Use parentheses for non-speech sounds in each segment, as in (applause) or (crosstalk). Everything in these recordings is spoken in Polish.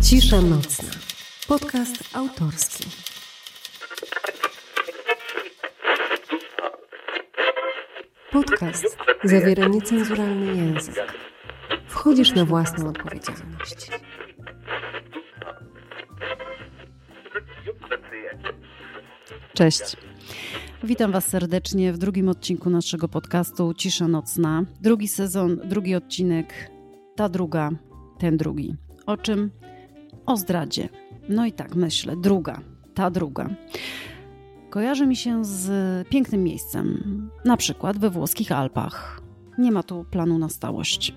Cisza nocna. Podcast autorski. Podcast zawiera niecenzuralny język. Wchodzisz na własną odpowiedzialność. Cześć. Witam Was serdecznie w drugim odcinku naszego podcastu Cisza Nocna. Drugi sezon, drugi odcinek, ta druga, ten drugi. O czym? O zdradzie. No i tak myślę, druga, ta druga. Kojarzy mi się z pięknym miejscem, na przykład we włoskich Alpach. Nie ma tu planu na stałość,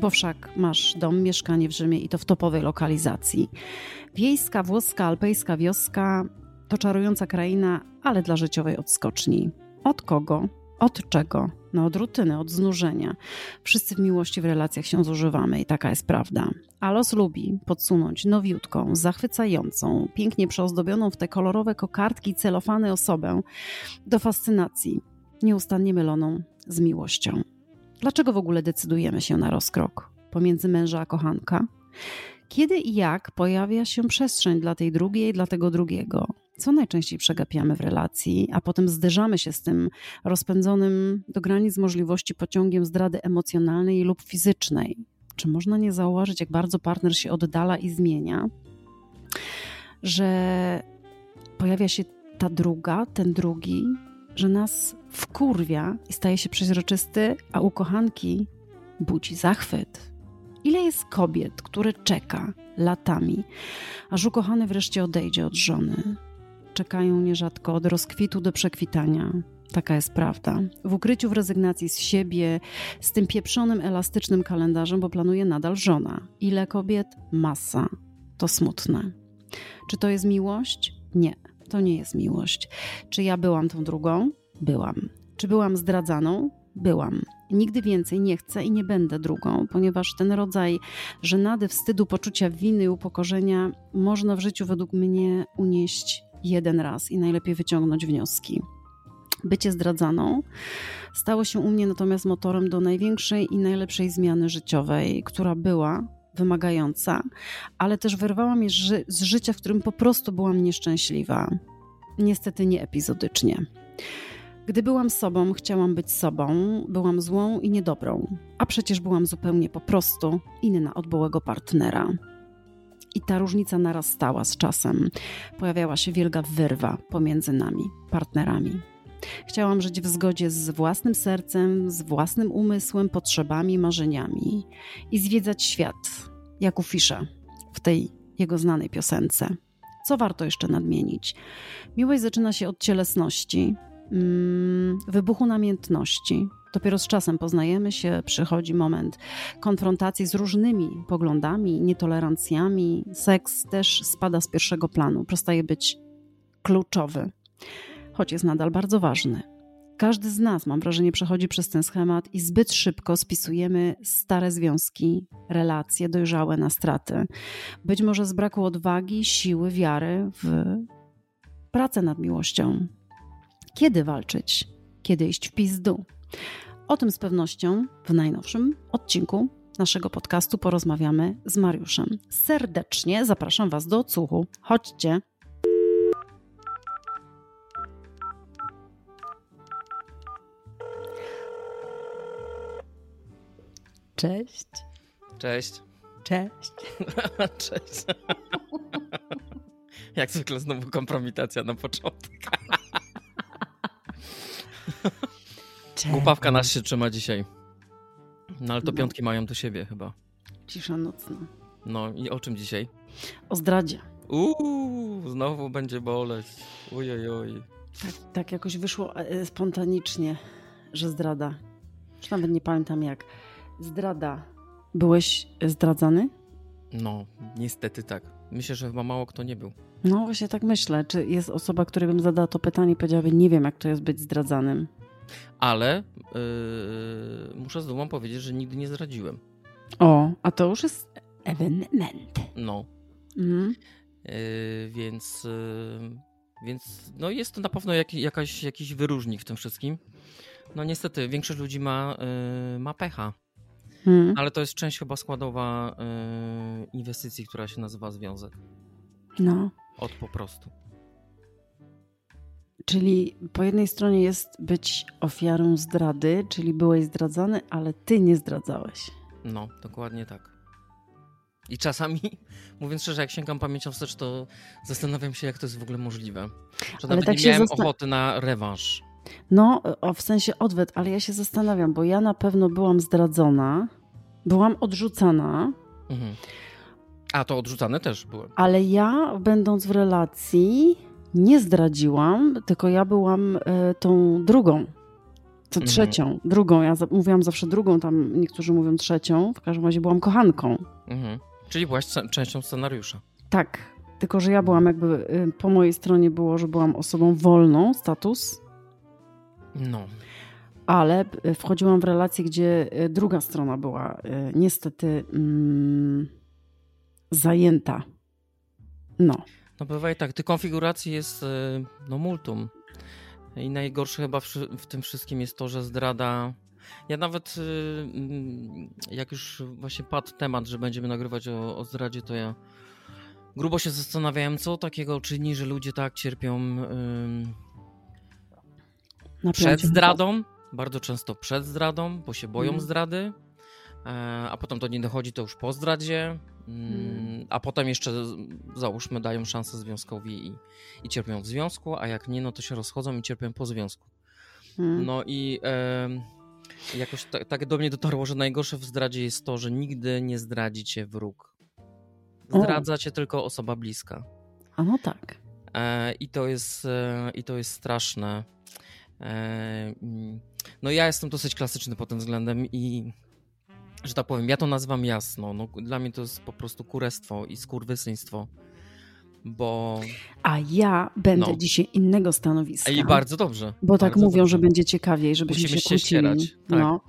bo wszak masz dom, mieszkanie w Rzymie i to w topowej lokalizacji. Wiejska, włoska, alpejska wioska to czarująca kraina, ale dla życiowej odskoczni. Od kogo? Od czego? No od rutyny, od znużenia. Wszyscy w miłości w relacjach się zużywamy i taka jest prawda. A los lubi podsunąć nowiutką, zachwycającą, pięknie przeozdobioną w te kolorowe kokardki celofany osobę do fascynacji, nieustannie myloną z miłością. Dlaczego w ogóle decydujemy się na rozkrok pomiędzy męża a kochanka? Kiedy i jak pojawia się przestrzeń dla tej drugiej, dla tego drugiego? Co najczęściej przegapiamy w relacji, a potem zderzamy się z tym rozpędzonym do granic możliwości pociągiem zdrady emocjonalnej lub fizycznej? Czy można nie zauważyć, jak bardzo partner się oddala i zmienia? Że pojawia się ta druga, ten drugi, że nas wkurwia i staje się przeźroczysty, a u kochanki budzi zachwyt. Ile jest kobiet, które czeka latami, aż ukochany wreszcie odejdzie od żony? Czekają nierzadko od rozkwitu do przekwitania. Taka jest prawda. W ukryciu, w rezygnacji z siebie, z tym pieprzonym, elastycznym kalendarzem, bo planuje nadal żona. Ile kobiet? Masa. To smutne. Czy to jest miłość? Nie, to nie jest miłość. Czy ja byłam tą drugą? Byłam. Czy byłam zdradzaną? Byłam. Nigdy więcej nie chcę i nie będę drugą, ponieważ ten rodzaj żenady, wstydu, poczucia winy i upokorzenia można w życiu według mnie unieść jeden raz i najlepiej wyciągnąć wnioski. Bycie zdradzaną stało się u mnie natomiast motorem do największej i najlepszej zmiany życiowej, która była wymagająca, ale też wyrwała mnie z życia, w którym po prostu byłam nieszczęśliwa. Niestety nie epizodycznie. Gdy byłam sobą, chciałam być sobą, byłam złą i niedobrą, a przecież byłam zupełnie po prostu inna od byłego partnera. I ta różnica narastała z czasem. Pojawiała się wielka wyrwa pomiędzy nami, partnerami. Chciałam żyć w zgodzie z własnym sercem, z własnym umysłem, potrzebami, marzeniami i zwiedzać świat, jak u Fisza w tej jego znanej piosence. Co warto jeszcze nadmienić? Miłość zaczyna się od cielesności, wybuchu namiętności. Dopiero z czasem poznajemy się, przychodzi moment konfrontacji z różnymi poglądami, nietolerancjami. Seks też spada z pierwszego planu, przestaje być kluczowy, choć jest nadal bardzo ważny. Każdy z nas, mam wrażenie, przechodzi przez ten schemat i zbyt szybko spisujemy stare związki, relacje dojrzałe na straty. Być może z braku odwagi, siły, wiary w pracę nad miłością. Kiedy walczyć? Kiedy iść w pizdu? O tym z pewnością w najnowszym odcinku naszego podcastu porozmawiamy z Mariuszem. Serdecznie zapraszam Was do odsłuchu. Chodźcie. Cześć. Cześć. Cześć. (laughs) Cześć. (laughs) Jak zwykle znowu kompromitacja na początek. (laughs) Głupawka nas się trzyma dzisiaj. No ale to No. piątki mają do siebie chyba. Cisza nocna. No i o czym dzisiaj? O zdradzie. Uuu, znowu będzie boleć. Ujojoj. Tak, tak jakoś wyszło e, spontanicznie, że zdrada. Już nawet nie pamiętam jak. Zdrada. Byłeś zdradzany? No, niestety tak. Myślę, że chyba mało kto nie był. No właśnie tak myślę. Czy jest osoba, której bym zadała to pytanie i powiedziałaby, nie wiem jak to jest być zdradzanym. Ale yy, muszę z dumą powiedzieć, że nigdy nie zdradziłem. O, a to już jest ewenement. No, Mhm. yy, więc yy, Więc no jest to na pewno jak, jakaś, jakiś wyróżnik w tym wszystkim. No niestety, większość ludzi ma, yy, ma pecha. Hmm. Ale to jest część chyba składowa yy, inwestycji, która się nazywa związek. No. Od po prostu. Czyli po jednej stronie jest być ofiarą zdrady, czyli byłeś zdradzany, ale ty nie zdradzałeś. No, dokładnie tak. I czasami, (laughs) mówiąc szczerze, jak sięgam pamięcią wstecz, to zastanawiam się, jak to jest w ogóle możliwe. Że Ale nawet tak nie się miałem zasta- ochoty na rewanż. No, w sensie odwet, ale ja się zastanawiam, bo ja na pewno byłam zdradzona, byłam odrzucana, Mhm. A, to odrzucane też byłem. ale ja, będąc w relacji, nie zdradziłam, tylko ja byłam e, tą drugą. To Mhm. trzecią, drugą. Ja mówiłam zawsze drugą, tam niektórzy mówią trzecią. W każdym razie byłam kochanką. Mhm. Czyli byłaś częścią scenariusza. Tak, tylko że ja byłam jakby, y, po mojej stronie było, że byłam osobą wolną, status, No. ale y, wchodziłam w relację, gdzie y, druga strona była niestety mm, zajęta. No. No bywa i tak. Tych konfiguracji jest y, no multum. I najgorsze chyba w, w tym wszystkim jest to, że zdrada. Ja nawet y, mm, jak już właśnie padł temat, że będziemy nagrywać o, o zdradzie, to ja grubo się zastanawiałem, co takiego czyni, że ludzie tak cierpią ym, przed zdradą, bardzo często przed zdradą, bo się boją Mm. zdrady, e, a potem do niej dochodzi to już po zdradzie, mm, Mm. a potem jeszcze załóżmy dają szansę związkowi i, i cierpią w związku, a jak nie, no to się rozchodzą i cierpią po związku. Mm. No i em, jakoś tak, tak do mnie dotarło, że najgorsze w zdradzie jest to, że nigdy nie zdradzi cię wróg. O. Zdradza cię tylko osoba bliska. A no tak. E, I to jest, e, i to jest straszne. E, mm, No ja jestem dosyć klasyczny pod tym względem i że tak powiem, ja to nazywam jasno. No, dla mnie to jest po prostu kurestwo i skurwysyństwo. Bo. A ja będę No. dzisiaj innego stanowiska. I bardzo dobrze. Bo tak mówią, dobrze. że będzie ciekawiej, żebyśmy Musimy się się ścierać, tak. No.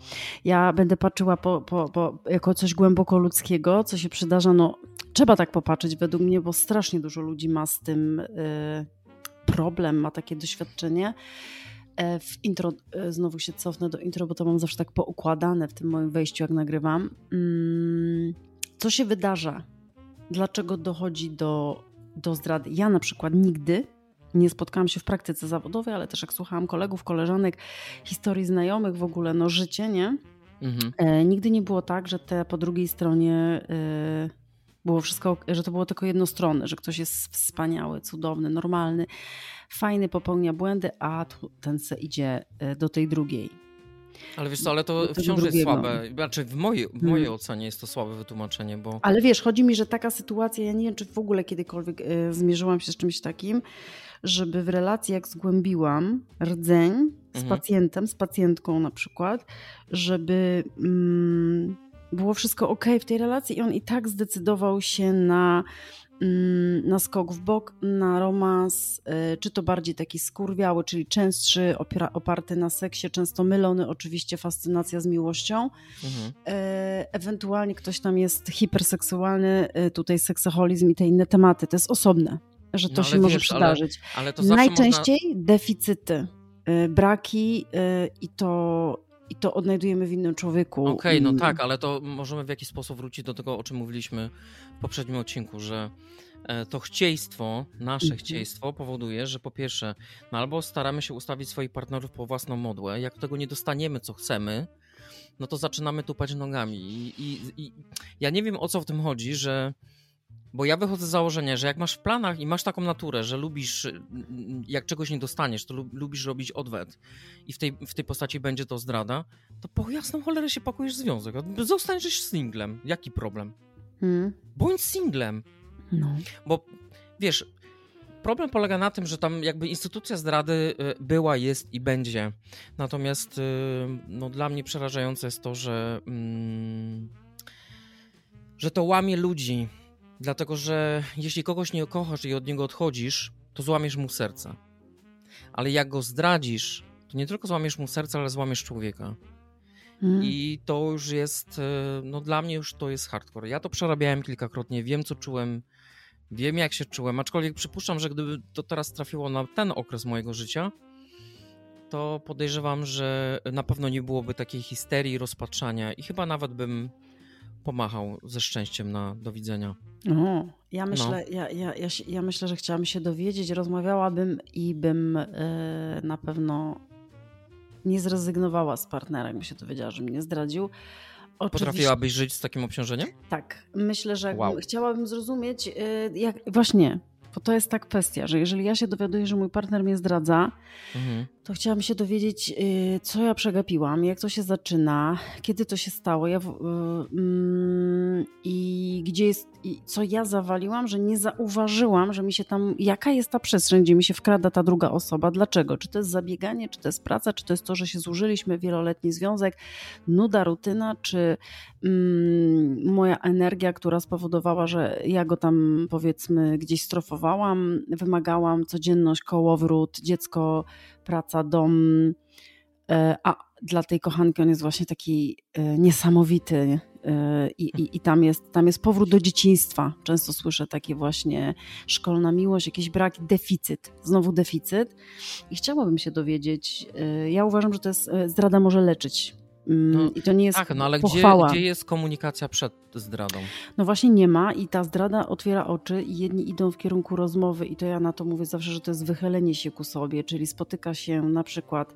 Ja będę patrzyła po, po, po, jako coś głęboko ludzkiego, co się przydarza. No, trzeba tak popatrzeć według mnie, bo strasznie dużo ludzi ma z tym y, problem, ma takie doświadczenie. E, W intro, e, znowu się cofnę do intro, bo to mam zawsze tak poukładane w tym moim wejściu, jak nagrywam. Mm, Co się wydarza? Dlaczego dochodzi do, do zdrady? Ja na przykład nigdy nie spotkałam się w praktyce zawodowej, ale też jak słuchałam kolegów, koleżanek, historii znajomych w ogóle, no życie, nie? Mhm. E, nigdy nie było tak, że te po drugiej stronie e, było wszystko, że to było tylko jednostronne, że ktoś jest wspaniały, cudowny, normalny, fajny, popełnia błędy, a tu ten se idzie e, do tej drugiej. Ale wiesz co, ale to wciąż jest słabe. Znaczy, w mojej, w mojej Hmm. ocenie jest to słabe wytłumaczenie, bo. Ale wiesz, chodzi mi, że taka sytuacja, ja nie wiem, czy w ogóle kiedykolwiek e, zmierzyłam się z czymś takim, żeby w relacji, jak zgłębiłam rdzeń z Mhm. pacjentem, z pacjentką na przykład, żeby mm, było wszystko ok w tej relacji i on i tak zdecydował się na, mm, na skok w bok, na romans, e, czy to bardziej taki skurwiały, czyli częstszy, opiera, oparty na seksie, często mylony oczywiście fascynacja z miłością, Mhm. E, ewentualnie ktoś tam jest hiperseksualny, e, tutaj seksoholizm i te inne tematy. To jest osobne, że to No, się ale może wiesz, ale- przydarzyć. Ale to zawsze Najczęściej deficyty, e, braki i to, i to odnajdujemy w innym człowieku. Okej, no Mm. tak, ale to możemy w jakiś sposób wrócić do tego, o czym mówiliśmy w poprzednim odcinku, że e, to chcieństwo, nasze Mhm. chcieństwo powoduje, że po pierwsze, no albo staramy się ustawić swoich partnerów po własną modłę, jak tego nie dostaniemy, co chcemy, no to zaczynamy tupać nogami. I, i, i ja nie wiem, o co w tym chodzi, że bo ja wychodzę z założenia, że jak masz w planach i masz taką naturę, że lubisz, mm, jak czegoś nie dostaniesz, to lu- lubisz robić odwet i w tej, w tej postaci będzie to zdrada, to po jasną cholerę się pakujesz związek. Zostaniesz singlem. Jaki problem? Mm. Bądź singlem. No. Bo wiesz, problem polega na tym, że tam jakby instytucja zdrady y, była, jest i będzie. Natomiast y, no, dla mnie przerażające jest to, że, mm, że to łamie ludzi. Dlatego, że jeśli kogoś nie kochasz i od niego odchodzisz, to złamiesz mu serce. Ale jak go zdradzisz, to nie tylko złamiesz mu serce, ale złamiesz człowieka. Mm. I to już jest, e, no dla mnie już to jest hardcore. Ja to przerabiałem kilkakrotnie, wiem co czułem, Wiem, jak się czułem, aczkolwiek przypuszczam, że gdyby to teraz trafiło na ten okres mojego życia, to podejrzewam, że na pewno nie byłoby takiej histerii, rozpaczania i chyba nawet bym pomachał ze szczęściem na do widzenia. O, ja myślę, ja, ja, ja, ja, myślę, że chciałabym się dowiedzieć, rozmawiałabym i bym yy, na pewno nie zrezygnowała z partnera, jakby się dowiedziała, że mnie zdradził. Oczywiście, Potrafiłabyś żyć z takim obciążeniem? Tak. Myślę, że wow. chciałabym zrozumieć, y, jak właśnie bo to jest ta kwestia, że jeżeli ja się dowiaduję, że mój partner mnie zdradza, mhm. To chciałam się dowiedzieć, y, co ja przegapiłam, jak to się zaczyna, kiedy to się stało ja, yy, i gdzie jest, i co ja zawaliłam, że nie zauważyłam, że mi się tam, jaka jest ta przestrzeń, gdzie mi się wkrada ta druga osoba, dlaczego? Czy to jest zabieganie, czy to jest praca, czy to jest to, że się zużyliśmy, wieloletni związek, nuda, rutyna, czy yy, moja energia, która spowodowała, że ja go tam powiedzmy gdzieś strofowałam, wymagałam codzienność, kołowrót, dziecko, praca, dom. E, a dla tej kochanki on jest właśnie taki e, niesamowity. E, I, i, I, tam, jest, tam jest powrót do dzieciństwa. Często słyszę takie właśnie szkolna miłość, jakiś brak, deficyt, znowu deficyt. I chciałabym się dowiedzieć, ja uważam, że to jest, zdrada może leczyć no, I to nie jest Tak, no ale gdzie, gdzie, jest komunikacja przed zdradą? No właśnie nie ma i ta zdrada otwiera oczy i jedni idą w kierunku rozmowy i to ja na to mówię zawsze, że to jest wychylenie się ku sobie, czyli spotyka się na przykład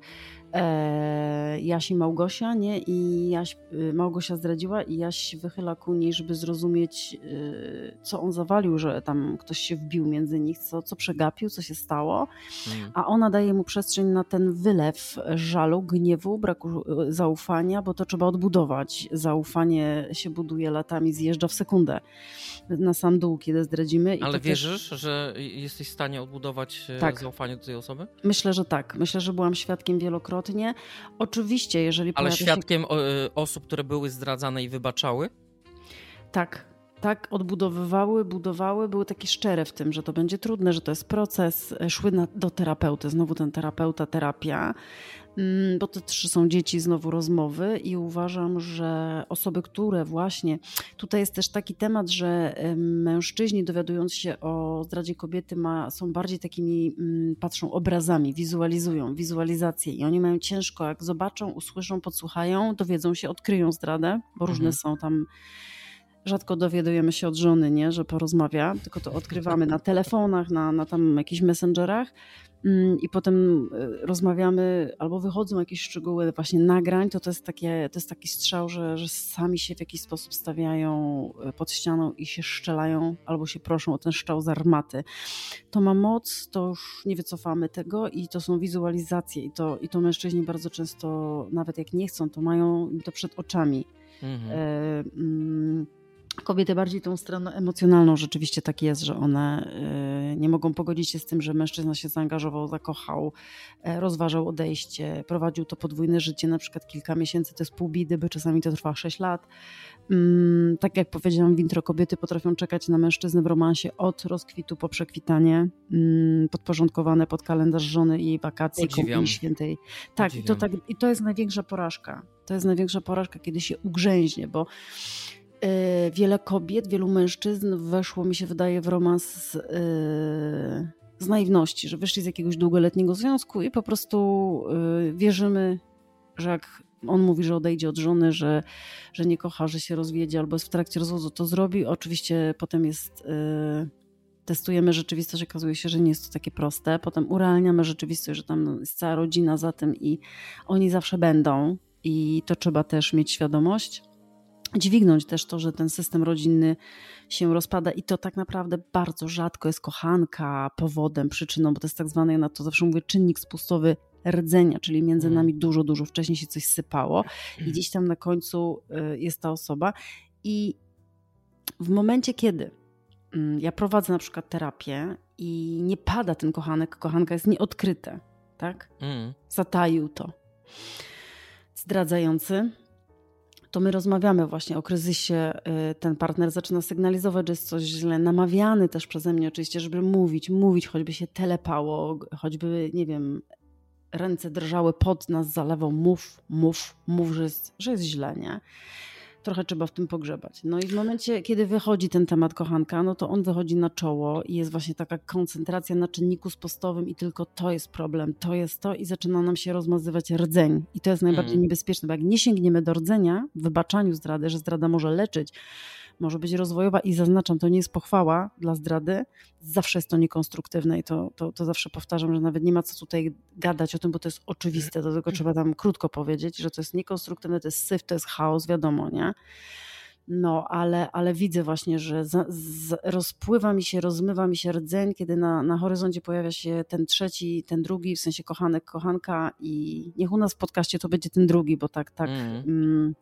e, Jaś i Małgosia, nie? I Jaś, y, Małgosia zdradziła i Jaś wychyla ku niej, żeby zrozumieć, y, co on zawalił, że tam ktoś się wbił między nich, co, co przegapił, co się stało, hmm. a ona daje mu przestrzeń na ten wylew żalu, gniewu, braku y, zaufania, bo to trzeba odbudować. Zaufanie się buduje latami, zjeżdża w sekundę na sam dół, kiedy zdradzimy. Ale wierzysz, też... że jesteś w stanie odbudować tak. zaufanie do tej osoby? Myślę, że tak. Myślę, że byłam świadkiem wielokrotnie wielokrotnie. Oczywiście, jeżeli. Ale świadkiem się... Y, osób, które były zdradzane i wybaczały? Tak, tak odbudowywały, budowały, były takie szczere w tym, że to będzie trudne, że to jest proces. Szły na, do terapeuty, znowu ten terapeuta, terapia. Mm, bo to trzy są dzieci, znowu rozmowy i uważam, że osoby, które właśnie, tutaj jest też taki temat, że mężczyźni dowiadując się o zdradzie kobiety ma, są bardziej takimi, mm, patrzą obrazami, wizualizują, wizualizacje i oni mają ciężko, jak zobaczą, usłyszą, podsłuchają, dowiedzą się, odkryją zdradę, bo różne mhm. są tam rzadko dowiadujemy się od żony, nie, że porozmawia, tylko to odkrywamy na telefonach, na, na tam jakichś messengerach mm, i potem y, rozmawiamy albo wychodzą jakieś szczegóły właśnie nagrań, to to jest, takie, to jest taki strzał, że, że sami się w jakiś sposób stawiają y, pod ścianą i się szczelają albo się proszą o ten szczał z armaty. To ma moc, to już nie wycofamy tego i to są wizualizacje i to, i to mężczyźni bardzo często, nawet jak nie chcą, to mają to przed oczami. Mhm. E, mm, Kobiety bardziej tą stroną emocjonalną rzeczywiście tak jest, że one y, nie mogą pogodzić się z tym, że mężczyzna się zaangażował, zakochał, e, rozważał odejście, prowadził to podwójne życie, na przykład kilka miesięcy to jest pół bidy, by czasami to trwa 6 lat. Mm, tak jak powiedziałam, w intro kobiety potrafią czekać na mężczyznę w romansie od rozkwitu po przekwitanie, mm, podporządkowane pod kalendarz żony i jej wakacji, kąpieli świętej. Tak i, to tak, i to jest największa porażka. To jest największa porażka, kiedy się ugrzęźnie, bo wiele kobiet, wielu mężczyzn weszło, mi się wydaje, w romans z, y, z naiwności, że wyszli z jakiegoś długoletniego związku i po prostu y, wierzymy, że jak on mówi, że odejdzie od żony, że, że nie kocha, że się rozwiedzie albo jest w trakcie rozwodu, to zrobi. Oczywiście potem jest testujemy rzeczywistość, okazuje się, że nie jest to takie proste. Potem urealniamy rzeczywistość, że tam jest cała rodzina za tym i oni zawsze będą i to trzeba też mieć świadomość dźwignąć też to, że ten system rodzinny się rozpada i to tak naprawdę bardzo rzadko jest kochanka powodem, przyczyną, bo to jest tak zwany, ja na to zawsze mówię, czynnik spustowy rdzenia, czyli między mhm. nami dużo, dużo wcześniej się coś sypało i mhm. gdzieś tam na końcu y, jest ta osoba i w momencie, kiedy mm, ja prowadzę na przykład terapię i nie pada ten kochanek, kochanka jest nieodkryte, tak? Mm. Zataił to. Zdradzający to my rozmawiamy właśnie o kryzysie. Y, ten partner zaczyna sygnalizować, że jest coś źle, namawiany też przeze mnie oczywiście, żeby mówić, mówić, choćby się telepało, choćby, nie wiem, ręce drżały pod nas zalewą, mów, mów, mów, że jest, że jest źle, nie? Trochę trzeba w tym pogrzebać. No i w momencie, kiedy wychodzi ten temat kochanka, no to on wychodzi na czoło i jest właśnie taka koncentracja na czynniku spostowym i tylko to jest problem, to jest to i zaczyna nam się rozmazywać rdzeń. I to jest najbardziej Mhm. niebezpieczne, bo jak nie sięgniemy do rdzenia w wybaczaniu zdrady, że zdrada może leczyć, może być rozwojowa i zaznaczam, to nie jest pochwała dla zdrady, zawsze jest to niekonstruktywne i to, to, to zawsze powtarzam, że nawet nie ma co tutaj gadać o tym, bo to jest oczywiste, do tego trzeba tam krótko powiedzieć, że to jest niekonstruktywne, to jest syf, to jest chaos, wiadomo, nie? No, ale, ale widzę właśnie, że za, z, rozpływa mi się, rozmywa mi się rdzeń, kiedy na, na horyzoncie pojawia się ten trzeci, ten drugi, w sensie kochanek, kochanka i niech u nas w podcaście to będzie ten drugi, bo tak, tak, Mhm. mm,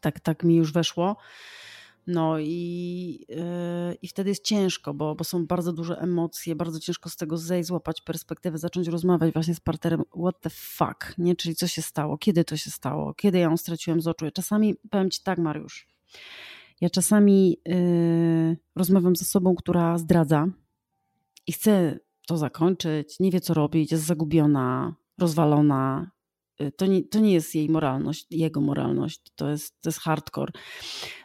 tak, tak mi już weszło. No i, yy, i wtedy jest ciężko, bo, bo są bardzo duże emocje, bardzo ciężko z tego zejść, złapać perspektywę, zacząć rozmawiać właśnie z partnerem what the fuck, nie? Czyli co się stało, kiedy to się stało, kiedy ja ją straciłem z oczu. Ja czasami, powiem ci tak Mariusz, ja czasami yy, rozmawiam z osobą, która zdradza i chce to zakończyć, nie wie co robić, jest zagubiona, rozwalona. Yy, To nie, to nie jest jej moralność, jego moralność, to jest, to jest hardcore.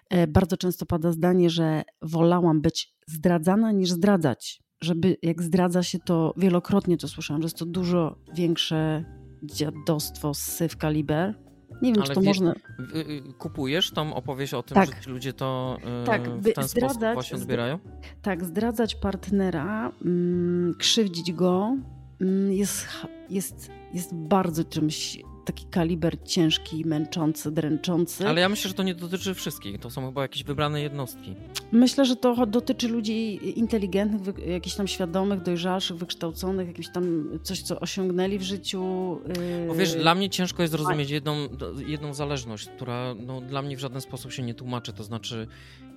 E, Bardzo często pada zdanie, że wolałam być zdradzana niż zdradzać. Żeby jak zdradza się, to wielokrotnie to słyszałam, że jest to dużo większe dziadostwo, syf kaliber. Nie wiem, Ale czy to wie- można. W- y, Kupujesz tą opowieść o tym, Tak. że ci ludzie to y, Tak, w ten sposób zdradzać- właśnie zdra- odbierają? Tak, zdradzać partnera, mm, krzywdzić go mm, jest, jest, jest bardzo czymś taki kaliber ciężki, męczący, dręczący. Ale ja myślę, że to nie dotyczy wszystkich. To są chyba jakieś wybrane jednostki. Myślę, że to dotyczy ludzi inteligentnych, jakichś tam świadomych, dojrzalszych, wykształconych, jakimś tam coś, co osiągnęli w życiu. yy, Bo wiesz, dla mnie ciężko jest zrozumieć jedną, jedną zależność, która no, dla mnie w żaden sposób się nie tłumaczy. To znaczy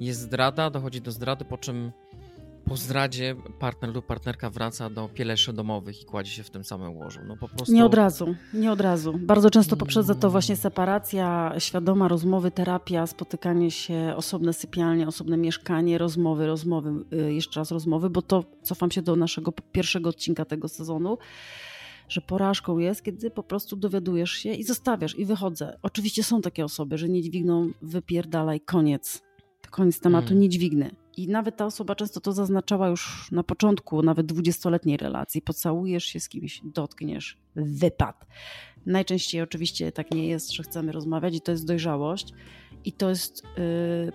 jest zdrada, dochodzi do zdrady, po czym po zdradzie partner lub partnerka wraca do pieleszy domowych i kładzie się w tym samym łożu. No po prostu... Nie od razu, nie od razu. Bardzo często poprzedza to właśnie separacja, świadoma rozmowy, terapia, spotykanie się, osobne sypialnie, osobne mieszkanie, rozmowy, rozmowy, yy, jeszcze raz rozmowy, bo to cofam się do naszego pierwszego odcinka tego sezonu, że porażką jest, kiedy po prostu dowiadujesz się i zostawiasz i wychodzę. Oczywiście są takie osoby, że nie dźwigną, wypierdalaj, koniec. Koniec tematu, Mm. nie dźwignę. I nawet ta osoba często to zaznaczała już na początku, nawet dwudziestoletniej relacji. Pocałujesz się z kimś, dotkniesz, wypad. Najczęściej oczywiście tak nie jest, że chcemy rozmawiać i to jest dojrzałość. I to jest... Yy,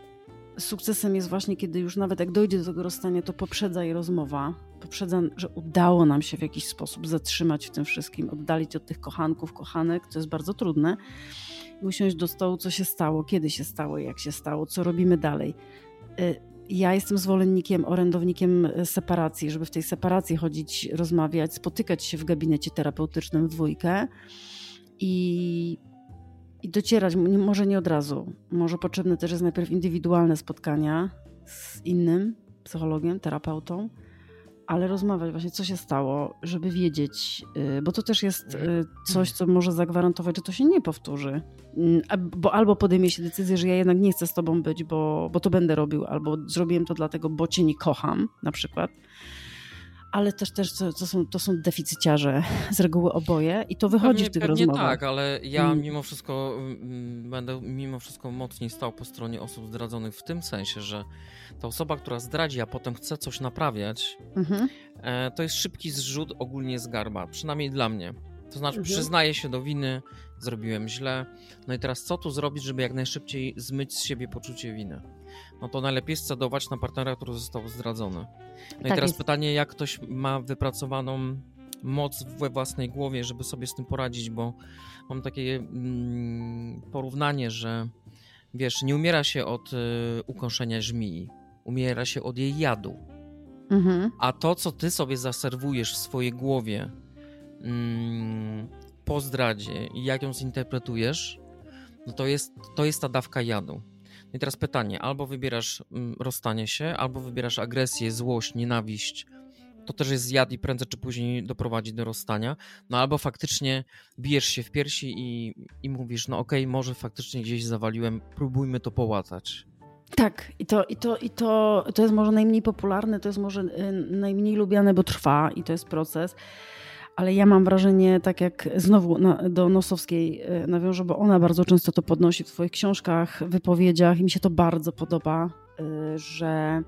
sukcesem jest właśnie, kiedy już nawet jak dojdzie do tego rozstania, to poprzedza jej rozmowa. Poprzedza, że udało nam się w jakiś sposób zatrzymać w tym wszystkim, oddalić od tych kochanków, kochanek, co jest bardzo trudne. I usiąść do stołu, co się stało, kiedy się stało, jak się stało, co robimy dalej. Ja jestem zwolennikiem, orędownikiem y, separacji, żeby w tej separacji chodzić, rozmawiać, spotykać się w gabinecie terapeutycznym w dwójkę i, i docierać, może nie od razu. Może potrzebne też jest najpierw indywidualne spotkania z innym psychologiem, terapeutą, ale rozmawiać właśnie, co się stało, żeby wiedzieć, y, bo to też jest y, coś, co może zagwarantować, że to się nie powtórzy. Mm, Bo albo podejmie się decyzję, że ja jednak nie chcę z tobą być, bo, bo to będę robił, albo zrobiłem to dlatego, bo cię nie kocham, na przykład. Ale też, też to, to, są, to są deficyciarze z reguły oboje i to wychodzi pewnie, w tych pewnie rozmowach. tak, ale ja Mm. mimo wszystko mm, będę mimo wszystko mocniej stał po stronie osób zdradzonych w tym sensie, że ta osoba, która zdradzi, a potem chce coś naprawiać, Mhm. e, to jest szybki zrzut ogólnie z garba, przynajmniej dla mnie. To znaczy Mhm. przyznaję się do winy, zrobiłem źle, no i teraz co tu zrobić, żeby jak najszybciej zmyć z siebie poczucie winy? No to najlepiej scedować na partnera, który został zdradzony. No i Tak teraz jest. pytanie, jak ktoś ma wypracowaną moc we własnej głowie, żeby sobie z tym poradzić, bo mam takie mm, porównanie, że wiesz, nie umiera się od y, ukąszenia żmii, umiera się od jej jadu. Mhm. A to, co ty sobie zaserwujesz w swojej głowie mm, po zdradzie i jak ją zinterpretujesz, no to jest, to jest ta dawka jadu. I teraz pytanie, albo wybierasz mm, rozstanie się, albo wybierasz agresję, złość, nienawiść. To też jest jad i prędzej czy później doprowadzi do rozstania. No albo faktycznie bijesz się w piersi i, i mówisz, no okej, może faktycznie gdzieś zawaliłem, próbujmy to połatać. Tak, i to, i, to, i to, to jest może najmniej popularne, to jest może y, najmniej lubiane, bo trwa i to jest proces. Ale ja mam wrażenie, tak jak znowu na, do Nosowskiej e, nawiążę, bo ona bardzo często to podnosi w swoich książkach, wypowiedziach i mi się to bardzo podoba, e, że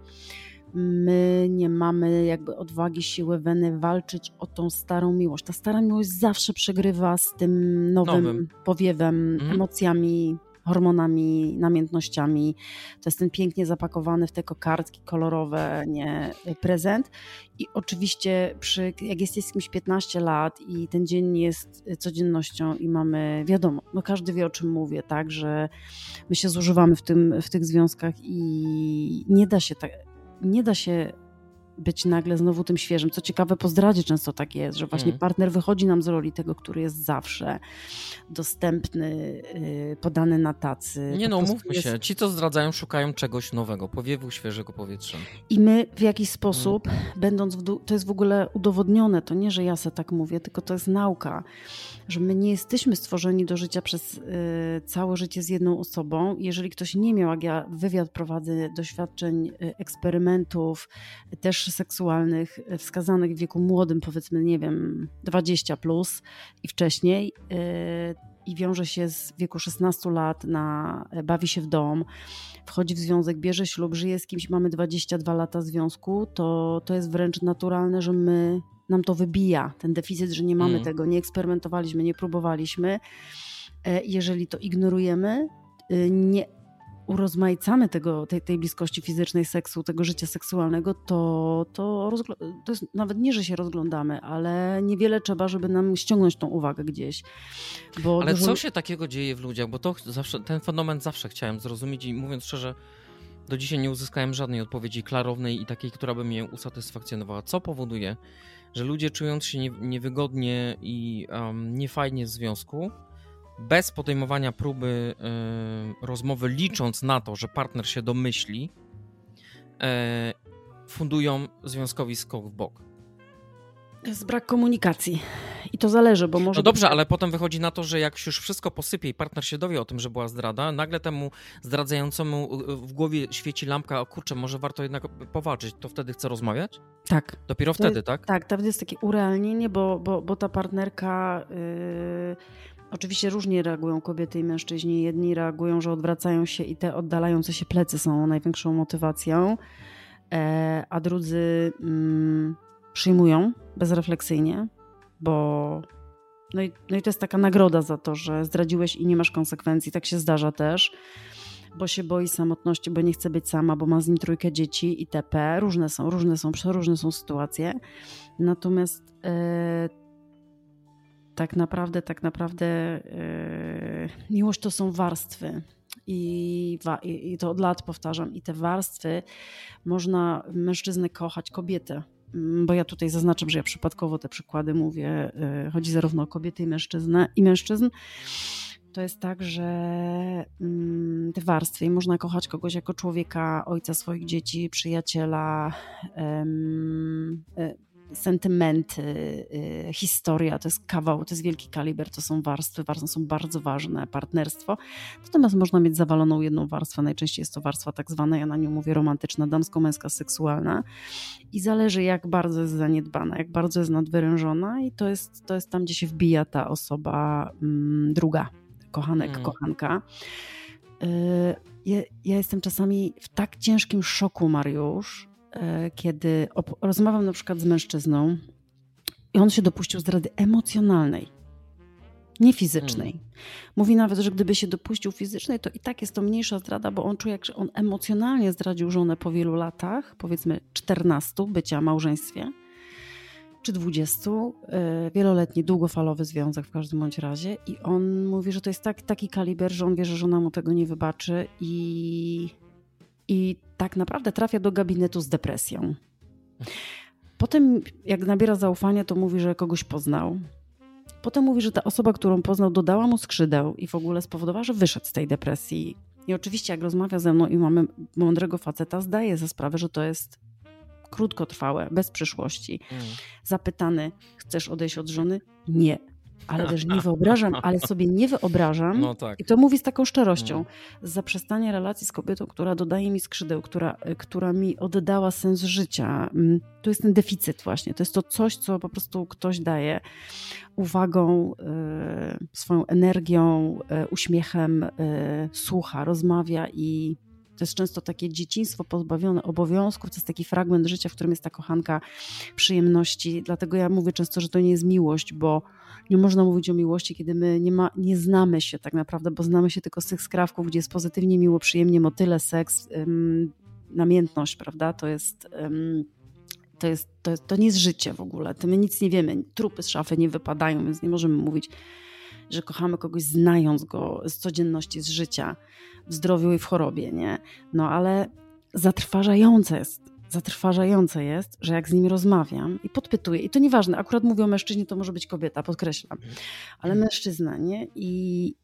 my nie mamy jakby odwagi, siły, weny walczyć o tą starą miłość. Ta stara miłość zawsze przegrywa z tym nowym, Nowym. powiewem, Mhm. emocjami, hormonami, namiętnościami. To jest ten pięknie zapakowany w te kokardki kolorowe nie, prezent. I oczywiście przy, jak jesteś z kimś 15 lat i ten dzień jest codziennością i mamy, wiadomo, no każdy wie o czym mówię, tak, że my się zużywamy w, tym, w tych związkach i nie da się tak, nie da się być nagle znowu tym świeżym. Co ciekawe, po zdradzie często tak jest, że właśnie Mm. partner wychodzi nam z roli tego, który jest zawsze dostępny, yy, podany na tacy. Nie no, mówmy jest- się. Ci, co zdradzają, szukają czegoś nowego, powiewu świeżego powietrza. I my w jakiś sposób, będąc w dół, to jest w ogóle udowodnione, to nie, że ja se tak mówię, tylko to jest nauka, że my nie jesteśmy stworzeni do życia przez y, całe życie z jedną osobą. Jeżeli ktoś nie miał, jak ja wywiad prowadzę, doświadczeń, y, eksperymentów, y, też seksualnych, y, wskazanych w wieku młodym, powiedzmy, nie wiem, 20 plus i wcześniej, y, i wiąże się z wieku 16 lat na bawi się w dom, wchodzi w związek, bierze ślub, żyje z kimś, mamy 22 lata związku, to, to jest wręcz naturalne, że my nam to wybija, ten deficyt, że nie mamy Mm. tego, nie eksperymentowaliśmy, nie próbowaliśmy. E, Jeżeli to ignorujemy, y, nie urozmaicamy tego, tej, tej bliskości fizycznej seksu, tego życia seksualnego, to, to, to jest nawet nie, że się rozglądamy, ale niewiele trzeba, żeby nam ściągnąć tą uwagę gdzieś. Ale dużo- co się takiego dzieje w ludziach? Bo to zawsze, ten fenomen zawsze chciałem zrozumieć i mówiąc szczerze, do dzisiaj nie uzyskałem żadnej odpowiedzi klarownej i takiej, która by mnie usatysfakcjonowała. Co powoduje, że ludzie czując się nie, niewygodnie i um, niefajnie w związku, bez podejmowania próby y, rozmowy, licząc na to, że partner się domyśli, e, fundują związkowi skok w bok. jest brak komunikacji. I to zależy, bo może. No dobrze, ale potem wychodzi na to, że jak już wszystko posypie i partner się dowie o tym, że była zdrada, nagle temu zdradzającemu y, w głowie świeci lampka, o kurczę, może warto jednak powalczyć, to wtedy chce rozmawiać? Tak. Dopiero To wtedy, jest- tak? Tak, to jest takie urealnienie, bo, bo, bo ta partnerka. Yy, oczywiście różnie reagują kobiety i mężczyźni. Jedni reagują, że odwracają się i te oddalające się plecy są największą motywacją, e, a drudzy mm, przyjmują bezrefleksyjnie, bo. No i, no i to jest taka nagroda za to, że zdradziłeś i nie masz konsekwencji. Tak się zdarza też bo się boi samotności, bo nie chce być sama, bo ma z nim trójkę dzieci itp. Różne są, różne są, różne są sytuacje. Natomiast e, tak naprawdę, tak naprawdę e, miłość to są warstwy. I, i, to od lat powtarzam. I te warstwy można mężczyznę kochać, kobietę. Mm, Bo ja tutaj zaznaczam, że ja przypadkowo te przykłady mówię. e, Chodzi zarówno o kobiety i mężczyznę i mężczyzn to jest tak, że mm, te warstwy i można kochać kogoś jako człowieka, ojca swoich dzieci, przyjaciela, e, sentymenty, e, historia, to jest kawał, to jest wielki kaliber, to są warstwy, warstwy są bardzo ważne, partnerstwo. Natomiast można mieć zawaloną jedną warstwę, najczęściej jest to warstwa tak zwana, ja na nią mówię romantyczna, damsko-męska, seksualna i zależy jak bardzo jest zaniedbana, jak bardzo jest nadwyrężona i to jest, to jest tam, gdzie się wbija ta osoba mm, druga, kochanek, Mm. kochanka. Y, Ja, ja jestem czasami w tak ciężkim szoku, Mariusz, y, kiedy op- rozmawiam na przykład z mężczyzną i on się dopuścił zdrady emocjonalnej, nie fizycznej. Mówi nawet, że gdyby się dopuścił fizycznej, to i tak jest to mniejsza zdrada, bo on czuje, że on emocjonalnie zdradził żonę po wielu latach, powiedzmy 14 bycia w małżeństwie, czy 20, y, wieloletni, długofalowy związek w każdym bądź razie. I on mówi, że to jest tak, taki kaliber, że on wie, że żona mu tego nie wybaczy i, i tak naprawdę trafia do gabinetu z depresją. Potem, jak nabiera zaufania, to mówi, że kogoś poznał. Potem mówi, że ta osoba, którą poznał, dodała mu skrzydeł i w ogóle spowodowała, że wyszedł z tej depresji. I oczywiście, jak rozmawia ze mną i mamy mądrego faceta, zdaje sobie sprawę, że to jest krótkotrwałe, bez przyszłości. Mm. Zapytany, chcesz odejść od żony? Nie. Ale też nie (laughs) wyobrażam, ale sobie nie wyobrażam. No tak. I to mówię z taką szczerością. Zaprzestanie relacji z kobietą, która dodaje mi skrzydeł, która, która mi oddała sens życia. Mm, To jest ten deficyt właśnie. To jest to coś, co po prostu ktoś daje uwagą, e, swoją energią, e, uśmiechem, słucha, rozmawia i to jest często takie dzieciństwo pozbawione obowiązków, to jest taki fragment życia, w którym jest ta kochanka przyjemności. Dlatego ja mówię często, że to nie jest miłość, bo nie można mówić o miłości, kiedy my nie, ma, nie znamy się tak naprawdę, bo znamy się tylko z tych skrawków, gdzie jest pozytywnie, miło, przyjemnie, motyle, seks, ym, namiętność, prawda? To jest... Ym, to, jest, to, jest, to nie jest życie w ogóle. To my nic nie wiemy. Trupy z szafy nie wypadają, więc nie możemy mówić, że kochamy kogoś znając go z codzienności, z życia, w zdrowiu i w chorobie, nie? No ale zatrważające jest, zatrważające jest, że jak z nim rozmawiam i podpytuję, i to nieważne, akurat mówię o mężczyźnie, to może być kobieta, podkreślam, ale mężczyzna, nie? I,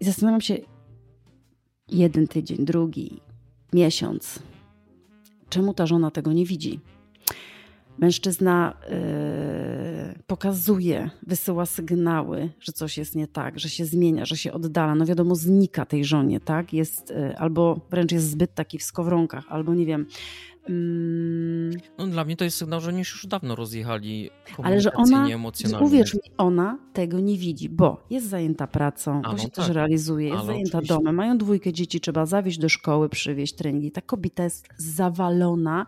i zastanawiam się jeden tydzień, drugi, miesiąc, czemu ta żona tego nie widzi? Mężczyzna yy, pokazuje, wysyła sygnały, że coś jest nie tak, że się zmienia, że się oddala. No wiadomo, znika tej żonie, tak? Jest, yy, albo wręcz jest zbyt taki w skowronkach, albo nie wiem. Yy, No, dla mnie to jest sygnał, że oni już dawno rozjechali ale że ona, uwierz mi, ona tego nie widzi, bo jest zajęta pracą, A, bo no się tak. też realizuje, jest Ale zajęta oczywiście. domem, mają dwójkę dzieci, trzeba zawieźć do szkoły, przywieźć treningi. Ta kobieta jest zawalona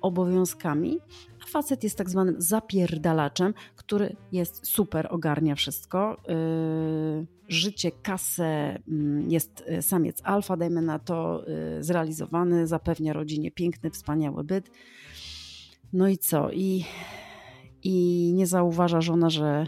obowiązkami, a facet jest tak zwanym zapierdalaczem, który jest super, ogarnia wszystko. Yy, życie, kasę, mm, jest y, samiec alfa, dajmy na to, yy, zrealizowany, zapewnia rodzinie piękny, wspaniały byt. No i co? I, i nie zauważa żona, że,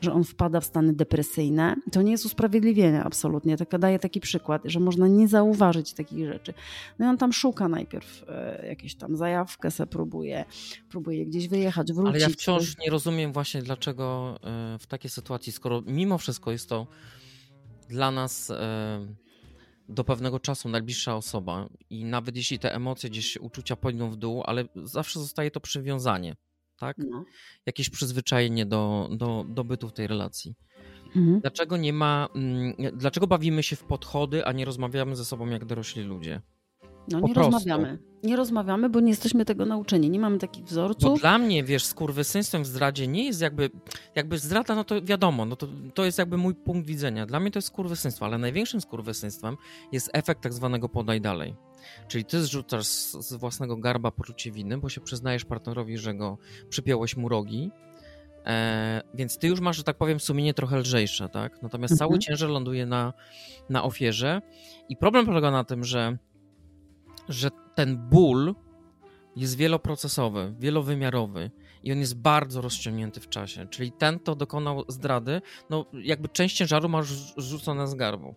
że on wpada w stany depresyjne. To nie jest usprawiedliwienie absolutnie, tylko daję taki przykład, że można nie zauważyć takich rzeczy. No i on tam szuka najpierw e, jakieś tam zajawkę, se próbuje, próbuje gdzieś wyjechać, wrócić. Ale ja wciąż nie rozumiem właśnie dlaczego e, w takiej sytuacji, skoro mimo wszystko jest to dla nas e, do pewnego czasu najbliższa osoba i nawet jeśli te emocje gdzieś uczucia płyną w dół, ale zawsze zostaje to przywiązanie, tak? No. Jakieś przyzwyczajenie do, do, do bytu w tej relacji. Mhm. Dlaczego nie ma, mm, dlaczego bawimy się w podchody, a nie rozmawiamy ze sobą jak dorośli ludzie? No Po nie prostu. rozmawiamy. Nie rozmawiamy, bo nie jesteśmy tego nauczeni. Nie mamy takich Bo wzorców. dla mnie, wiesz, skurwysyństwem w zdradzie nie jest jakby, jakby zdrada, no to wiadomo, no to, to jest jakby mój punkt widzenia. Dla mnie to jest skurwysyństwo, ale największym skurwysyństwem jest efekt tak zwanego podaj dalej. Czyli ty zrzucasz z, z własnego garba poczucie winy, bo się przyznajesz partnerowi, że go przypiąłeś mu rogi, e, więc ty już masz, że tak powiem, sumienie trochę lżejsze, tak? Natomiast Mhm. cały ciężar ląduje na, na ofierze i problem polega na tym, że, że ten ból jest wieloprocesowy, wielowymiarowy i on jest bardzo rozciągnięty w czasie. Czyli ten, kto dokonał zdrady, no jakby część ciężaru ma już rzucone z garbu.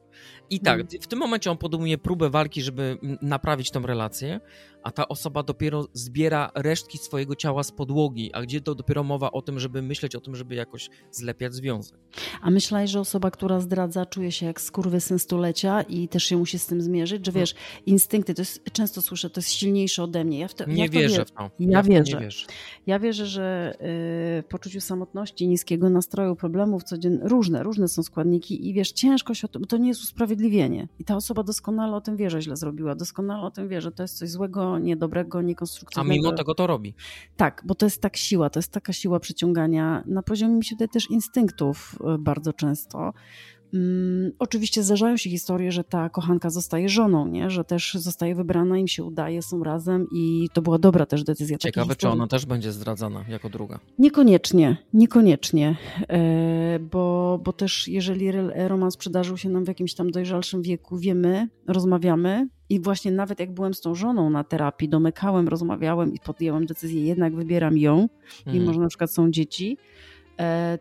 I tak, Mhm. w tym momencie on podejmuje próbę walki, żeby mm, naprawić tą relację, a ta osoba dopiero zbiera resztki swojego ciała z podłogi, a gdzie to dopiero mowa o tym, żeby myśleć o tym, żeby jakoś zlepiać związek. A myślałeś, że osoba, która zdradza, czuje się jak skurwysyn stulecia i też się musi z tym zmierzyć? Że wiesz, instynkty, to jest, często słyszę, to jest silniejsze ode mnie. Ja w to, Nie ja w to wierzę w to. Ja wierzę. Ja wierzę, że y, poczuciu samotności, niskiego nastroju, problemów codziennych, różne, różne są składniki i wiesz, ciężko się o bo to nie jest usprawiedliwienie. I ta osoba doskonale o tym wie, że źle zrobiła, doskonale o tym wie, że to jest coś złego, niedobrego, A niekonstruktywnego. mimo tego to robi. Tak, bo to jest tak siła, to jest taka siła przyciągania na poziomie mi się wydaje też instynktów y, bardzo często. Mm, oczywiście zdarzają się historie, że ta kochanka zostaje żoną, nie? że też zostaje wybrana, im się udaje, są razem i to była dobra też decyzja. Ciekawe, czy ona też będzie zdradzana jako druga. Niekoniecznie, niekoniecznie, e, bo, bo też jeżeli romans przydarzył się nam w jakimś tam dojrzalszym wieku, wiemy, rozmawiamy i właśnie nawet jak byłem z tą żoną na terapii, domykałem, rozmawiałem i podjęłam decyzję, jednak wybieram ją, mimo Mhm. że na przykład są dzieci, e,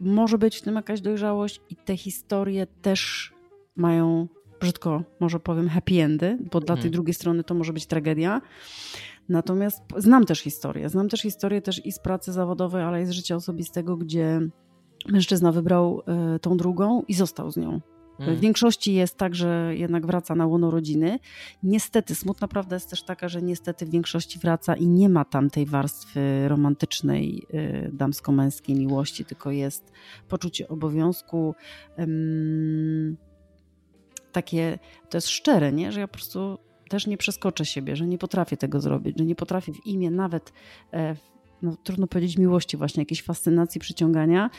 może być w tym jakaś dojrzałość i te historie też mają, brzydko może powiem, happy endy, bo dla Mhm. tej drugiej strony to może być tragedia. Natomiast znam też historię. Znam też historię też i z pracy zawodowej, ale i z życia osobistego, gdzie mężczyzna wybrał e, tą drugą i został z nią. Mhm. W większości jest tak, że jednak wraca na łono rodziny. Niestety, smutna prawda jest też taka, że niestety w większości wraca i nie ma tam tej warstwy romantycznej, y, damsko-męskiej miłości, tylko jest poczucie obowiązku. takie, to jest szczere, nie? że ja po prostu też nie przeskoczę siebie, że nie potrafię tego zrobić, że nie potrafię w imię nawet, e, no, trudno powiedzieć miłości właśnie, jakiejś fascynacji, przyciągania,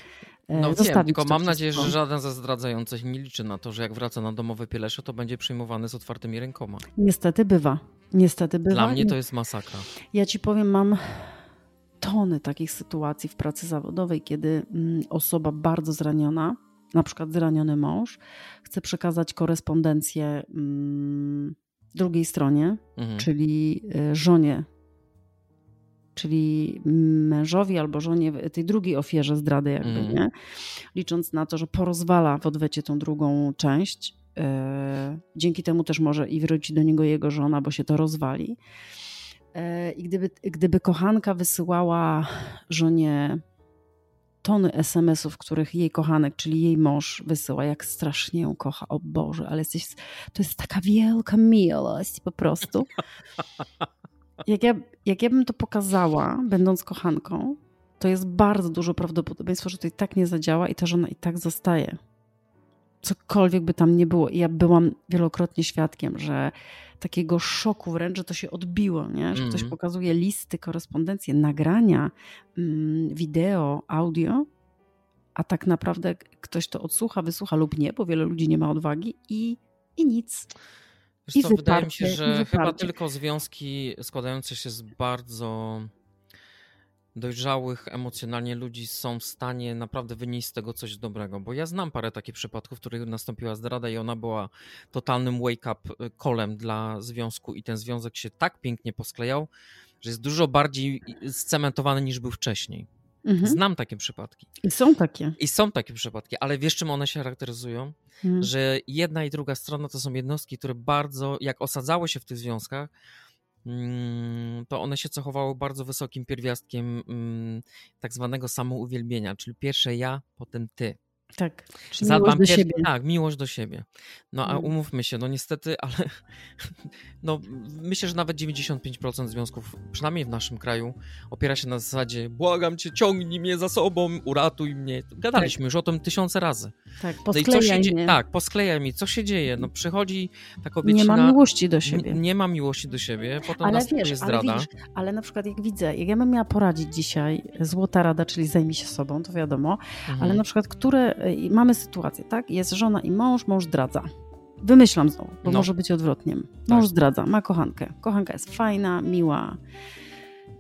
No wiem, tylko mam nadzieję, że żaden ze zdradzających nie liczy na to, że jak wraca na domowe pielesze, to będzie przyjmowany z otwartymi rękoma. Niestety bywa. Niestety bywa. Dla mnie to jest masakra. Ja ci powiem, mam tony takich sytuacji w pracy zawodowej, kiedy mm, osoba bardzo zraniona, na przykład zraniony mąż, chce przekazać korespondencję mm, drugiej stronie, Mhm. czyli y, żonie, czyli mężowi albo żonie, tej drugiej ofierze zdrady, jakby, Mhm. nie? Licząc na to, że porozwala w odwecie tą drugą część. y, Dzięki temu też może i wróci do niego jego żona, bo się to rozwali. Y, I gdyby, gdyby kochanka wysyłała żonie tony SMS-ów, których jej kochanek, czyli jej mąż wysyła, jak strasznie ją kocha, o Boże, ale jesteś, to jest taka wielka miłość po prostu. (laughs) Jak ja, jak ja bym to pokazała, będąc kochanką, to jest bardzo dużo prawdopodobieństwo, że to i tak nie zadziała i ta żona i tak zostaje. Cokolwiek by tam nie było. I ja byłam wielokrotnie świadkiem, że takiego szoku wręcz, że to się odbiło, nie? że ktoś Mhm. pokazuje listy, korespondencje, nagrania, mm, wideo, audio, a tak naprawdę ktoś to odsłucha, wysłucha lub nie, bo wiele ludzi nie ma odwagi i, i nic. Wiesz co, wydaje mi się, wyparcie, że chyba wyparcie. tylko związki składające się z bardzo dojrzałych emocjonalnie ludzi są w stanie naprawdę wynieść z tego coś dobrego. Bo ja znam parę takich przypadków, w których nastąpiła zdrada i ona była totalnym wake-up kolem dla związku i ten związek się tak pięknie posklejał, że jest dużo bardziej scementowany niż był wcześniej. Mhm. Znam takie przypadki. I są takie. I są takie przypadki, ale wiesz czym one się charakteryzują? Mhm. że jedna i druga strona to są jednostki, które bardzo, jak osadzały się w tych związkach, mm, to one się cechowały bardzo wysokim pierwiastkiem mm, tak zwanego samouwielbienia, czyli pierwsze ja, potem ty. Tak. Czyli miłość do siebie. Tak, miłość do siebie. No a Mm. umówmy się, no niestety, (laughs) ale no myślę, że nawet 95% związków, przynajmniej w naszym kraju, opiera się na zasadzie błagam cię, ciągnij mnie za sobą, uratuj mnie. Gadaliśmy już o tym tysiące razy. Tak, No i co się posklejaj dzieje? mnie. Tak, posklejaj mi, co się dzieje? No przychodzi ta Nie kobiecina... ma miłości do siebie. Nie, nie ma miłości do siebie, potem Ale wiesz, ale zdrada. widzisz, ale na przykład jak widzę, jak ja bym miała poradzić dzisiaj, złota rada, czyli zajmij się sobą, to wiadomo, Mhm. ale na przykład, które, mamy sytuację, tak? Jest żona i mąż, mąż zdradza. Wymyślam znowu, bo No. może być odwrotnie. Mąż Tak. zdradza, ma kochankę. Kochanka jest fajna, miła.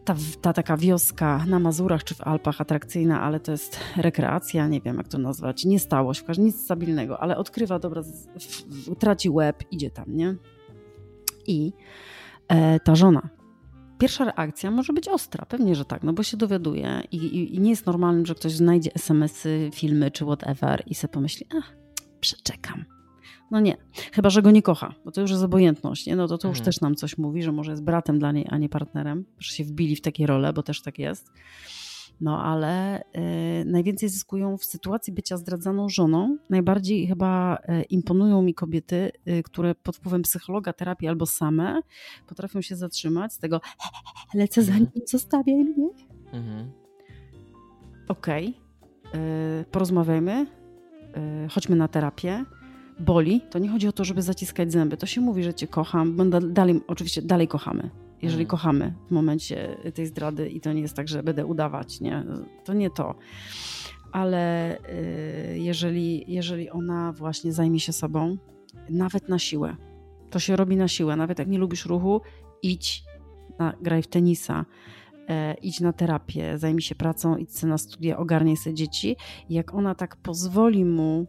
Ta, ta taka wioska na Mazurach czy w Alpach atrakcyjna, ale to jest rekreacja, nie wiem jak to nazwać, niestałość, w każdym nic stabilnego, ale odkrywa, dobra, traci łeb, idzie tam, nie? I e, ta żona. Pierwsza reakcja może być ostra, pewnie, że tak, no bo się dowiaduje i, i, i nie jest normalnym, że ktoś znajdzie SMS-y, filmy czy whatever i sobie pomyśli, ach, przeczekam. No nie, chyba, że go nie kocha, bo to już jest obojętność, nie? No to to już Mhm. też nam coś mówi, że może jest bratem dla niej, a nie partnerem, że się wbili w takie role, bo też tak jest. No ale y, najwięcej zyskują w sytuacji bycia zdradzaną żoną. Najbardziej chyba y, imponują mi kobiety, y, które pod wpływem psychologa, terapii albo same potrafią się zatrzymać z tego lecę za nim, zostawiaj mnie. Mhm. Okej, y, porozmawiajmy, y, chodźmy na terapię. Boli, to nie chodzi o to, żeby zaciskać zęby. To się mówi, że cię kocham, bo da- dalej, oczywiście dalej kochamy. Jeżeli Mhm. kochamy w momencie tej zdrady i to nie jest tak, że będę udawać, nie? To nie to. Ale y, jeżeli, jeżeli ona właśnie zajmie się sobą, nawet na siłę, to się robi na siłę. Nawet jak nie lubisz ruchu, idź, na, graj w tenisa, e, idź na terapię, zajmij się pracą, idź na studia, ogarnij sobie dzieci. I jak ona tak pozwoli mu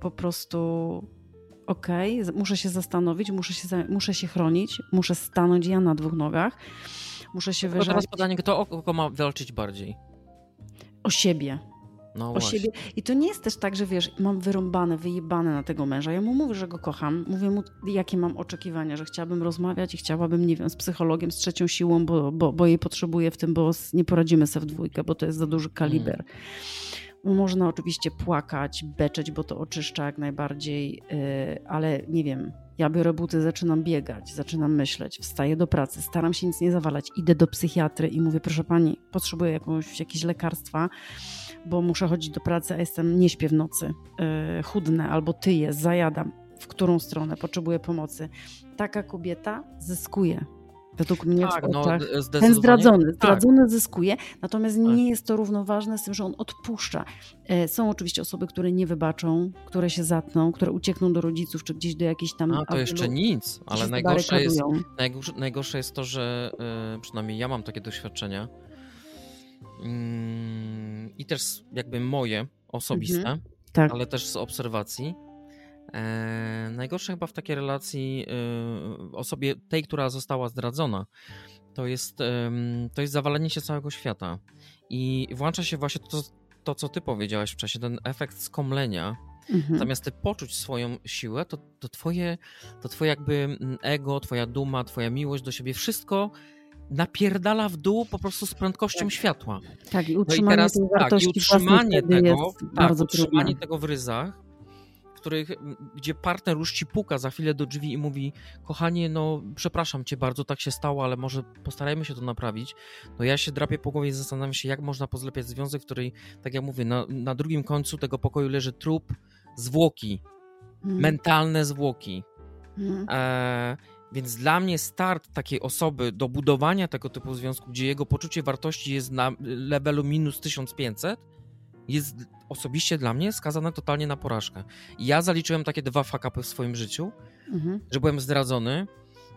po prostu okej, z- muszę się zastanowić, muszę się, muszę się chronić, muszę stanąć ja na dwóch nogach, muszę się wyżalić teraz pytanie, kto o kogo ma walczyć bardziej? o siebie. No o właśnie. siebie. I to nie jest też tak, że wiesz, mam wyrąbane, wyjebane na tego męża. Ja mu mówię, że go kocham. Mówię mu, jakie mam oczekiwania, że chciałabym rozmawiać i chciałabym, nie wiem, z psychologiem, z trzecią siłą, bo, bo, bo jej potrzebuję w tym, bo nie poradzimy sobie w dwójkę, bo to jest za duży kaliber. Można oczywiście płakać, beczeć, bo to oczyszcza jak najbardziej, yy, ale nie wiem, ja biorę buty, zaczynam biegać, zaczynam myśleć, wstaję do pracy, staram się nic nie zawalać, idę do psychiatry i mówię, proszę pani, potrzebuję jakąś, jakieś lekarstwa, bo muszę chodzić do pracy, a jestem, nie śpię w nocy, yy, albo tyję, zajadam, w którą stronę? Potrzebuję pomocy. Taka kobieta zyskuje według mnie Tak, w no, oczach. d- Ten zdecydowanie zdradzony, tak. zdradzony zyskuje, natomiast nie jest to równoważne z tym, że on odpuszcza. E, Są oczywiście osoby, które nie wybaczą, które się zatną, które uciekną do rodziców, czy gdzieś do jakiejś tam A, to jeszcze nic, ale najgorsze jest, najgorsze, najgorsze jest to, że y, przynajmniej ja mam takie doświadczenia mm, i też jakby moje osobiste, Mhm. Tak. ale też z obserwacji. E, najgorsze chyba w takiej relacji y, osobie tej, która została zdradzona, to jest, ym, to jest zawalenie się całego świata. I włącza się właśnie to, to co ty powiedziałaś w czasie, ten efekt skomlenia, Mhm. Zamiast ty poczuć swoją siłę, to, to, twoje, to twoje jakby mm, ego, twoja duma, twoja miłość do siebie, wszystko napierdala w dół po prostu z prędkością Tak. światła. tak, i No i utrzymanie teraz tak, i utrzymanie tego, tak, utrzymanie trudne. tego w ryzach, których, gdzie partner już ci puka za chwilę do drzwi i mówi, kochanie, no przepraszam cię bardzo, tak się stało, ale może postarajmy się to naprawić. No ja się drapię po głowie i zastanawiam się, jak można pozlepiać związek, w której, tak jak mówię, na, na drugim końcu tego pokoju leży trup, zwłoki, Mhm. mentalne zwłoki. Mhm. E, więc dla mnie start takiej osoby do budowania tego typu związku, gdzie jego poczucie wartości jest na levelu minus 1500, jest osobiście dla mnie skazane totalnie na porażkę. Ja zaliczyłem takie dwa fakapy w swoim życiu, Mhm. że byłem zdradzony.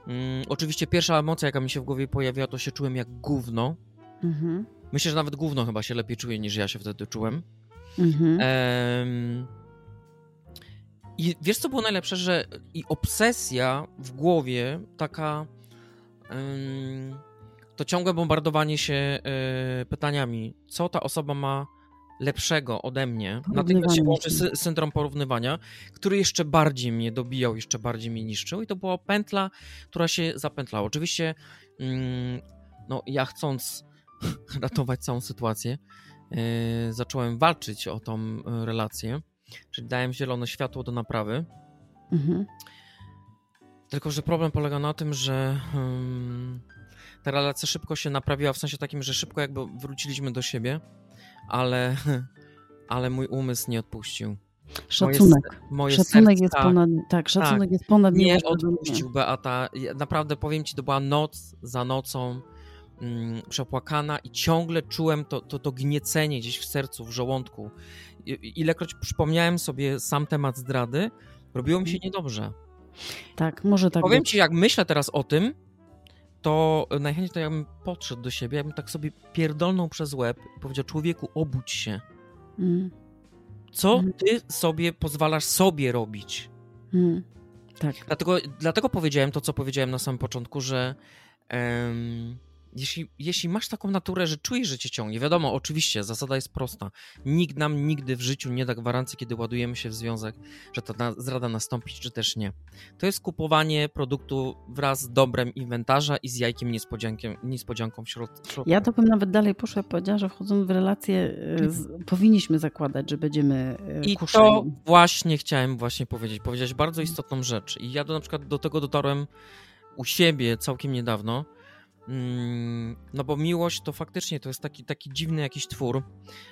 Mm, oczywiście pierwsza emocja, jaka mi się w głowie pojawiła, to się czułem jak gówno. Mhm. Myślę, że nawet gówno chyba się lepiej czuje niż ja się wtedy czułem. Mhm. I wiesz, co było najlepsze, że i obsesja w głowie, taka. to ciągłe bombardowanie się e, pytaniami, co ta osoba ma lepszego ode mnie. Natychmiast się łączy sy- syndrom porównywania, który jeszcze bardziej mnie dobijał, jeszcze bardziej mnie niszczył. I to była pętla, która się zapętlała. Oczywiście, mm, no, ja chcąc (laughs) ratować całą sytuację, e, zacząłem walczyć o tą e, relację, czyli dałem zielone światło do naprawy. Mhm. Tylko, że problem polega na tym, że hmm, ta relacja szybko się naprawiła, w sensie takim, że szybko jakby wróciliśmy do siebie, ale, (laughs) ale mój umysł nie odpuścił. Szacunek. Moje Szacunek serce, jest ponad. Tak, szacunek jest ponad nie odpuścił Beata. Naprawdę powiem ci, to była noc za nocą mm, przepłakana i ciągle czułem to, to, to gniecenie gdzieś w sercu, w żołądku. Ilekroć przypomniałem sobie sam temat zdrady, robiło mi się niedobrze. Tak, może tak Powiem być. ci, jak myślę teraz o tym, to najchętniej to ja bym podszedł do siebie, ja bym tak sobie pierdolnął przez łeb i powiedział, człowieku, obudź się. Mm, Co Mhm. ty sobie pozwalasz sobie robić? mm. Tak. Dlatego, dlatego powiedziałem to, co powiedziałem na samym początku, że em, jeśli, jeśli masz taką naturę, że czujesz, że cię ciągnie, wiadomo, oczywiście, zasada jest prosta. Nikt nam nigdy w życiu nie da gwarancji, kiedy ładujemy się w związek, że ta na- zrada nastąpi, czy też nie. To jest kupowanie produktu wraz z dobrem inwentarza i z jajkiem niespodziankiem, niespodzianką w środ- w środku. Ja to bym nawet dalej poszła, powiedziała, że wchodząc w relację e, z, powinniśmy zakładać, że będziemy e, I kuszeni. to właśnie chciałem właśnie powiedzieć. Powiedziałeś bardzo istotną rzecz. I ja do, na przykład do tego dotarłem u siebie całkiem niedawno. Mm, No bo miłość to faktycznie to jest taki, taki dziwny jakiś twór,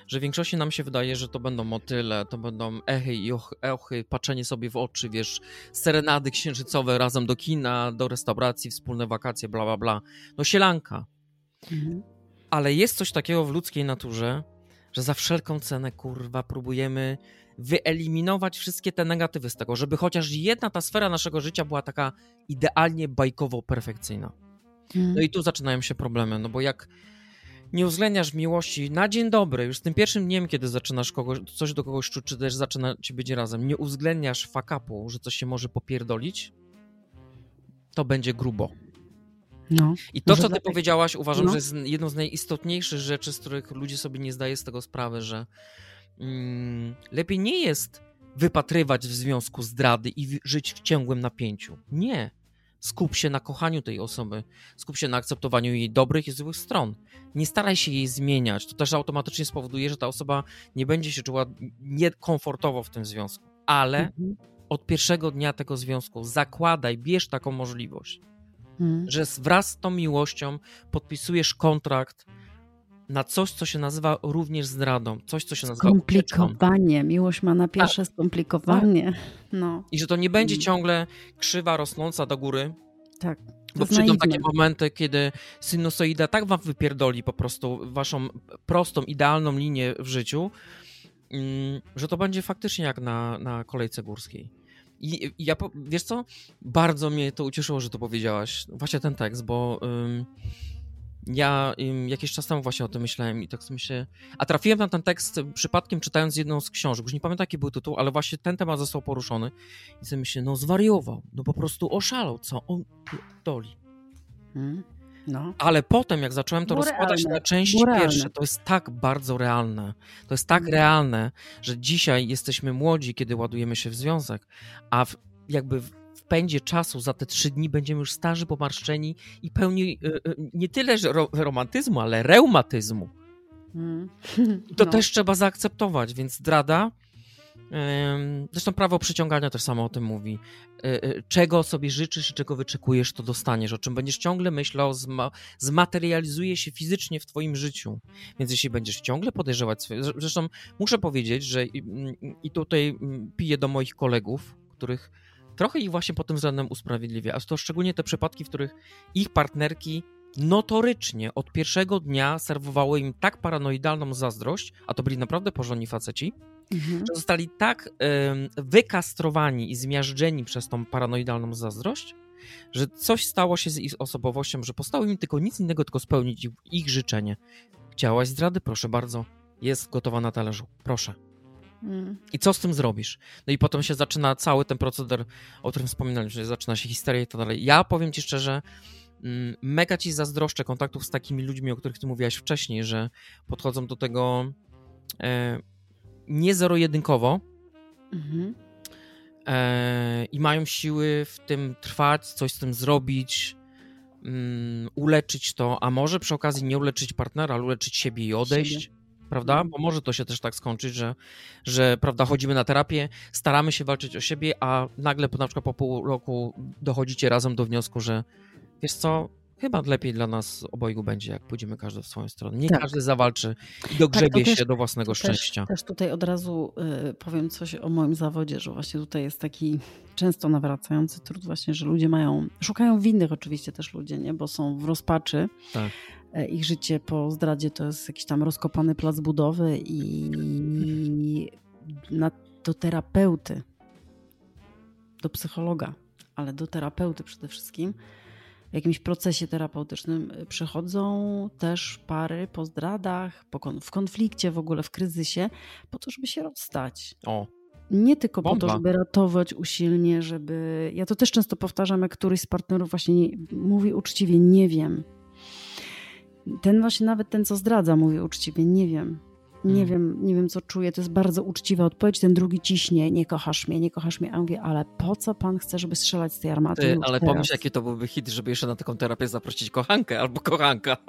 że w większości nam się wydaje, że to będą motyle, to będą echy i och- ochy, patrzenie sobie w oczy, wiesz, serenady księżycowe razem do kina, do restauracji, wspólne wakacje, bla, bla, bla. No sielanka. Mhm. Ale jest coś takiego w ludzkiej naturze, że za wszelką cenę, kurwa, próbujemy wyeliminować wszystkie te negatywy z tego, żeby chociaż jedna ta sfera naszego życia była taka idealnie bajkowo perfekcyjna. Mhm. No i tu zaczynają się problemy, no bo jak nie uwzględniasz miłości na dzień dobry, już z tym pierwszym dniem, kiedy zaczynasz kogoś, coś do kogoś czuć, czy też zaczyna ci być razem, nie uwzględniasz fakapu, że coś się może popierdolić, to będzie grubo. No. I to, co ty dlatego- powiedziałaś, uważam, no. że jest jedną z najistotniejszych rzeczy, z których ludzie sobie nie zdają z tego sprawy, że mm, lepiej nie jest wypatrywać w związku zdrady i w- żyć w ciągłym napięciu. Nie. Skup się na kochaniu tej osoby, skup się na akceptowaniu jej dobrych i złych stron. Nie staraj się jej zmieniać. To też automatycznie spowoduje, że ta osoba nie będzie się czuła niekomfortowo w tym związku. Ale Mhm. od pierwszego dnia tego związku zakładaj, bierz taką możliwość, Mhm. że wraz z tą miłością podpisujesz kontrakt na coś, co się nazywa również zdradą, coś, co się nazywa. Skomplikowanie. Miłość ma na pierwsze skomplikowanie. No, I że to nie będzie Mm. ciągle krzywa rosnąca do góry, tak. bo przyjdą naiwne. takie momenty, kiedy sinusoida tak wam wypierdoli po prostu waszą prostą, idealną linię w życiu, mm, że to będzie faktycznie jak na, na kolejce górskiej. I i ja, wiesz co, bardzo mnie to ucieszyło, że to powiedziałaś, właśnie ten tekst, bo ym, ja jakiś czas temu właśnie o tym myślałem i tak sobie myślę, a trafiłem na ten tekst przypadkiem czytając jedną z książek, już nie pamiętam jaki był tytuł, ale właśnie ten temat został poruszony i sobie myślę, no zwariował, no po prostu oszalał, co on doli. Mhm. No. Ale potem, jak zacząłem to Było rozkładać na części pierwsze, to jest tak bardzo realne. To jest tak Mhm. realne, że dzisiaj jesteśmy młodzi, kiedy ładujemy się w związek, a w, jakby w, w pędzie czasu za te trzy dni będziemy już starzy, pomarszczeni i pełni y, y, nie tyle ro, romantyzmu, ale reumatyzmu. I to No. też trzeba zaakceptować, więc zdrada. Zresztą prawo przyciągania też samo o tym mówi. Y, y, Czego sobie życzysz i czego wyczekujesz, to dostaniesz. O czym będziesz ciągle myślał, zma- zmaterializuje się fizycznie w Twoim życiu. Więc jeśli będziesz ciągle podejrzewać swoje. zre- Zresztą muszę powiedzieć, że i, mm, i tutaj mm, piję do moich kolegów, których trochę ich właśnie pod tym względem usprawiedliwia. A to szczególnie te przypadki, w których ich partnerki notorycznie od pierwszego dnia serwowały im tak paranoidalną zazdrość, a to byli naprawdę porządni faceci, Mhm. że zostali tak em, wykastrowani i zmiażdżeni przez tą paranoidalną zazdrość, że coś stało się z ich osobowością, że postało im tylko nic innego, tylko spełnić ich, ich życzenie. Chciałaś zdrady? Proszę bardzo. Jest gotowa na talerzu. Proszę. Mhm. I co z tym zrobisz? No i potem się zaczyna cały ten proceder, o którym wspominaliśmy, że zaczyna się histeria i tak dalej. Ja powiem ci szczerze, mm, mega ci zazdroszczę kontaktów z takimi ludźmi, o których ty mówiłaś wcześniej, że podchodzą do tego e, nie zero-jedynkowo Mhm. e, i mają siły w tym trwać, coś z tym zrobić, mm, uleczyć to, a może przy okazji nie uleczyć partnera, ale uleczyć siebie i odejść. Prawda? Mhm. Bo może to się też tak skończyć, że, że prawda, chodzimy na terapię, staramy się walczyć o siebie, a nagle po, na przykład po pół roku dochodzicie razem do wniosku, że wiesz co, chyba lepiej dla nas obojgu będzie, jak pójdziemy każdy w swoją stronę. Nie Tak. każdy zawalczy i dogrzebie też- się do własnego szczęścia. Też, też tutaj od razu y, powiem coś o moim zawodzie, że właśnie tutaj jest taki często nawracający trud właśnie, że ludzie mają, szukają winnych oczywiście też ludzie, nie? bo są w rozpaczy. Tak. E, Ich życie po zdradzie to jest jakiś tam rozkopany plac budowy i na, do terapeuty, do psychologa, ale do terapeuty przede wszystkim, w jakimś procesie terapeutycznym y, przychodzą też pary po zdradach, po kon- w konflikcie w ogóle, w kryzysie, po to, żeby się rozstać. O, Nie tylko po Bomba. to, żeby ratować usilnie, żeby. Ja to też często powtarzam, jak któryś z partnerów właśnie nie, mówi uczciwie, nie wiem. Ten właśnie nawet ten, co zdradza, mówi uczciwie, nie wiem. Nie Mm. wiem, nie wiem, co czuję. To jest bardzo uczciwa odpowiedź. Ten drugi ciśnie, nie kochasz mnie, nie kochasz mnie. A ja mówię, ale po co pan chce, żeby strzelać z tej armaty? ty, ale teraz? pomyśl, jaki to byłby hit, żeby jeszcze na taką terapię zaprosić kochankę albo kochanka. (laughs)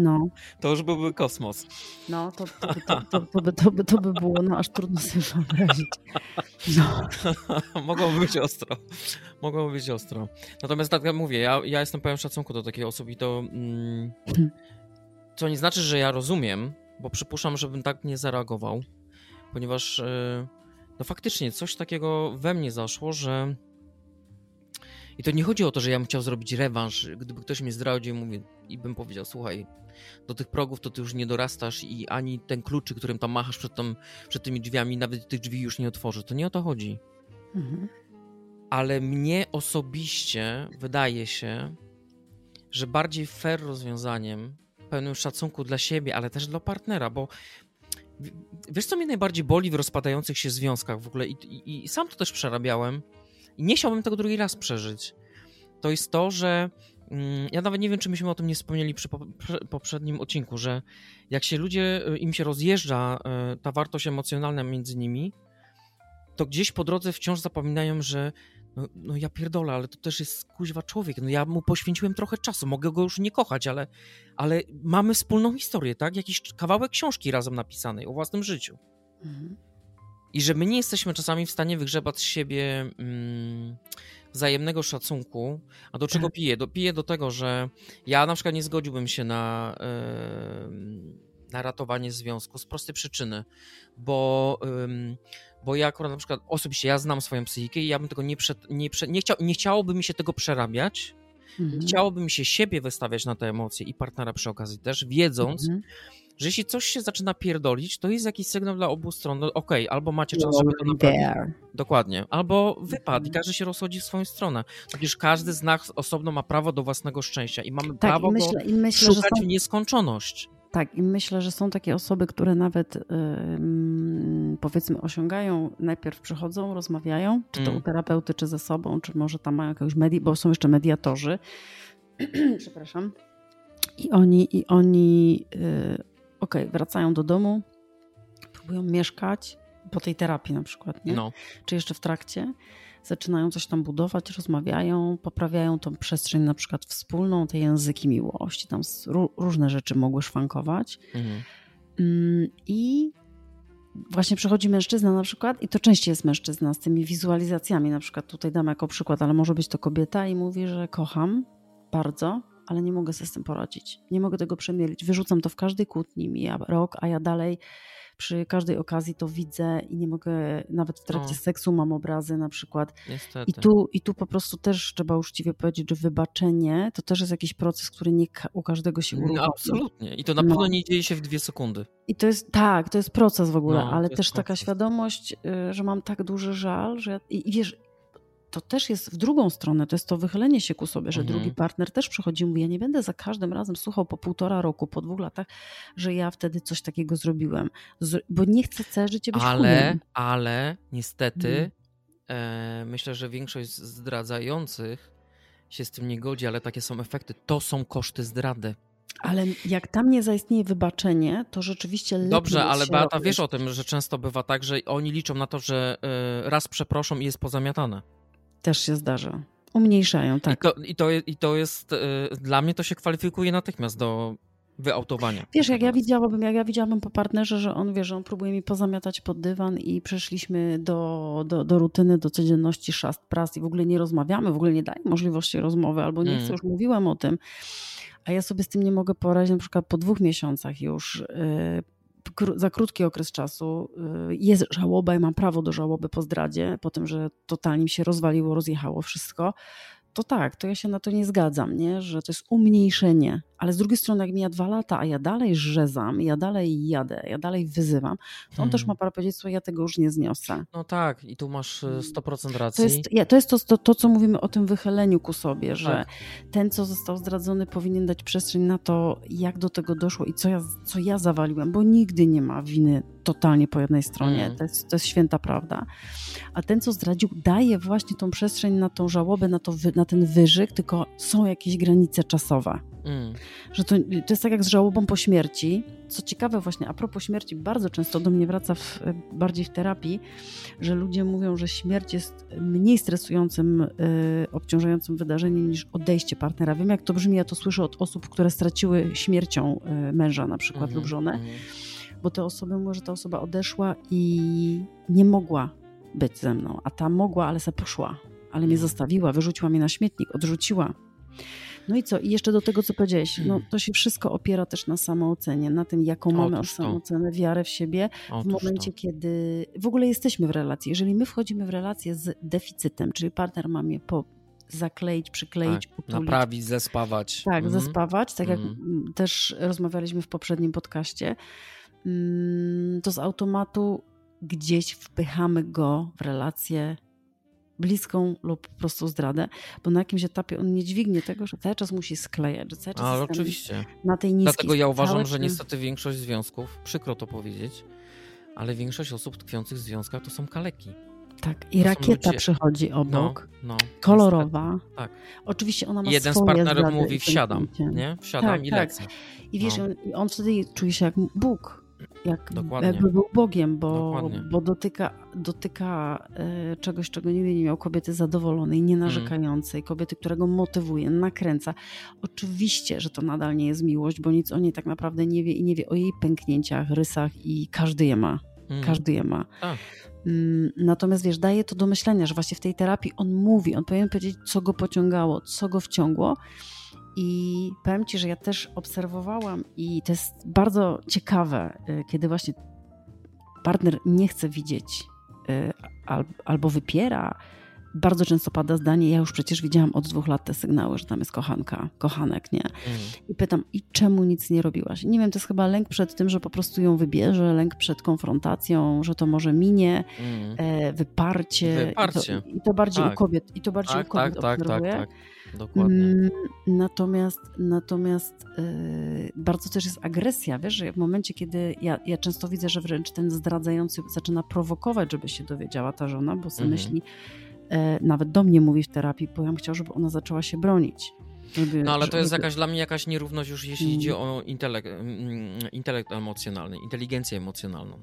No, To już byłby kosmos. no to, to, by, to, to, to, by, to, by, to by było, no aż trudno sobie wyobrazić. No. (laughs) Mogłoby być ostro. Mogłoby być ostro. Natomiast tak jak mówię, ja, ja jestem pełen szacunku do takiej osoby i to. Mm, Mhm. co nie znaczy, że ja rozumiem, bo przypuszczam, żebym tak nie zareagował, ponieważ e, no faktycznie coś takiego we mnie zaszło, że. I to nie chodzi o to, że ja bym chciał zrobić rewanż. Gdyby ktoś mnie zdradził mówi, i bym powiedział, słuchaj, do tych progów to ty już nie dorastasz i ani ten kluczyk, którym tam machasz przed, tą, przed tymi drzwiami, nawet tych drzwi już nie otworzy. To nie o to chodzi Mhm. ale mnie osobiście wydaje się, że bardziej fair rozwiązaniem, pełnym szacunku dla siebie, ale też dla partnera, bo wiesz, co mnie najbardziej boli w rozpadających się związkach w ogóle i, i, i sam to też przerabiałem i nie chciałbym tego drugi raz przeżyć. To jest to, że mm, ja nawet nie wiem, czy myśmy o tym nie wspomnieli przy po- prze- poprzednim odcinku, że jak się ludzie, y, im się rozjeżdża y, ta wartość emocjonalna między nimi, to gdzieś po drodze wciąż zapominają, że No, no ja pierdolę, ale to też jest kuźwa człowiek. No ja mu poświęciłem trochę czasu, mogę go już nie kochać, ale, ale mamy wspólną historię, tak? Jakiś kawałek książki razem napisanej o własnym życiu. Mhm. I że my nie jesteśmy czasami w stanie wygrzebać z siebie mm, wzajemnego szacunku. A do czego Tak. piję? Do, piję do tego, że ja na przykład nie zgodziłbym się na, em, na ratowanie związku z prostej przyczyny, bo, em, bo ja akurat na przykład osobiście ja znam swoją psychikę i ja bym tego nie, prze, nie, prze, nie, chciał, nie chciałoby mi się tego przerabiać. Mhm. Chciałoby mi się siebie wystawiać na te emocje i partnera przy okazji też, wiedząc, Mhm. że jeśli coś się zaczyna pierdolić, to jest jakiś sygnał dla obu stron. No, Okej, albo macie czas, żeby to naprawić. Dokładnie. Albo wypad i Mhm. każdy się rozchodzi w swoją stronę. Przecież każdy z nas osobno ma prawo do własnego szczęścia i mamy Tak, prawo i myślę, i myślę szukać są w nieskończoność. Tak, i myślę, że są takie osoby, które nawet ym, powiedzmy osiągają, najpierw przychodzą, rozmawiają, czy to Mm. u terapeuty, czy ze sobą, czy może tam mają jakiegoś medi, bo są jeszcze mediatorzy. (clears throat) Przepraszam. I oni, i oni, yy, okej, wracają do domu, próbują mieszkać po tej terapii na przykład, nie? No. czy jeszcze w trakcie, zaczynają coś tam budować, rozmawiają, poprawiają tą przestrzeń na przykład wspólną, te języki miłości, tam różne rzeczy mogły szwankować. Mhm. Mm, I właśnie przychodzi mężczyzna na przykład, i to częściej jest mężczyzna z tymi wizualizacjami, na przykład tutaj dam jako przykład, ale może być to kobieta i mówi, że kocham bardzo, ale nie mogę sobie z tym poradzić. Nie mogę tego przemielić. Wyrzucam to w każdej kłótni, mija rok, a ja dalej przy każdej okazji to widzę i nie mogę, nawet w trakcie No. seksu mam obrazy na przykład. Niestety. I tu, I tu po prostu też trzeba uczciwie powiedzieć, że wybaczenie to też jest jakiś proces, który nie u każdego się No, uruchomi. absolutnie. I to na No. pewno nie dzieje się w dwie sekundy. I to jest tak, to jest proces w ogóle, No, ale też taka proces. świadomość, y, że mam tak duży żal, że ja, i, i wiesz, to też jest w drugą stronę, to jest to wychylenie się ku sobie, że Mhm. drugi partner też przychodzi i mówi, ja nie będę za każdym razem słuchał po półtora roku, po dwóch latach, że ja wtedy coś takiego zrobiłem, bo nie chcę całe życie być Ale, chujem. ale niestety Mhm. e, myślę, że większość zdradzających się z tym nie godzi, ale takie są efekty. To są koszty zdrady. Ale jak tam nie zaistnieje wybaczenie, to rzeczywiście lepiej Dobrze, ale Beata, robić. wiesz o tym, że często bywa tak, że oni liczą na to, że e, raz przeproszą i jest pozamiatane. Też się zdarza. Umniejszają, tak. I, to, i, to, I to jest, e, dla mnie to się kwalifikuje natychmiast do wyautowania. Wiesz, jak ja widziałabym, jak ja widziałabym po partnerze, że on wie, że on próbuje mi pozamiatać pod dywan i przeszliśmy do, do, do rutyny, do codzienności szast, pras i w ogóle nie rozmawiamy, w ogóle nie daje możliwości rozmowy, albo nie Mm. chcę, już mówiłem o tym, a ja sobie z tym nie mogę poradzić na przykład po dwóch miesiącach już, kró- za krótki okres czasu yy, jest żałoba i mam prawo do żałoby po zdradzie, po tym, że totalnie mi się rozwaliło, rozjechało wszystko, to tak, to ja się na to nie zgadzam, nie? że to jest umniejszenie. Ale z drugiej strony, jak mija dwa lata, a ja dalej rzezam, ja dalej jadę, ja dalej wyzywam, to on Hmm. też ma prawo powiedzieć, słuchaj, ja tego już nie zniosę. No tak, i tu masz e, 100% racji. To jest, to, jest to, to, to, co mówimy o tym wychyleniu ku sobie, że Tak. ten, co został zdradzony, powinien dać przestrzeń na to, jak do tego doszło i co ja, co ja zawaliłem, bo nigdy nie ma winy totalnie po jednej stronie. Mm. To, jest, to jest święta prawda. A ten, co zdradził, daje właśnie tą przestrzeń na tą żałobę, na, to, na ten wyżyk, tylko są jakieś granice czasowe. Mm. Że to, to jest tak jak z żałobą po śmierci. Co ciekawe właśnie, a propos śmierci, bardzo często do mnie wraca w, bardziej w terapii, że ludzie mówią, że śmierć jest mniej stresującym, y, obciążającym wydarzeniem niż odejście partnera. Wiem jak to brzmi, ja to słyszę od osób, które straciły śmiercią y, męża na przykład Mhm, lub żonę, mhm. bo te osoby mówią, że ta osoba odeszła i nie mogła być ze mną, a ta mogła, ale se poszła, ale mnie Mhm. zostawiła, wyrzuciła mnie na śmietnik, odrzuciła. No i co? I jeszcze do tego, co powiedziałeś, no to się wszystko opiera też na samoocenie, na tym, jaką mamy Otóż samoocenę, wiarę w siebie, w Otóż momencie, to. kiedy w ogóle jesteśmy w relacji. Jeżeli my wchodzimy w relację z deficytem, czyli partner ma mnie po zakleić, przykleić, Tak, utulić, naprawić, zespawać. tak, Mhm. zespawać, tak jak mm, też rozmawialiśmy w poprzednim podcaście, mm, to z automatu gdzieś wpychamy go w relację bliską lub po prostu zdradę, bo na jakimś etapie on nie dźwignie tego, że cały czas musi sklejać, że cały czas Ale oczywiście. na tej niskiej Dlatego ja uważam, że niestety większość związków, przykro to powiedzieć, ale większość osób tkwiących w związkach to są kaleki. Tak, i są rakieta przychodzi obok, No, kolorowa. niestety, tak. Oczywiście ona ma jeden z swoje partnerów zdrady mówi wsiadam, nie? Wsiadam Tak, i tak. lecę. I wiesz, No. on, i on wtedy czuje się jak Bóg. Jak, Dokładnie. jakby był Bogiem, bo, Dokładnie. bo dotyka, dotyka e, czegoś, czego nigdy nie miał kobiety zadowolonej, nie narzekającej, kobiety, która go motywuje, nakręca. Oczywiście, że to nadal nie jest miłość, bo nic o niej tak naprawdę nie wie i nie wie o jej pęknięciach, rysach i każdy je ma. Mm. Każdy je ma. Tak. Mm, Natomiast wiesz, daje to do myślenia, że właśnie w tej terapii on mówi, on powinien powiedzieć, co go pociągało, co go wciągło. I powiem ci, że ja też obserwowałam, i to jest bardzo ciekawe, y, kiedy właśnie partner nie chce widzieć y, al- albo wypiera. Bardzo często pada zdanie: Ja już przecież widziałam od dwóch lat te sygnały, że tam jest kochanka, kochanek, nie? Mm. I pytam, i czemu nic nie robiłaś? Nie wiem, to jest chyba lęk przed tym, że po prostu ją wybierze, lęk przed konfrontacją, że to może minie, Mm. e, wyparcie. Wyparcie. I to, I to bardziej Tak. u kobiet. I to bardziej Tak, u kobiet tak, tak, tak, obserwuję. tak. Dokładnie. Mm, Natomiast, natomiast yy, bardzo też jest agresja, wiesz, że w momencie, kiedy ja, ja często widzę, że wręcz ten zdradzający zaczyna prowokować, żeby się dowiedziała ta żona, bo sobie Mhm. myśli, e, nawet do mnie mówi w terapii, bo ja bym chciał, żeby ona zaczęła się bronić. Żeby, No ale to żeby- jest jakaś dla mnie jakaś nierówność już jeśli Mm. idzie o intelekt, mm, intelekt emocjonalny, inteligencję emocjonalną.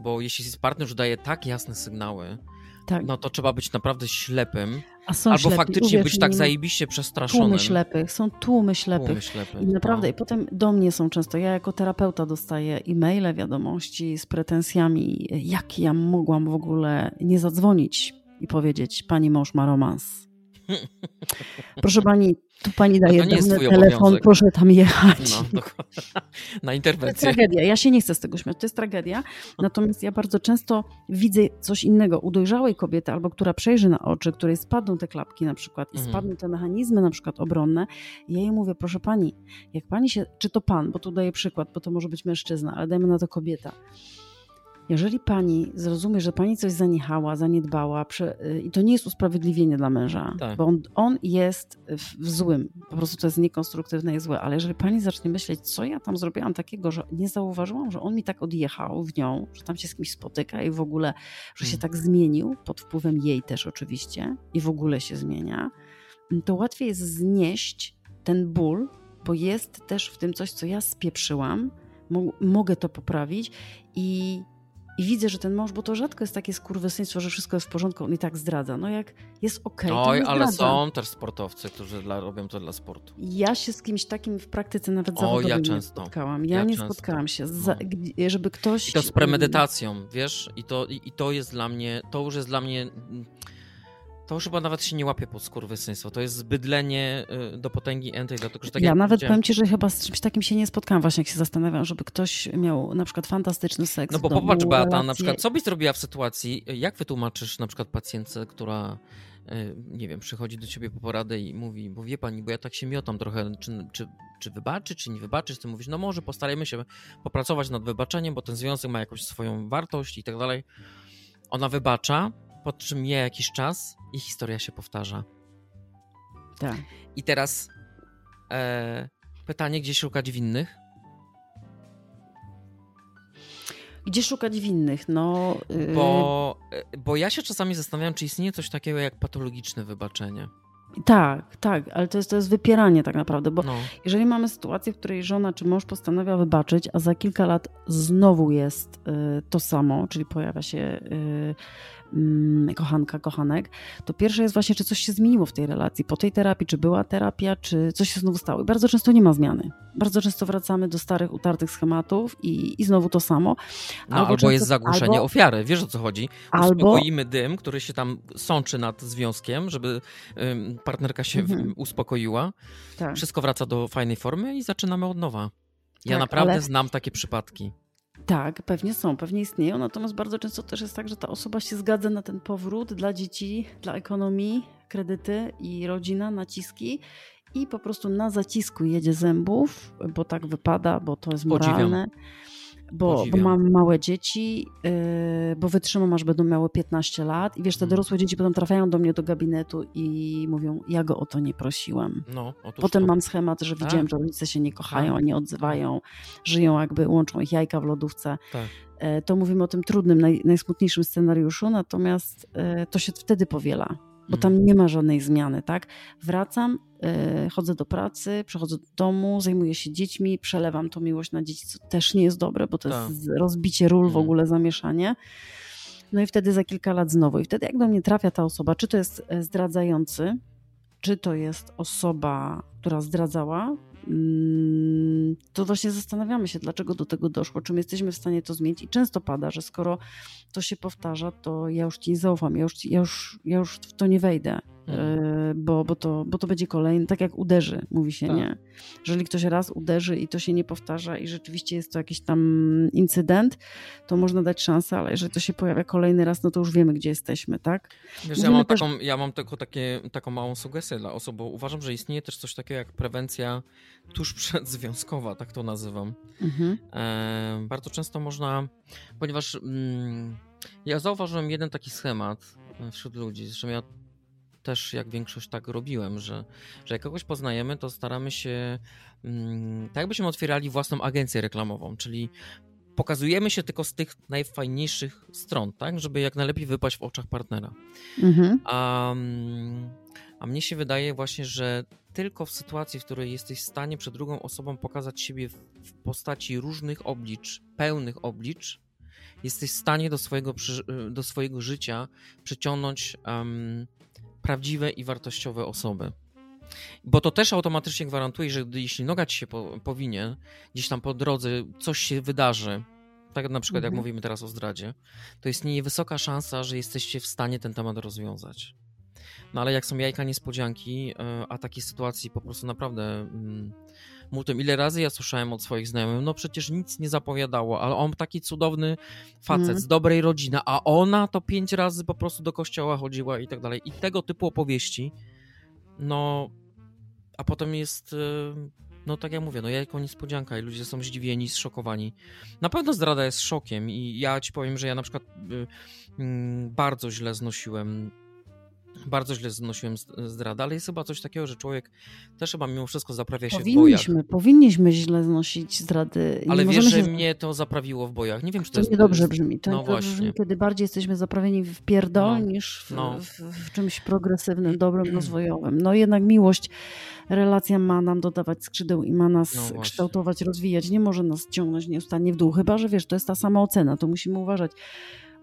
Bo jeśli partner już daje tak jasne sygnały, tak. no to trzeba być naprawdę ślepym, albo ślepi, faktycznie być tak zajebiście przestraszonym. Tłumy ślepych, są tłumy ślepych. Tłumy ślepy. I naprawdę, No. i potem do mnie są często, ja jako terapeuta dostaję e-maile, wiadomości z pretensjami, jak ja mogłam w ogóle nie zadzwonić i powiedzieć, pani mąż ma romans. (laughs) Proszę pani, tu pani daje to jest dany twój telefon, obowiązek. proszę tam jechać. No, dokładnie. (laughs) Na To jest interwencję. tragedia. Ja się nie chcę z tego śmiać. To jest tragedia. Natomiast ja bardzo często widzę coś innego u dojrzałej kobiety, albo która przejrzy na oczy, której spadną te klapki na przykład i Mhm. spadną te mechanizmy na przykład obronne. I ja jej mówię, proszę pani, jak pani się, czy to pan, bo tu daję przykład, bo to może być mężczyzna, ale dajmy na to kobieta. Jeżeli pani zrozumie, że pani coś zaniechała, zaniedbała, prze, y, i to nie jest usprawiedliwienie dla męża, Tak. bo on, on jest w, złym, po prostu to jest niekonstruktywne i złe, ale jeżeli pani zacznie myśleć, co ja tam zrobiłam takiego, że nie zauważyłam, że on mi tak odjechał w nią, że tam się z kimś spotyka i w ogóle, że się Hmm. tak zmienił, pod wpływem jej też oczywiście, i w ogóle się zmienia, to łatwiej jest znieść ten ból, bo jest też w tym coś, co ja spieprzyłam, mo- mogę to poprawić i, i widzę, że ten mąż, bo to rzadko jest takie skurwysyństwo, że wszystko jest w porządku, on i tak zdradza. No jak jest okej, to Oj, nie ale zdradza. są też sportowcy, którzy dla, robią to dla sportu. Ja się z kimś takim w praktyce nawet O, ja nie często. spotkałam. Ja, Ja nie często. spotkałam się, za, No. żeby ktoś... I to z premedytacją, wiesz? I to, i, I to jest dla mnie, to już jest dla mnie, mm, to już chyba nawet się nie łapie pod skurwysyństwo. To jest zbydlenie y, do potęgi entej, dlatego że tak ja nawet powiem ci, że chyba z czymś takim się nie spotkałam, właśnie jak się zastanawiam, żeby ktoś miał na przykład fantastyczny seks No bo domu, popatrz, Beata, na relacje- przykład, co byś zrobiła w sytuacji, jak wytłumaczysz na przykład pacjentce, która, y, nie wiem, przychodzi do ciebie po poradę i mówi, bo wie pani, bo ja tak się miotam trochę, czy, czy, czy wybaczy, czy nie wybaczysz, ty mówisz, no może postarajmy się popracować nad wybaczeniem, bo ten związek ma jakąś swoją wartość i tak dalej. Ona wybacza, po czym mija jakiś czas i historia się powtarza. Tak. I teraz e, pytanie, gdzie szukać winnych? Gdzie szukać winnych? No, yy, Bo, e, bo ja się czasami zastanawiam, czy istnieje coś takiego jak patologiczne wybaczenie. tak, tak, ale to jest, to jest wypieranie tak naprawdę, bo No. jeżeli mamy sytuację, w której żona czy mąż postanawia wybaczyć, a za kilka lat znowu jest y, to samo, czyli pojawia się y, kochanka, kochanek, to pierwsze jest właśnie, czy coś się zmieniło w tej relacji, po tej terapii, czy była terapia, czy coś się znowu stało. I bardzo często nie ma zmiany. Bardzo często wracamy do starych, utartych schematów i, i znowu to samo. No, albo, często- jest zagłuszenie albo- ofiary. Wiesz o co chodzi? Albo- Uspokoimy dym, który się tam sączy nad związkiem, żeby ym, partnerka się Mhm. uspokoiła. Tak. Wszystko wraca do fajnej formy i zaczynamy od nowa. Ja Tak, naprawdę ale- znam takie przypadki. Tak, pewnie są, pewnie istnieją, natomiast bardzo często też jest tak, że ta osoba się zgadza na ten powrót dla dzieci, dla ekonomii, kredyty i rodzina, naciski i po prostu na zacisku jedzie zębów, bo tak wypada, bo to jest Podziwiam. Bo, bo mam małe dzieci, yy, bo wytrzymam, aż będą miały 15 lat. I wiesz, te Mhm. dorosłe dzieci potem trafiają do mnie do gabinetu i mówią: Ja go o to nie prosiłem. No, Potem to. mam schemat, że widziałem, że rodzice się nie kochają, Tak. nie odzywają, żyją jakby, łączą ich jajka w lodówce. Tak. E, To mówimy o tym trudnym, naj, najsmutniejszym scenariuszu, natomiast e, to się wtedy powiela. Bo tam nie ma żadnej zmiany, tak? Wracam, yy, chodzę do pracy, przychodzę do domu, zajmuję się dziećmi, przelewam tą miłość na dzieci, co też nie jest dobre, bo to Tak. jest rozbicie ról, w Mhm. ogóle zamieszanie. No i wtedy za kilka lat znowu. I wtedy jak do mnie trafia ta osoba, czy to jest e, zdradzający, czy to jest osoba, która zdradzała, to właśnie zastanawiamy się, dlaczego do tego doszło, czy my jesteśmy w stanie to zmienić. I często pada, że skoro to się powtarza, to ja już ci nie zaufam, ja już, ja już, ja już w to nie wejdę, Mhm. e, bo, bo, to, bo to będzie kolejny, tak jak uderzy, mówi się, Tak. nie? Jeżeli ktoś raz uderzy i to się nie powtarza i rzeczywiście jest to jakiś tam incydent, to można dać szansę, ale jeżeli to się pojawia kolejny raz, no to już wiemy, gdzie jesteśmy, tak? Wiesz, ja mam, też- taką, ja mam tylko takie, taką małą sugestię dla osób, bo uważam, że istnieje też coś takiego jak prewencja tuż przedzwiązkowa, tak to nazywam. Mhm. E, bardzo często można, ponieważ mm, ja zauważyłem jeden taki schemat e, wśród ludzi, zresztą ja też jak większość tak robiłem, że, że jak kogoś poznajemy, to staramy się, mm, tak jakbyśmy otwierali własną agencję reklamową, czyli pokazujemy się tylko z tych najfajniejszych stron, tak, żeby jak najlepiej wypaść w oczach partnera. Mhm. A, a mnie się wydaje właśnie, że tylko w sytuacji, w której jesteś w stanie przed drugą osobą pokazać siebie w, postaci różnych oblicz, pełnych oblicz, jesteś w stanie do swojego, do swojego życia przyciągnąć em, prawdziwe i wartościowe osoby. Bo to też automatycznie gwarantuje, że jeśli noga ci się po, powinie, gdzieś tam po drodze coś się wydarzy, tak na przykład jak Mhm. mówimy teraz o zdradzie, to istnieje wysoka szansa, że jesteście w stanie ten temat rozwiązać. No ale jak są jajka niespodzianki, e, a takiej sytuacji po prostu naprawdę mm, multum. Ile razy ja słyszałem od swoich znajomych, no przecież nic nie zapowiadało, ale on taki cudowny facet Mhm. z dobrej rodziny, a ona to pięć razy po prostu do kościoła chodziła i tak dalej. I tego typu opowieści, no, a potem jest, e, no tak jak mówię, no jajko niespodzianka i ludzie są zdziwieni, zszokowani. Na pewno zdrada jest szokiem i ja ci powiem, że ja na przykład y, mm, bardzo źle znosiłem bardzo źle znosiłem zdradę, ale jest chyba coś takiego, że człowiek też chyba mimo wszystko zaprawia się w bojach. Powinniśmy, powinniśmy źle znosić zdrady. i Ale wiesz, że się... mnie to zaprawiło w bojach. Nie wiem, czy to, To jest... niedobrze brzmi. To no niedobrze właśnie. brzmi, kiedy bardziej jesteśmy zaprawieni w pierdol No, niż w, no. w, w czymś progresywnym, dobrym, rozwojowym. No jednak miłość, relacja ma nam dodawać skrzydeł i ma nas No kształtować, rozwijać. Nie może nas ciągnąć nieustannie w dół, chyba że wiesz, to jest ta sama ocena, to musimy uważać.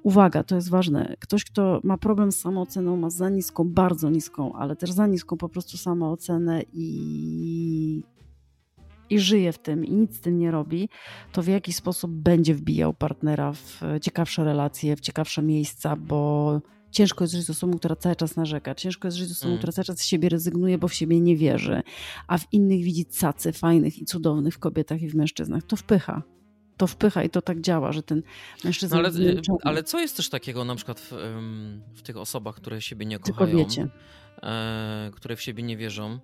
Uwaga, to jest ważne. Ktoś, kto ma problem z samooceną, ma za niską, bardzo niską, ale też za niską po prostu samoocenę i, i żyje w tym i nic z tym nie robi, to w jaki sposób będzie wbijał partnera w ciekawsze relacje, w ciekawsze miejsca, bo ciężko jest żyć z osobą, która cały czas narzeka. Ciężko jest żyć z osobą, Mm. która cały czas z siebie rezygnuje, bo w siebie nie wierzy, a w innych widzi cacy fajnych i cudownych w kobietach i w mężczyznach. To wpycha. To wpycha i to tak działa, że ten mężczyzna... No ale, ciągnie. ale co jest też takiego na przykład w, w tych osobach, które siebie nie kochają, kobiecie. e, które w siebie nie wierzą,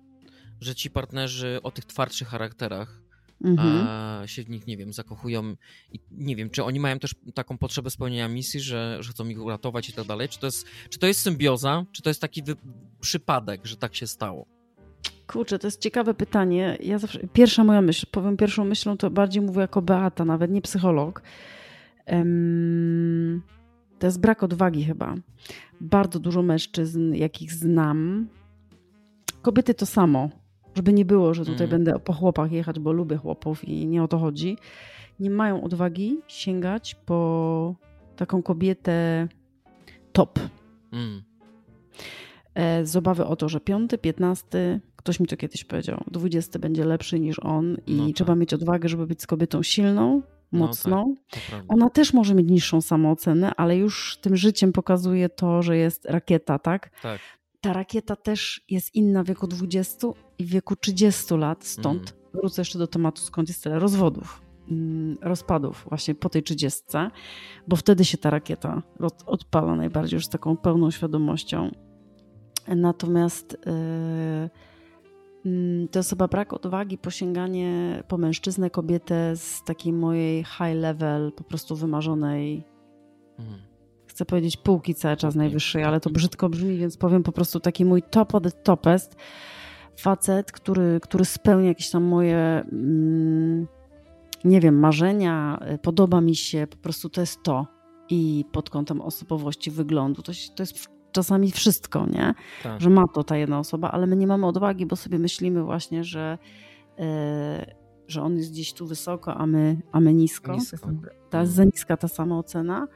że ci partnerzy o tych twardszych charakterach Mhm. a się w nich, nie wiem, zakochują i nie wiem, czy oni mają też taką potrzebę spełnienia misji, że, że chcą ich uratować i tak dalej, czy to jest, czy to jest symbioza, czy to jest taki przypadek, że tak się stało? Kurczę, to jest ciekawe pytanie. Ja zawsze, pierwsza moja myśl, powiem pierwszą myślą, to bardziej mówię jako Beata, nawet nie psycholog. Em, to jest brak odwagi chyba. Bardzo dużo mężczyzn, jakich znam. Kobiety to samo. Żeby nie było, że tutaj Mm. będę po chłopach jechać, bo lubię chłopów i nie o to chodzi. Nie mają odwagi sięgać po taką kobietę top. Mm. E, z obawy o to, że piąty, piętnasty, ktoś mi to kiedyś powiedział, dwudziesty będzie lepszy niż on i No tak. trzeba mieć odwagę, żeby być z kobietą silną, No mocną. To prawda. Ona też może mieć niższą samoocenę, ale już tym życiem pokazuje to, że jest rakieta, tak? Tak. Ta rakieta też jest inna w wieku 20 i w wieku 30 lat, stąd Mhm. wrócę jeszcze do tematu, skąd jest tyle rozwodów, mm, rozpadów właśnie po tej 30, bo wtedy się ta rakieta odpala najbardziej już z taką pełną świadomością. Natomiast yy, mm, to jest chyba brak odwagi, posięganie po mężczyznę, kobietę z takiej mojej high level, po prostu wymarzonej, Mm. chcę powiedzieć półki cały czas najwyższej, ale to brzydko brzmi, więc powiem po prostu taki mój top of the topest. Facet, który, który spełnia jakieś tam moje, mm, nie wiem, marzenia, y, podoba mi się, po prostu to jest to. I pod kątem osobowości, wyglądu, to, się- to jest czasami wszystko, nie? Tak. Że ma to ta jedna osoba, ale my nie mamy odwagi, bo sobie myślimy właśnie, że, e, że on jest gdzieś tu wysoko, a my, a my nisko. Nisko. Ta jest za niska ta samoocena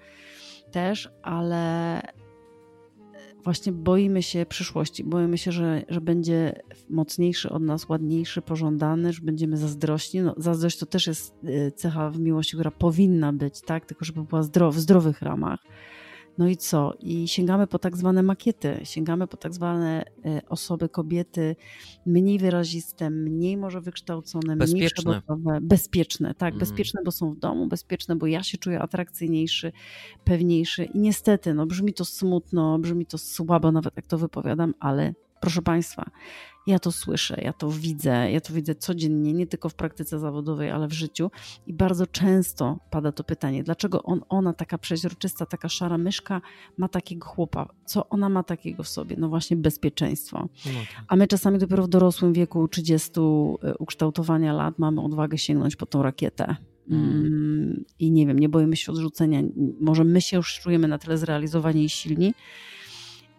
też, ale właśnie boimy się przyszłości. Boimy się, że, że będzie mocniejszy od nas, ładniejszy, pożądany, że będziemy zazdrośni. No, zazdrość to też jest y, cecha w miłości, która powinna być, tak? Tylko żeby była zdrow, w zdrowych ramach. No i co? I sięgamy po tak zwane makiety, sięgamy po tak zwane y, osoby, kobiety mniej wyraziste, mniej może wykształcone, mniej Bezpieczne. przebudowe, bezpieczne, tak, Mm. bezpieczne, bo są w domu, bezpieczne, bo ja się czuję atrakcyjniejszy, pewniejszy i niestety, no brzmi to smutno, brzmi to słabo nawet jak to wypowiadam, ale proszę Państwa, ja to słyszę, ja to widzę, ja to widzę codziennie, nie tylko w praktyce zawodowej, ale w życiu i bardzo często pada to pytanie, dlaczego on, ona taka przeźroczysta, taka szara myszka ma takiego chłopa, co ona ma takiego w sobie? No właśnie bezpieczeństwo. No tak. A my czasami dopiero w dorosłym wieku 30 ukształtowania lat mamy odwagę sięgnąć po tą rakietę. Mm, I nie wiem, nie boimy się odrzucenia. Może my się już czujemy na tyle zrealizowani i silni.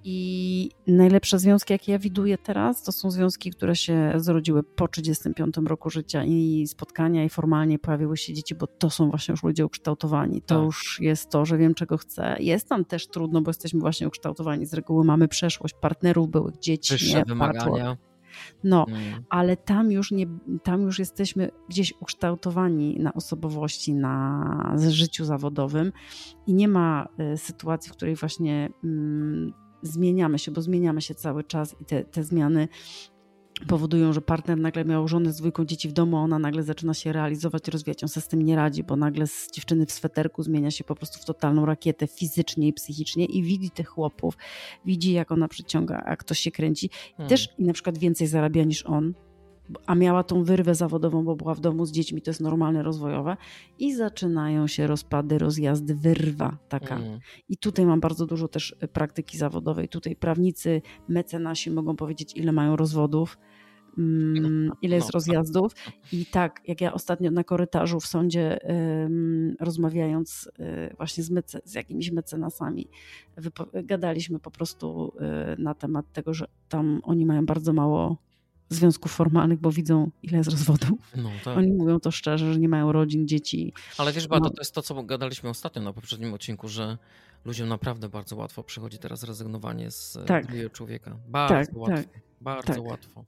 I najlepsze związki, jakie ja widuję teraz, to są związki, które się zrodziły po 35 roku życia i spotkania, i formalnie pojawiły się dzieci, bo to są właśnie już ludzie ukształtowani. To Tak. już jest to, że wiem, czego chcę. Jest tam też trudno, bo jesteśmy właśnie ukształtowani. Z reguły mamy przeszłość partnerów, byłych dzieci, Wyższe nie, wymagania. No, Mm. ale tam już, nie, tam już jesteśmy gdzieś ukształtowani na osobowości, na życiu zawodowym i nie ma y, sytuacji, w której właśnie mm, zmieniamy się, bo zmieniamy się cały czas i te, te zmiany powodują, że partner nagle miał żonę z dwójką dzieci w domu, a ona nagle zaczyna się realizować, rozwijać. On se z tym nie radzi, bo nagle z dziewczyny w sweterku zmienia się po prostu w totalną rakietę fizycznie i psychicznie i widzi tych chłopów, widzi jak ona przyciąga, jak ktoś się kręci Hmm. też i na przykład więcej zarabia niż on, a miała tą wyrwę zawodową, bo była w domu z dziećmi, to jest normalne, rozwojowe i zaczynają się rozpady, rozjazdy, wyrwa taka. Mm. I tutaj mam bardzo dużo też y, praktyki zawodowej. Tutaj prawnicy, mecenasi mogą powiedzieć, ile mają rozwodów, mm, ile jest No. rozjazdów. I tak, jak ja ostatnio na korytarzu w sądzie rozmawiając y, właśnie z, mece, z jakimiś mecenasami, gadaliśmy po prostu y, na temat tego, że tam oni mają bardzo mało związków formalnych, bo widzą, ile jest rozwodów. No, tak. Oni mówią to szczerze, że nie mają rodzin, dzieci. Ale wiesz, Beato, No. to jest to, co gadaliśmy ostatnio na poprzednim odcinku, że ludziom naprawdę bardzo łatwo przychodzi teraz rezygnowanie z e, Tak. drugiego człowieka. Bardzo Tak, łatwo. tak, bardzo tak. łatwo.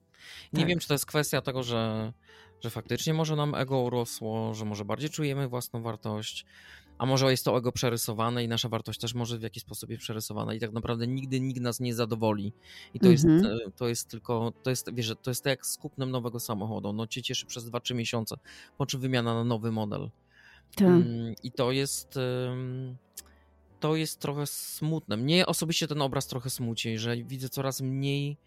Nie Tak. wiem, czy to jest kwestia tego, że, że faktycznie może nam ego urosło, że może bardziej czujemy własną wartość, a może jest to ego przerysowane i nasza wartość też może w jakiś sposób jest przerysowana i tak naprawdę nigdy nikt nas nie zadowoli. I to, Mhm. jest, to jest tylko, to jest, wiesz, to jest tak jak z kupnem nowego samochodu. No cię cieszy przez 2-3 miesiące, po czym wymiana na nowy model. Tak. Mm, I to jest. To jest trochę smutne. Mnie osobiście ten obraz trochę smuci, że widzę coraz mniej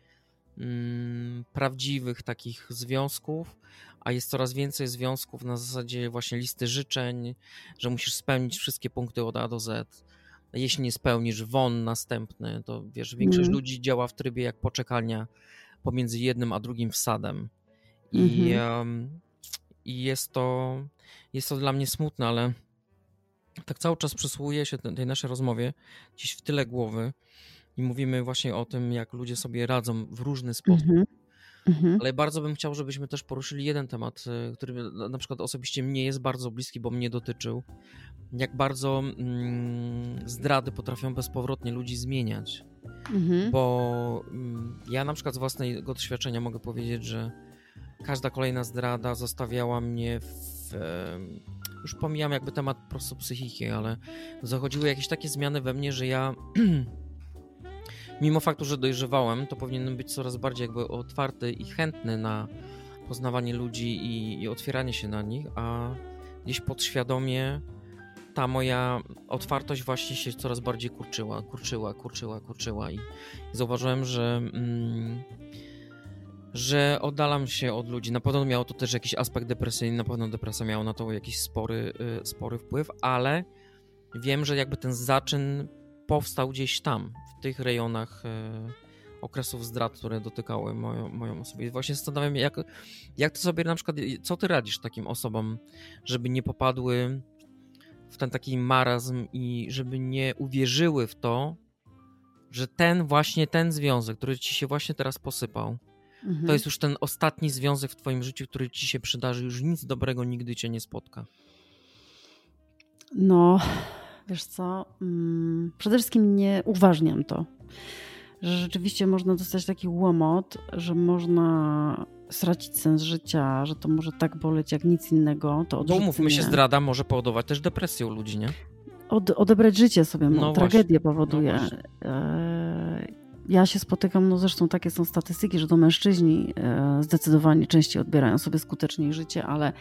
mm, prawdziwych takich związków, a jest coraz więcej związków na zasadzie właśnie listy życzeń, że musisz spełnić wszystkie punkty od A do Z. Jeśli nie spełnisz won następny, to wiesz, większość Mhm. ludzi działa w trybie jak poczekalnia pomiędzy jednym a drugim wsadem. I, Mhm. em, i jest to jest to dla mnie smutne, ale tak cały czas przysłuchuję się tej naszej rozmowie gdzieś w tyle głowy i mówimy właśnie o tym, jak ludzie sobie radzą w różny sposób. Mhm. Mhm. Ale bardzo bym chciał, żebyśmy też poruszyli jeden temat, y, który na- na przykład osobiście mnie jest bardzo bliski, bo mnie dotyczył. Jak bardzo mm, zdrady potrafią bezpowrotnie ludzi zmieniać. Mhm. Bo mm, ja na przykład z własnego doświadczenia mogę powiedzieć, że każda kolejna zdrada zostawiała mnie w. em, Już pomijam jakby temat po prostu psychiki, ale zachodziły jakieś takie zmiany we mnie, że ja. (clears throat) Mimo faktu, że dojrzewałem, to powinienem być coraz bardziej jakby otwarty i chętny na poznawanie ludzi i, i otwieranie się na nich, a gdzieś podświadomie ta moja otwartość właśnie się coraz bardziej kurczyła, kurczyła, kurczyła, kurczyła i zauważyłem, że, mm, że oddalam się od ludzi. Na pewno miało to też jakiś aspekt depresyjny, na pewno depresja miała na to jakiś spory, y, spory wpływ, ale wiem, że jakby ten zaczyn powstał gdzieś tam, tych rejonach y, okresów zdrad, które dotykały moją, moją osobę. I właśnie zastanawiam się, jak, jak ty sobie na przykład, co ty radzisz takim osobom, żeby nie popadły w ten taki marazm i żeby nie uwierzyły w to, że ten właśnie ten związek, który ci się właśnie teraz posypał, Mhm. to jest już ten ostatni związek w twoim życiu, który ci się przydarzy. Już nic dobrego nigdy cię nie spotka. No, wiesz co, mm, przede wszystkim nie uważniam to, że rzeczywiście można dostać taki łomot, że można stracić sens życia, że to może tak boleć jak nic innego, to Bo umówmy się, zdrada może powodować też depresję u ludzi, nie? Od, odebrać życie sobie, No no, tragedię no powoduje. właśnie. E, ja się spotykam, no zresztą takie są statystyki, że to mężczyźni e, zdecydowanie częściej odbierają sobie skuteczniej życie, ale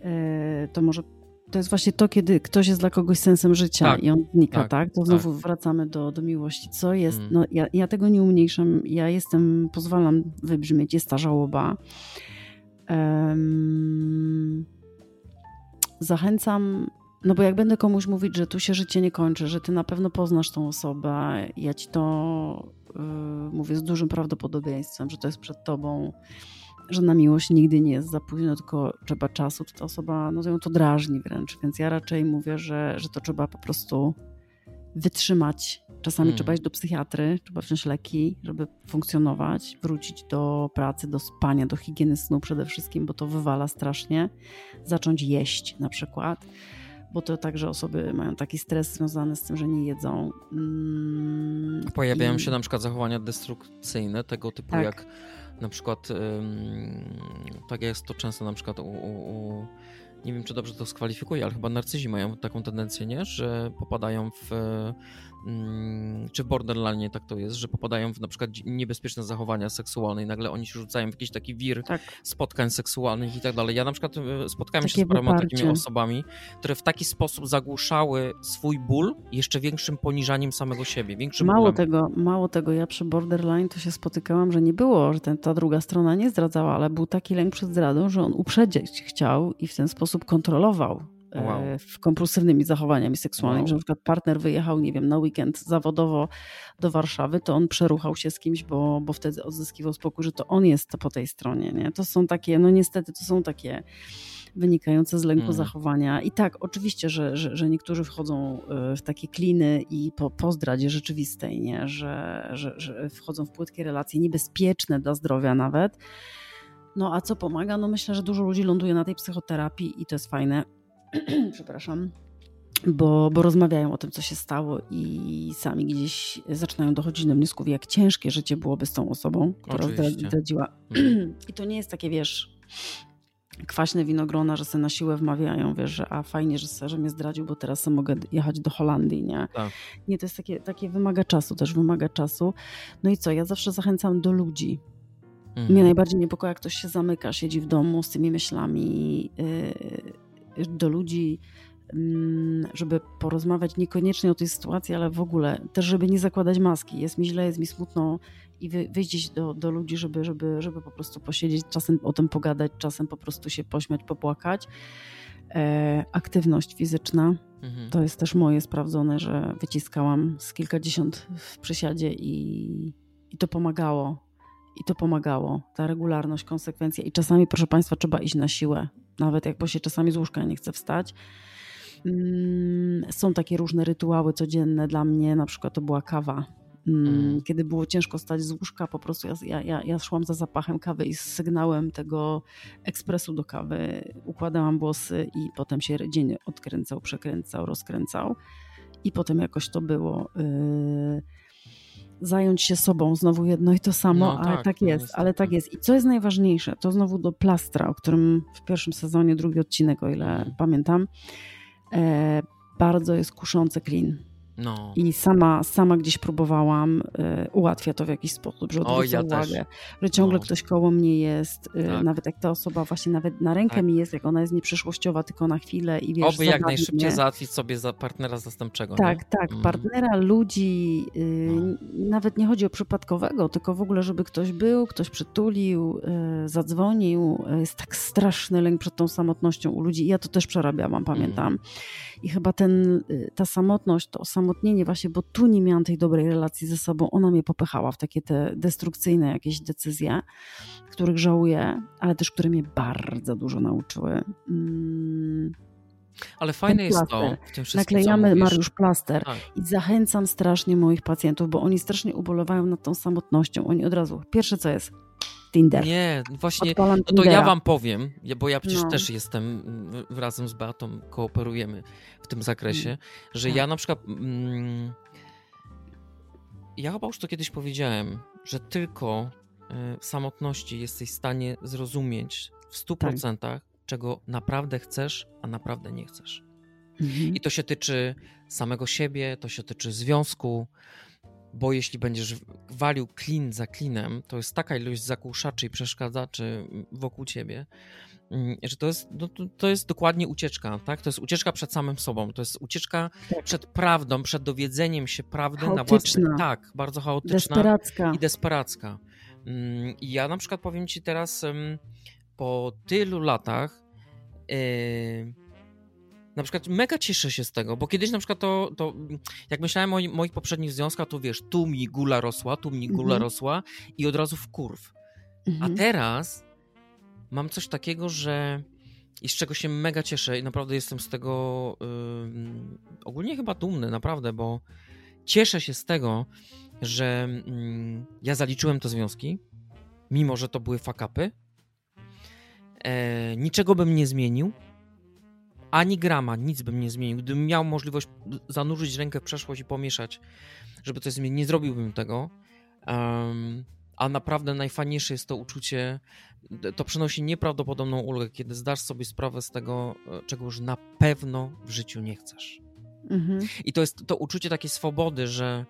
e, to może to jest właśnie to, kiedy ktoś jest dla kogoś sensem życia Tak, i on znika, tak, tak? To znowu wracamy do, do miłości. Co jest? Mm. No, ja, ja tego nie umniejszam. Ja jestem, pozwalam wybrzmieć, jest ta żałoba. Em, zachęcam, no bo jak będę komuś mówić, że tu się życie nie kończy, że ty na pewno poznasz tą osobę, ja ci to y, mówię z dużym prawdopodobieństwem, że to jest przed tobą, że na miłość nigdy nie jest za późno, tylko trzeba czasu, to ta osoba, no to ją to drażni wręcz, więc ja raczej mówię, że, że to trzeba po prostu wytrzymać. Czasami Mm. trzeba iść do psychiatry, trzeba wziąć leki, żeby funkcjonować, wrócić do pracy, do spania, do higieny snu przede wszystkim, bo to wywala strasznie. Zacząć jeść na przykład, bo to także osoby mają taki stres związany z tym, że nie jedzą. Mm, Pojawiają i- się na przykład zachowania destrukcyjne, tego typu Tak. jak na przykład, tak jest to często na przykład u, u, nie wiem czy dobrze to skwalifikuję, ale chyba narcyzi mają taką tendencję, nie? że popadają w, czy w borderline tak to jest, że popadają w na przykład niebezpieczne zachowania seksualne i nagle oni się rzucają w jakiś taki wir Tak, spotkań seksualnych i tak dalej. Ja na przykład e, spotkałem się Takie z paroma wyparcie. takimi osobami, które w taki sposób zagłuszały swój ból jeszcze większym poniżaniem samego siebie, większym Mało bólem. tego, mało tego, ja przy borderline to się spotykałam, że nie było, że ten, ta druga strona nie zdradzała, ale był taki lęk przed zdradą, że on uprzedzić chciał i w ten sposób kontrolował Wow. w kompulsywnymi zachowaniami seksualnymi, Wow. że na przykład partner wyjechał, nie wiem, na weekend zawodowo do Warszawy, to on przeruchał się z kimś, bo, bo wtedy odzyskiwał spokój, że to on jest po tej stronie, nie? To są takie, no niestety, to są takie wynikające z lęku Mm. zachowania. I tak, oczywiście, że, że, że niektórzy wchodzą y, w takie kliny i po, po zdradzie rzeczywistej, nie? Że, że, że wchodzą w płytkie relacje, niebezpieczne dla zdrowia nawet. No a co pomaga? No myślę, że dużo ludzi ląduje na tej psychoterapii i to jest fajne. (clears throat) Przepraszam. Bo, bo rozmawiają o tym, co się stało, i sami gdzieś zaczynają dochodzić do wniosków, jak ciężkie życie byłoby z tą osobą, która Oczywiście. zdradziła. Mhm. (clears throat) I to nie jest takie, wiesz, kwaśne winogrona, że sobie na siłę wmawiają, wiesz, że a fajnie, że, se, że mnie zdradził, bo teraz sobie mogę jechać do Holandii, nie? Tak. Nie, to jest takie, takie wymaga czasu, też wymaga czasu. No i co, ja zawsze zachęcam do ludzi. Mhm. Mnie najbardziej niepokoi, jak ktoś się zamyka, siedzi w domu z tymi myślami, yy, do ludzi, mm, żeby porozmawiać niekoniecznie o tej sytuacji, ale w ogóle też, żeby nie zakładać maski. Jest mi źle, jest mi smutno i wy, wyjść do, do ludzi, żeby, żeby, żeby po prostu posiedzieć, czasem o tym pogadać, czasem po prostu się pośmiać, popłakać. E, aktywność fizyczna, Mhm. to jest też moje sprawdzone, że wyciskałam z kilkadziesiąt w przysiadzie i, i to pomagało. I to pomagało. Ta regularność, konsekwencja. I czasami, proszę Państwa, trzeba iść na siłę. Nawet jak bo się czasami z łóżka nie chce wstać. Mm, Są takie różne rytuały codzienne dla mnie. Na przykład to była kawa. Mm, Mm. Kiedy było ciężko stać z łóżka, po prostu ja, ja, ja szłam za zapachem kawy i z sygnałem tego ekspresu do kawy układałam włosy i potem się dzień odkręcał, przekręcał, rozkręcał. I potem jakoś to było. Yy, zająć się sobą, znowu jedno i to samo, No ale tak, tak no jest, ale tak jest. I co jest najważniejsze, to znowu do plastra, o którym w pierwszym sezonie, drugi odcinek, o ile pamiętam, e, bardzo jest kuszący klin. No. I sama, sama gdzieś próbowałam, y, ułatwia to w jakiś sposób, że odwrócę ja też. uwagę, że ciągle No. ktoś koło mnie jest, y, Tak. nawet jak ta osoba właśnie nawet na rękę Tak. mi jest, jak ona jest nieprzyszłościowa, tylko na chwilę i wiesz, Oby jak najszybciej mnie. załatwić sobie za partnera zastępczego. Tak, nie? tak, Mm. partnera, ludzi, y, No. nawet nie chodzi o przypadkowego, tylko w ogóle, żeby ktoś był, ktoś przytulił, y, zadzwonił. Y, Jest tak straszny lęk przed tą samotnością u ludzi. Ja to też przerabiałam, pamiętam. Mm. I chyba ten, y, ta samotność, to osamotnienie właśnie, bo tu nie miałam tej dobrej relacji ze sobą, ona mnie popychała w takie te destrukcyjne jakieś decyzje, których żałuję, ale też które mnie bardzo dużo nauczyły. Mm, Ale fajne jest to w tym wszystkim, Naklejamy. Mariusz, plaster. Tak. I zachęcam strasznie moich pacjentów, bo oni strasznie ubolewają nad tą samotnością. Oni od razu, pierwsze co jest, Tinder. Nie, właśnie Odpalam No to Tindera. ja wam powiem, bo ja przecież No. też jestem, razem z Beatą kooperujemy w tym zakresie, że tak. ja na przykład. Mm, ja chyba już to kiedyś powiedziałem, że tylko y, w samotności jesteś w stanie zrozumieć w 100%, Tak. czego naprawdę chcesz, a naprawdę nie chcesz. Mhm. I to się tyczy samego siebie, to się tyczy związku, bo jeśli będziesz walił klin za klinem, to jest taka ilość zakłuszaczy i przeszkadzaczy wokół ciebie, mm, że to jest, no, to- jest dokładnie ucieczka, tak? To jest ucieczka przed samym sobą, to jest ucieczka Tak. przed prawdą, przed dowiedzeniem się prawdy na Chaotyczna. własny... Tak, bardzo chaotyczna Desperacka. i desperacka. Mm, I ja na przykład powiem ci teraz, po tylu latach, yy, na przykład mega cieszę się z tego, bo kiedyś na przykład to, to jak myślałem o moich poprzednich związkach, to wiesz, tu mi gula rosła, tu mi gula Mhm. rosła i od razu w kurw. A Mhm. teraz mam coś takiego, że i z czego się mega cieszę i naprawdę jestem z tego ym, ogólnie chyba dumny, naprawdę, bo cieszę się z tego, że mm, ja zaliczyłem te związki, mimo że to były fakapy. E, niczego bym nie zmienił, ani grama, nic bym nie zmienił. Gdybym miał możliwość zanurzyć rękę w przeszłość i pomieszać, żeby coś zmienić, nie zrobiłbym tego. Em, a naprawdę najfajniejsze jest to uczucie, to przynosi nieprawdopodobną ulgę, kiedy zdasz sobie sprawę z tego, e, czego już na pewno w życiu nie chcesz. Mhm. I to jest to uczucie takiej swobody, że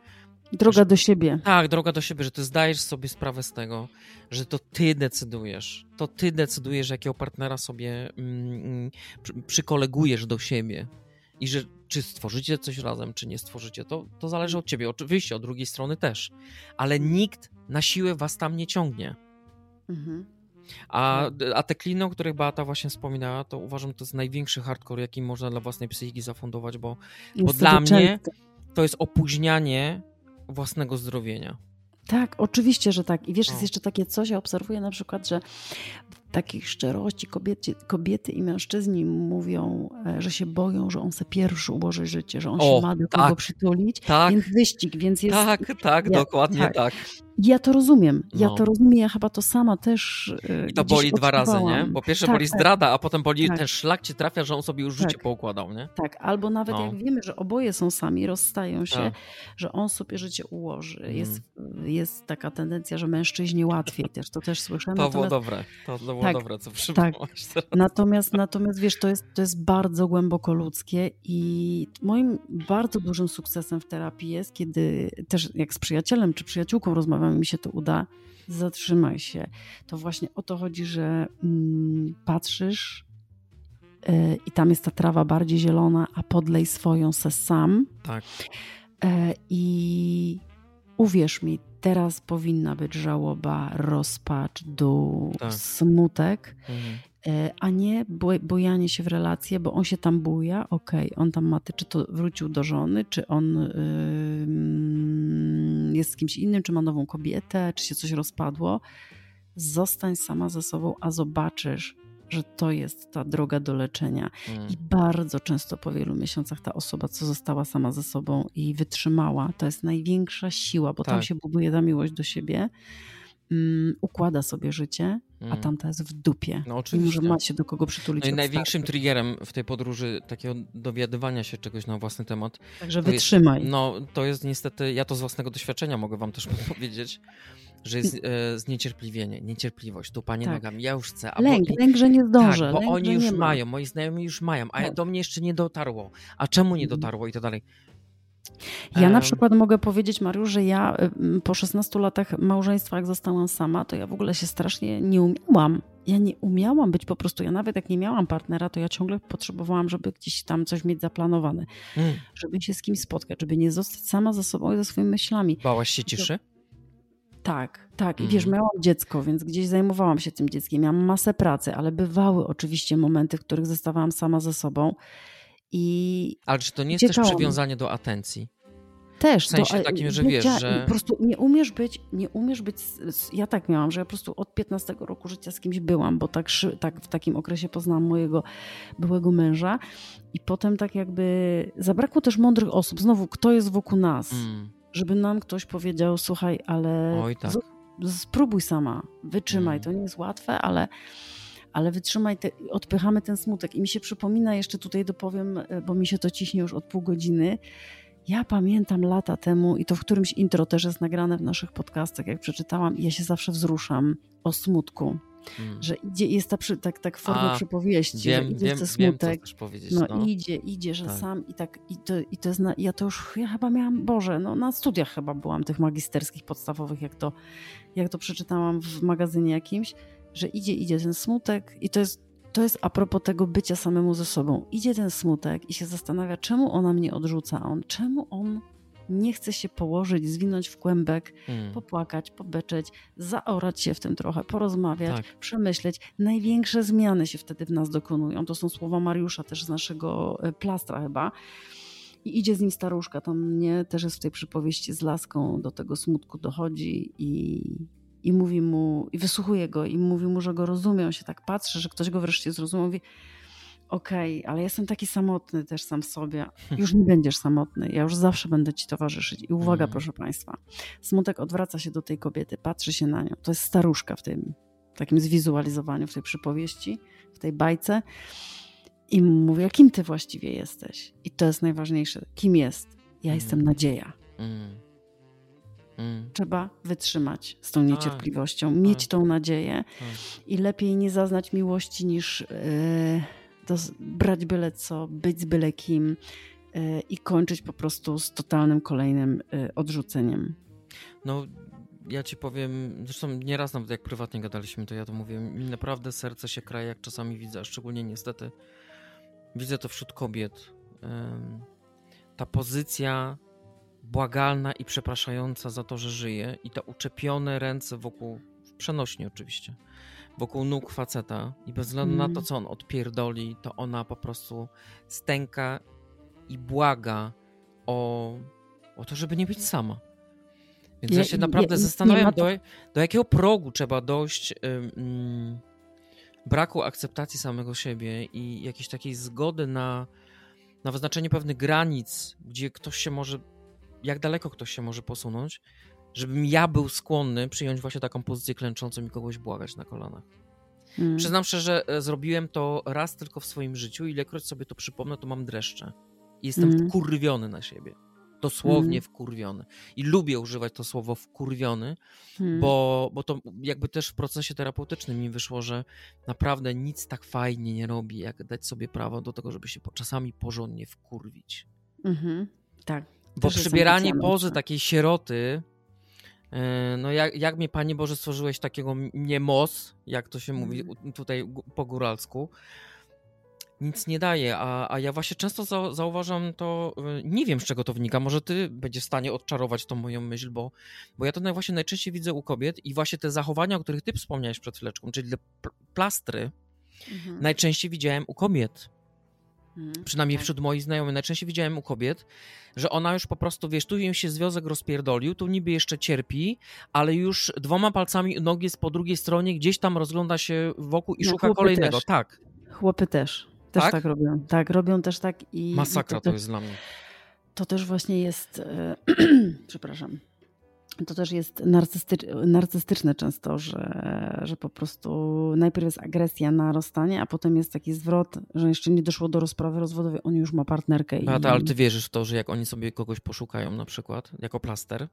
Droga do siebie. tak, droga do siebie, że ty zdajesz sobie sprawę z tego, że to ty decydujesz. To ty decydujesz, jakiego partnera sobie mm, mm, przy, przykolegujesz do siebie. I że czy stworzycie coś razem, czy nie stworzycie, to, to zależy od ciebie. Oczywiście od drugiej strony też. Ale nikt na siłę was tam nie ciągnie. Mhm. A, a te kliny, o których Beata właśnie wspominała, to uważam, to jest największy hardcore, jaki można dla własnej psychiki zafundować, bo to dla mnie- to jest opóźnianie własnego zdrowienia. Tak, oczywiście, że tak. I wiesz, jest jeszcze takie coś, ja obserwuję na przykład, że takiej szczerości kobiety, kobiety i mężczyźni mówią, e, że się boją, że on se pierwszy ułoży życie, że on O, się ma do kogo tak. przytulić, Tak, więc wyścig, więc jest... tak, tak, ja- dokładnie tak. tak. Ja to rozumiem, ja No. to rozumiem, ja chyba to sama też e, I to boli dwa razy, nie? Bo pierwsze Tak, boli tak. zdrada, a potem boli Tak. ten szlak ci trafia, że on sobie już życie Tak. poukładał, nie? Tak, albo nawet No. jak wiemy, że oboje są sami, rozstają się, że on sobie życie ułoży. Jest, jest taka tendencja, że mężczyźni łatwiej też, to też słyszę. To było dobre, to, to było Tak, dobre, co przypomniałaś teraz. natomiast, natomiast wiesz, to jest, to jest bardzo głęboko ludzkie i moim bardzo dużym sukcesem w terapii jest, kiedy też jak z przyjacielem czy przyjaciółką rozmawiam i mi się to uda, zatrzymaj się. To właśnie o to chodzi, że mm, patrzysz e, i tam jest ta trawa bardziej zielona, a podlej swoją se sam. Tak. E, I uwierz mi, teraz powinna być żałoba, rozpacz, dół, Tak. smutek, Mhm. e, a nie boj- bojanie się w relacje, bo on się tam buja, okej, on tam ma, czy to wrócił do żony, czy on ym, jest z kimś innym, czy ma nową kobietę, czy się coś rozpadło. Zostań sama ze sobą, a zobaczysz, że to jest ta droga do leczenia. Mhm. I bardzo często po wielu miesiącach ta osoba, co została sama ze sobą i wytrzymała, to jest największa siła, bo tam Tak. się buduje ta miłość do siebie, um, układa sobie życie, a Mhm. tamta jest w dupie. No oczywiście. ma się do kogo przytulić. No największym startu. triggerem w tej podróży takiego dowiadywania się czegoś na własny temat Także to jest- wytrzymaj. No, to jest niestety, ja to z własnego doświadczenia mogę wam też (laughs) powiedzieć, że jest e, zniecierpliwienie, niecierpliwość, tupanie Tak. nogami. Ja już chcę, a lęk, bo, lęk, że nie zdążę. tak, bo lęk, oni już mają, moi znajomi już mają, a Tak. do mnie jeszcze nie dotarło. A czemu nie Mhm. dotarło i tak dalej. Ja na przykład mogę powiedzieć, Mariusz, że ja po 16 latach małżeństwa, jak zostałam sama, to ja w ogóle się strasznie nie umiałam. Ja nie umiałam być po prostu, ja nawet jak nie miałam partnera, to ja ciągle potrzebowałam, żeby gdzieś tam coś mieć zaplanowane, Mm, żeby się z kimś spotkać, żeby nie zostać sama ze sobą i ze swoimi myślami. bałaś się ciszy? Tak, tak. I Mhm. wiesz, miałam dziecko, więc gdzieś zajmowałam się tym dzieckiem. Miałam masę pracy, ale bywały oczywiście momenty, w których zostawałam sama ze sobą. I Ale czy to nie jest też przywiązanie do atencji? Też. W sensie to, e, takim, że wiesz, że- Po prostu nie umiesz być, nie umiesz być, ja tak miałam, że ja po prostu od 15 roku życia z kimś byłam, bo tak, tak w takim okresie poznałam mojego byłego męża i potem tak jakby zabrakło też mądrych osób. Znowu, kto jest wokół nas? Mm. Żeby nam ktoś powiedział, słuchaj, ale Oj, tak. spróbuj sama, wytrzymaj, Mm. to nie jest łatwe, ale ale wytrzymaj, te, odpychamy ten smutek. I mi się przypomina, jeszcze tutaj dopowiem, e, bo mi się to ciśnie już od pół godziny. Ja pamiętam lata temu, i to w którymś intro też jest nagrane w naszych podcastach, jak przeczytałam, ja się zawsze wzruszam o smutku, Mm. że idzie, jest ta przy, tak, tak forma A, przypowieści, że Wiem, idzie wiem, wiem, smutek. powiedzieć. No, No, idzie, idzie, że Tak. sam i tak, i to, i to jest, na, ja to już, ja chyba miałam, Boże, no na studiach chyba byłam, tych magisterskich, podstawowych, jak to, jak to przeczytałam w magazynie jakimś, że idzie, idzie ten smutek i to jest, to jest a propos tego bycia samemu ze sobą. Idzie ten smutek i się zastanawia, czemu ona mnie odrzuca, a on, czemu on nie chce się położyć, zwinąć w kłębek, Mm. popłakać, pobeczeć, zaorać się w tym trochę, porozmawiać, Tak. przemyśleć. Największe zmiany się wtedy w nas dokonują. To są słowa Mariusza też z naszego e, plastra chyba. I idzie z nim staruszka, tam mnie też jest w tej przypowieści z laską, do tego smutku dochodzi i, i mówi mu, i wysłuchuje go i mówi mu, że go rozumie. On się tak patrzy, że ktoś go wreszcie zrozumiał. Mówi, okej, ale jestem taki samotny też sam w sobie. Już nie będziesz samotny, ja już zawsze będę ci towarzyszyć. I uwaga, Mhm. proszę państwa, smutek odwraca się do tej kobiety, patrzy się na nią. To jest staruszka w tym takim zwizualizowaniu, w tej przypowieści, w tej bajce. I mówi, a kim ty właściwie jesteś? I to jest najważniejsze. Kim jest? Ja Mhm. jestem nadzieja. Mm. Mm. Trzeba wytrzymać z tą niecierpliwością, mieć tak. tą nadzieję Tak. i lepiej nie zaznać miłości niż e, brać byle co, być z byle kim e, i kończyć po prostu z totalnym kolejnym e, odrzuceniem. No, ja ci powiem, zresztą nieraz nawet jak prywatnie gadaliśmy, to ja to mówię, mi naprawdę serce się kraje, jak czasami widzę, a szczególnie niestety widzę to wśród kobiet. Ta pozycja błagalna i przepraszająca za to, że żyje i te uczepione ręce wokół, w przenośni oczywiście, wokół nóg faceta i bez względu na to, Mm. co on odpierdoli, to ona po prostu stęka i błaga o, o to, żeby nie być sama. Więc ja, Ja- się ja- naprawdę nie zastanawiam, do, do jakiego progu trzeba dojść mm, braku akceptacji samego siebie i jakiejś takiej zgody na, na wyznaczenie pewnych granic, gdzie ktoś się może, jak daleko ktoś się może posunąć, żebym ja był skłonny przyjąć właśnie taką pozycję klęczącą i kogoś błagać na kolanach. Mm. Przyznam szczerze, że zrobiłem to raz tylko w swoim życiu. Ilekroć sobie to przypomnę, to mam dreszcze. I jestem Mm. wkurwiony na siebie. Dosłownie Mm. wkurwiony. I lubię używać to słowo wkurwiony, Mm. bo, bo to jakby też w procesie terapeutycznym mi wyszło, że naprawdę nic tak fajnie nie robi, jak dać sobie prawo do tego, żeby się czasami porządnie wkurwić. Mhm. Tak. Bo przybieranie pozy tak. takiej sieroty, no jak, jak mnie Panie Boże stworzyłeś takiego mnie mos, jak to się mówi Mhm. tutaj po góralsku, nic nie daje, a, a ja właśnie często za, zauważam to, e, nie wiem z czego to wynika, może ty będziesz w stanie odczarować tą moją myśl, bo, bo ja to naj- właśnie najczęściej widzę u kobiet i właśnie te zachowania, o których ty wspomniałeś przed chwileczką, czyli te pl- plastry, Mhm. najczęściej widziałem u kobiet Mhm. przynajmniej Tak. wśród moich znajomych, najczęściej widziałem u kobiet, że ona już po prostu, wiesz, tu im się związek rozpierdolił, tu niby jeszcze cierpi, ale już dwoma palcami nogi jest po drugiej stronie, gdzieś tam rozgląda się wokół i No, szuka kolejnego. też. Tak, Chłopy też. Też Tak? tak? robią. Tak, robią też tak i. masakra i to jest dla mnie. To też właśnie jest, e, (clears throat) przepraszam, to też jest narcystycz, narcystyczne często, że, że po prostu najpierw jest agresja na rozstanie, a potem jest taki zwrot, że jeszcze nie doszło do rozprawy rozwodowej, on już ma partnerkę. Beata, i... ale ty wierzysz w to, że jak oni sobie kogoś poszukają na przykład, jako plaster,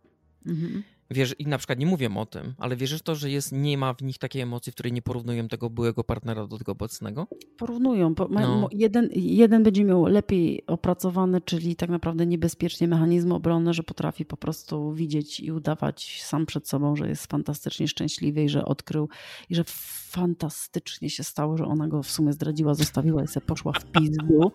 Mhm. wiesz, i na przykład nie mówię o tym, ale wierzysz w to, że jest, nie ma w nich takiej emocji, w której nie porównują tego byłego partnera do tego obecnego? Porównują. Po, No. jeden, jeden będzie miał lepiej opracowany, czyli tak naprawdę niebezpiecznie mechanizmy obronne, że potrafi po prostu widzieć i udawać sam przed sobą, że jest fantastycznie szczęśliwy i że odkrył i że fantastycznie się stało, że ona go w sumie zdradziła, zostawiła i sobie poszła w pizdu.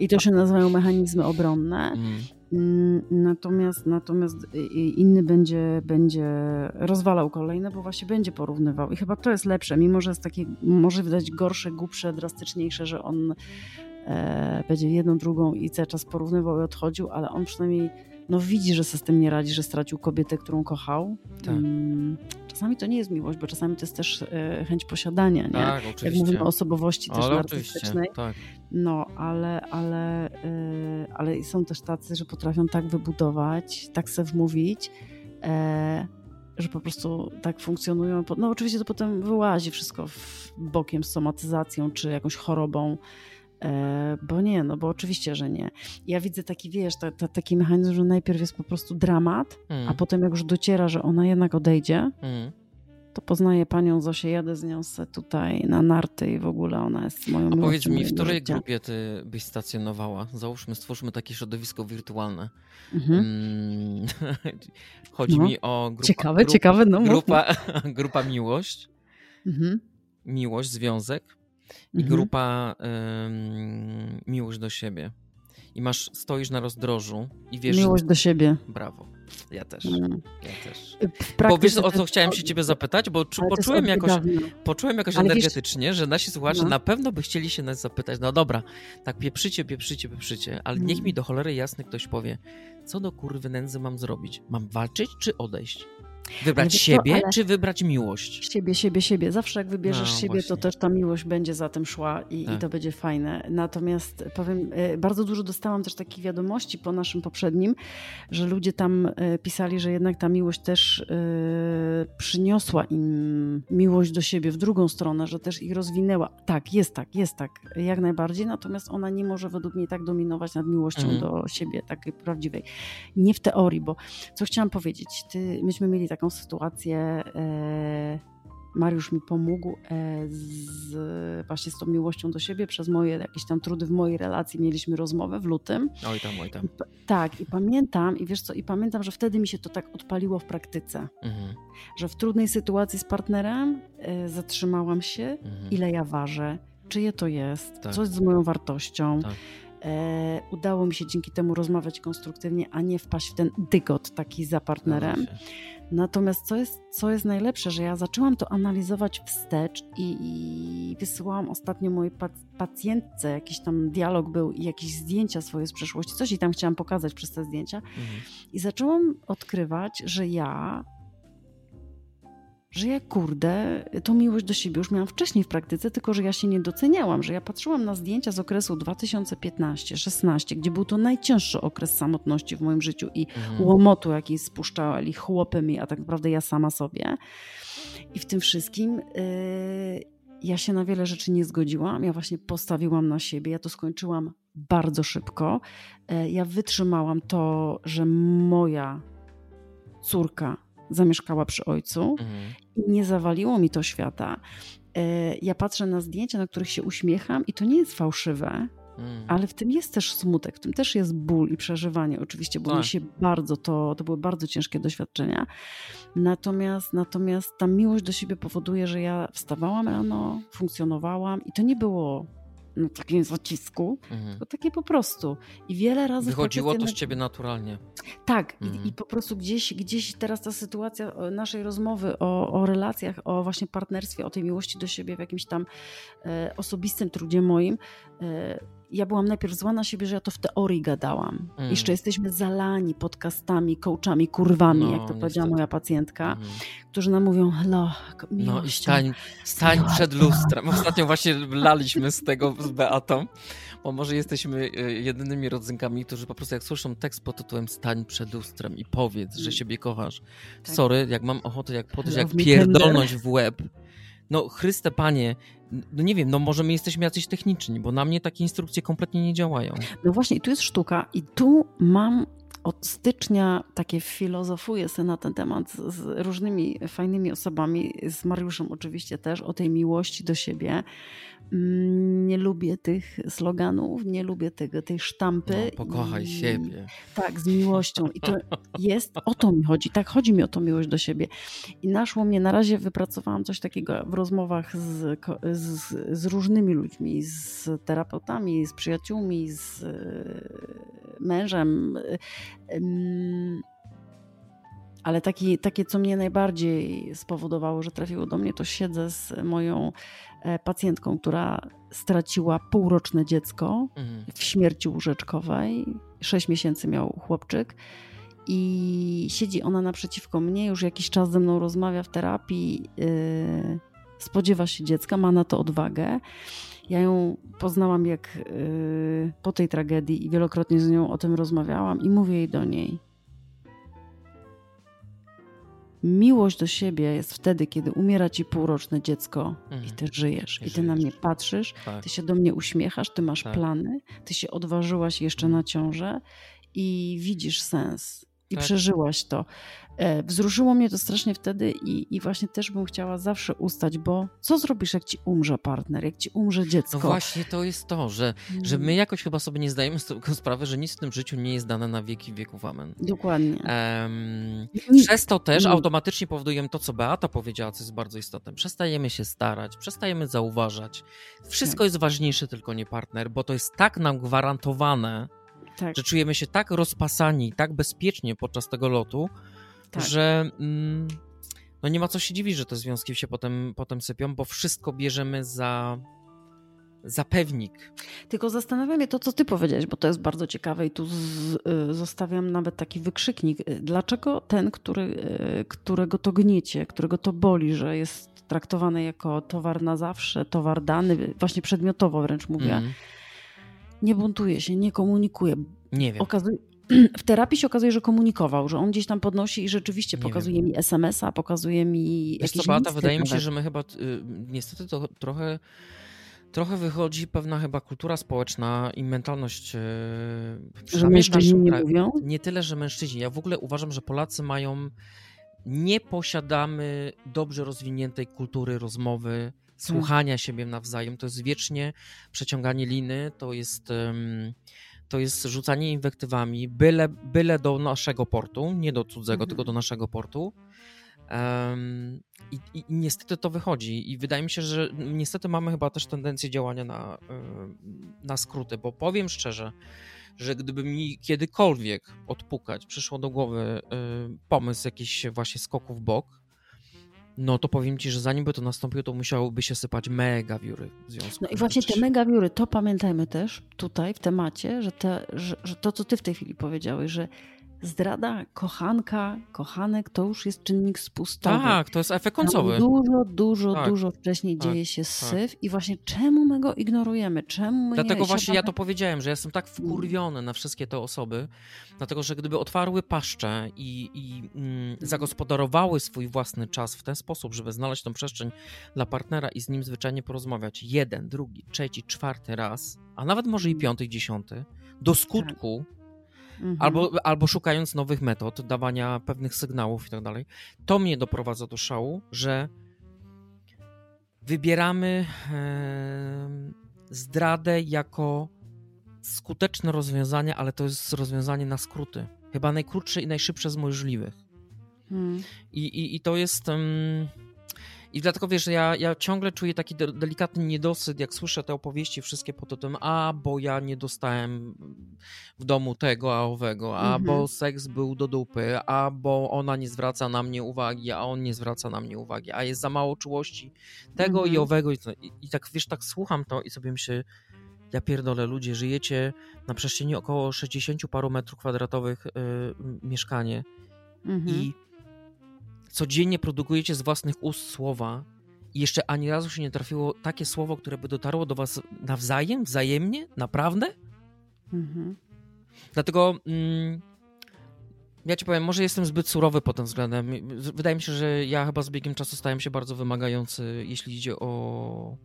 I to się nazywają mechanizmy obronne. Mm. Mm, Natomiast, natomiast y, y, inny będzie, będzie rozwalał kolejne, bo właśnie będzie porównywał. I chyba to jest lepsze, mimo że jest takie, może wydać gorsze, głupsze, drastyczniejsze, że on e, będzie jedną, drugą i cały czas porównywał i odchodził, ale on przynajmniej no widzi, że sobie z tym nie radzi, że stracił kobietę, którą kochał. Tak. Mm, Czasami to nie jest miłość, bo czasami to jest też e, chęć posiadania, nie? Tak, Jak oczywiście. mówimy o osobowości też Ale narcystycznej. tak. No, ale, ale, yy, ale są też tacy, że potrafią tak wybudować, tak se wmówić, e, że po prostu tak funkcjonują. No oczywiście to potem wyłazi wszystko w bokiem z somatyzacją czy jakąś chorobą, e, bo nie, no bo oczywiście, że nie. Ja widzę taki, wiesz, ta, ta, taki mechanizm, że najpierw jest po prostu dramat, Mm, a potem jak już dociera, że ona jednak odejdzie, mm. to poznaję panią Zosię, jadę z nią se tutaj na narty i w ogóle ona jest moją A powiedz mi, w której życia. grupie ty byś stacjonowała? Załóżmy, stwórzmy takie środowisko wirtualne. Mhm. Mm, (laughs) Chodzi No. mi o grupę. Ciekawe, ciekawe, no Grupa, (laughs) grupa miłość, Mhm. miłość, związek i Mhm. grupa ym, miłość do siebie. I masz, stoisz na rozdrożu i wiesz, Miłość do siebie. brawo. Ja też, Mm. ja też. Bo wiesz o co chciałem się ciebie zapytać? Bo czu, poczułem jakoś, poczułem jakoś Ale wiesz- energetycznie, że nasi słuchacze No. na pewno by chcieli się nas zapytać, no dobra, tak pieprzycie, pieprzycie, pieprzycie, ale niech Mm. mi do cholery jasny ktoś powie, co do kurwy nędzy mam zrobić? Mam walczyć czy odejść? Wybrać co, siebie czy wybrać miłość? Siebie, siebie, siebie. Zawsze jak wybierzesz No, siebie, to właśnie. też ta miłość będzie za tym szła i, i Tak. to będzie fajne. Natomiast powiem, e, bardzo dużo dostałam też takich wiadomości po naszym poprzednim, że ludzie tam e, pisali, że jednak ta miłość też e, przyniosła im miłość do siebie w drugą stronę, że też ich rozwinęła. Tak, jest tak, jest tak, jak najbardziej. Natomiast ona nie może według mnie tak dominować nad miłością Mhm. do siebie, takiej prawdziwej. Nie w teorii, bo co chciałam powiedzieć, ty, myśmy mieli taką sytuację, e, Mariusz mi pomógł e, z, właśnie z tą miłością do siebie przez moje jakieś tam trudy w mojej relacji. Mieliśmy rozmowę w lutym. Oj tam, oj tam. Tak, i pamiętam, i wiesz co, i pamiętam, że wtedy mi się to tak odpaliło w praktyce, Mhm, że w trudnej sytuacji z partnerem e, zatrzymałam się, mhm. ile ja ważę, czyje to jest, Tak. co jest z moją wartością. Tak. E, udało mi się dzięki temu rozmawiać konstruktywnie, a nie wpaść w ten dygot taki za partnerem. Się. Natomiast co jest, co jest najlepsze, że ja zaczęłam to analizować wstecz i, i wysyłałam ostatnio mojej pac- pacjentce, jakiś tam dialog był i jakieś zdjęcia swoje z przeszłości, coś jej tam chciałam pokazać przez te zdjęcia Mhm. i zaczęłam odkrywać, że ja że ja kurde, tą miłość do siebie już miałam wcześniej w praktyce, tylko że ja się nie doceniałam, że ja patrzyłam na zdjęcia z okresu 2015-16, gdzie był to najcięższy okres samotności w moim życiu i Mhm. łomotu, jaki spuszczali chłopy mi, a tak naprawdę ja sama sobie. I w tym wszystkim yy, ja się na wiele rzeczy nie zgodziłam. Ja właśnie postawiłam na siebie. Ja to skończyłam bardzo szybko. Yy, ja wytrzymałam to, że moja córka zamieszkała przy ojcu Mhm. i nie zawaliło mi to świata. Yy, ja patrzę na zdjęcia, na których się uśmiecham i to nie jest fałszywe, Mhm. ale w tym jest też smutek, w tym też jest ból i przeżywanie, oczywiście, bo Tak. mi się bardzo to, to były bardzo ciężkie doświadczenia. Natomiast, natomiast ta miłość do siebie powoduje, że ja wstawałam rano, funkcjonowałam i to nie było na takim zacisku, Mhm. tylko takie po prostu. I wiele razy. Wychodziło to z ciebie naturalnie. tak, Mhm. i, i po prostu gdzieś, gdzieś teraz ta sytuacja naszej rozmowy o, o relacjach, o właśnie partnerstwie, o tej miłości do siebie w jakimś tam e, osobistym trudzie moim. E, ja byłam najpierw zła na siebie, że ja to w teorii gadałam. Mhm. Jeszcze jesteśmy zalani podcastami, coachami, kurwami, No, jak to powiedziała niestety. moja pacjentka, Mhm. którzy nam mówią, hello, No i stań, stań przed lustrem. Ostatnio właśnie laliśmy z tego z Beatą, bo może jesteśmy e, jedynymi rodzynkami, którzy po prostu jak słyszą tekst pod tytułem stań przed lustrem i powiedz, że siebie kochasz. Tak. Sorry, jak mam ochotę jak podejść, jak pierdolnąć w łeb. No Chryste Panie, no nie wiem, no może my jesteśmy jacyś techniczni, bo na mnie takie instrukcje kompletnie nie działają. No właśnie, tu jest sztuka, i tu mam od stycznia takie filozofuję sobie na ten temat z, z różnymi fajnymi osobami, z Mariuszem oczywiście też, o tej miłości do siebie. Mm, Nie lubię tych sloganów, nie lubię tego, tej sztampy. No, pokochaj i- siebie. Tak, z miłością. I to jest, o to mi chodzi. Tak, chodzi mi o tą miłość do siebie. I naszło mnie, na razie wypracowałam coś takiego w rozmowach z, z, z różnymi ludźmi, z terapeutami, z przyjaciółmi, z e, mężem. Ale taki, takie, co mnie najbardziej spowodowało, że trafiło do mnie, to siedzę z moją pacjentką, która straciła półroczne dziecko Mhm. w śmierci łóżeczkowej. Sześć miesięcy miał chłopczyk. i siedzi ona naprzeciwko mnie, już jakiś czas ze mną rozmawia w terapii, yy, spodziewa się dziecka, ma na to odwagę. Ja ją poznałam jak yy, po tej tragedii i wielokrotnie z nią o tym rozmawiałam i mówię jej do niej. Miłość do siebie jest wtedy, kiedy umiera ci półroczne dziecko Mhm. i ty żyjesz. I I ty na mnie żyjesz. patrzysz, Tak. ty się do mnie uśmiechasz, ty masz Tak. plany, ty się odważyłaś jeszcze na ciążę i widzisz sens. I Tak. przeżyłaś to. E, wzruszyło mnie to strasznie wtedy i, i właśnie też bym chciała zawsze ustać, bo co zrobisz, jak ci umrze partner, jak ci umrze dziecko? No właśnie to jest to, że, że Mm. my jakoś chyba sobie nie zdajemy z tego sprawy, że nic w tym życiu nie jest dane na wieki wieków. Amen. Dokładnie. Nikt- przez to też Mm. automatycznie powodujemy to, co Beata powiedziała, co jest bardzo istotne. Przestajemy się starać, przestajemy zauważać. Wszystko Tak. jest ważniejsze, tylko nie partner, bo to jest tak nam gwarantowane, tak, że czujemy się tak rozpasani, tak bezpiecznie podczas tego lotu, tak. że mm, no nie ma co się dziwić, że te związki się potem, potem sypią, bo wszystko bierzemy za, za pewnik. Tylko zastanawia mnie to, co ty powiedziałeś, bo to jest bardzo ciekawe i tu z, y, zostawiam nawet taki wykrzyknik. Y, Dlaczego ten, który, y, którego to gniecie, którego to boli, że jest traktowany jako towar na zawsze, towar dany, właśnie przedmiotowo wręcz mówię, Mm, nie buntuje się, nie komunikuje. nie wiem. Okazuje, w terapii się okazuje, że komunikował, że on gdzieś tam podnosi i rzeczywiście Nie pokazuje mi SMS-a, pokazuje mi Wiesz jakieś co, Beata, wydaje mi się, nawet. że my chyba y, niestety to trochę, trochę wychodzi pewna chyba kultura społeczna i mentalność. y, Że mężczyźni nie mówią? Nie tyle, że mężczyźni. Ja w ogóle uważam, że Polacy mają. Nie posiadamy dobrze rozwiniętej kultury rozmowy, słuchania siebie nawzajem. To jest wiecznie przeciąganie liny, to jest. em, to jest rzucanie inwektywami, byle, byle do naszego portu, nie do cudzego, Mhm. tylko do naszego portu. Em, i, i, niestety to wychodzi. I wydaje mi się, że niestety mamy chyba też tendencję działania na, na skróty, bo powiem szczerze, że gdyby mi kiedykolwiek odpukać przyszło do głowy y, pomysł jakiś właśnie skoku w bok, no to powiem ci, że zanim by to nastąpiło, to musiałyby się sypać mega wióry w związku. No i właśnie te megawióry, to pamiętajmy też tutaj w temacie, że, te, że, że to, co ty w tej chwili powiedziałeś, że zdrada, kochanka, kochanek to już jest czynnik spustowy. Tak, to jest efekt Tam końcowy. Dużo, dużo, Tak, dużo wcześniej tak, dzieje się syf i właśnie czemu my go ignorujemy? Czemu my Dlatego nie właśnie ja siadamy- to powiedziałem, że jestem tak wkurwiony na wszystkie te osoby, dlatego że gdyby otwarły paszczę i, i mm, zagospodarowały swój własny czas w ten sposób, żeby znaleźć tą przestrzeń dla partnera i z nim zwyczajnie porozmawiać jeden, drugi, trzeci, czwarty raz, a nawet może i piąty, dziesiąty, do skutku, Mhm. albo, albo szukając nowych metod, dawania pewnych sygnałów i tak dalej, to mnie doprowadza do szału, że wybieramy zdradę jako skuteczne rozwiązanie, ale to jest rozwiązanie na skróty. Chyba najkrótsze i najszybsze z możliwych. Mhm. I, i, i to jest. Um, I dlatego wiesz, ja, ja ciągle czuję taki de- delikatny niedosyt, jak słyszę te opowieści wszystkie pod tym, a bo ja nie dostałem w domu tego, a owego, a Mhm. bo seks był do dupy, a bo ona nie zwraca na mnie uwagi, a on nie zwraca na mnie uwagi, a jest za mało czułości tego i Mhm. owego. I, i, I tak wiesz, tak słucham to i sobie myślę, ja pierdolę, ludzie, żyjecie na przestrzeni około 60 paru metrów kwadratowych y, mieszkanie Mhm. i codziennie produkujecie z własnych ust słowa i jeszcze ani razu się nie trafiło takie słowo, które by dotarło do was nawzajem, wzajemnie, naprawdę? Mhm. Dlatego mm, ja ci powiem, może jestem zbyt surowy pod tym względem. Wydaje mi się, że ja chyba z biegiem czasu stałem się bardzo wymagający, jeśli idzie o,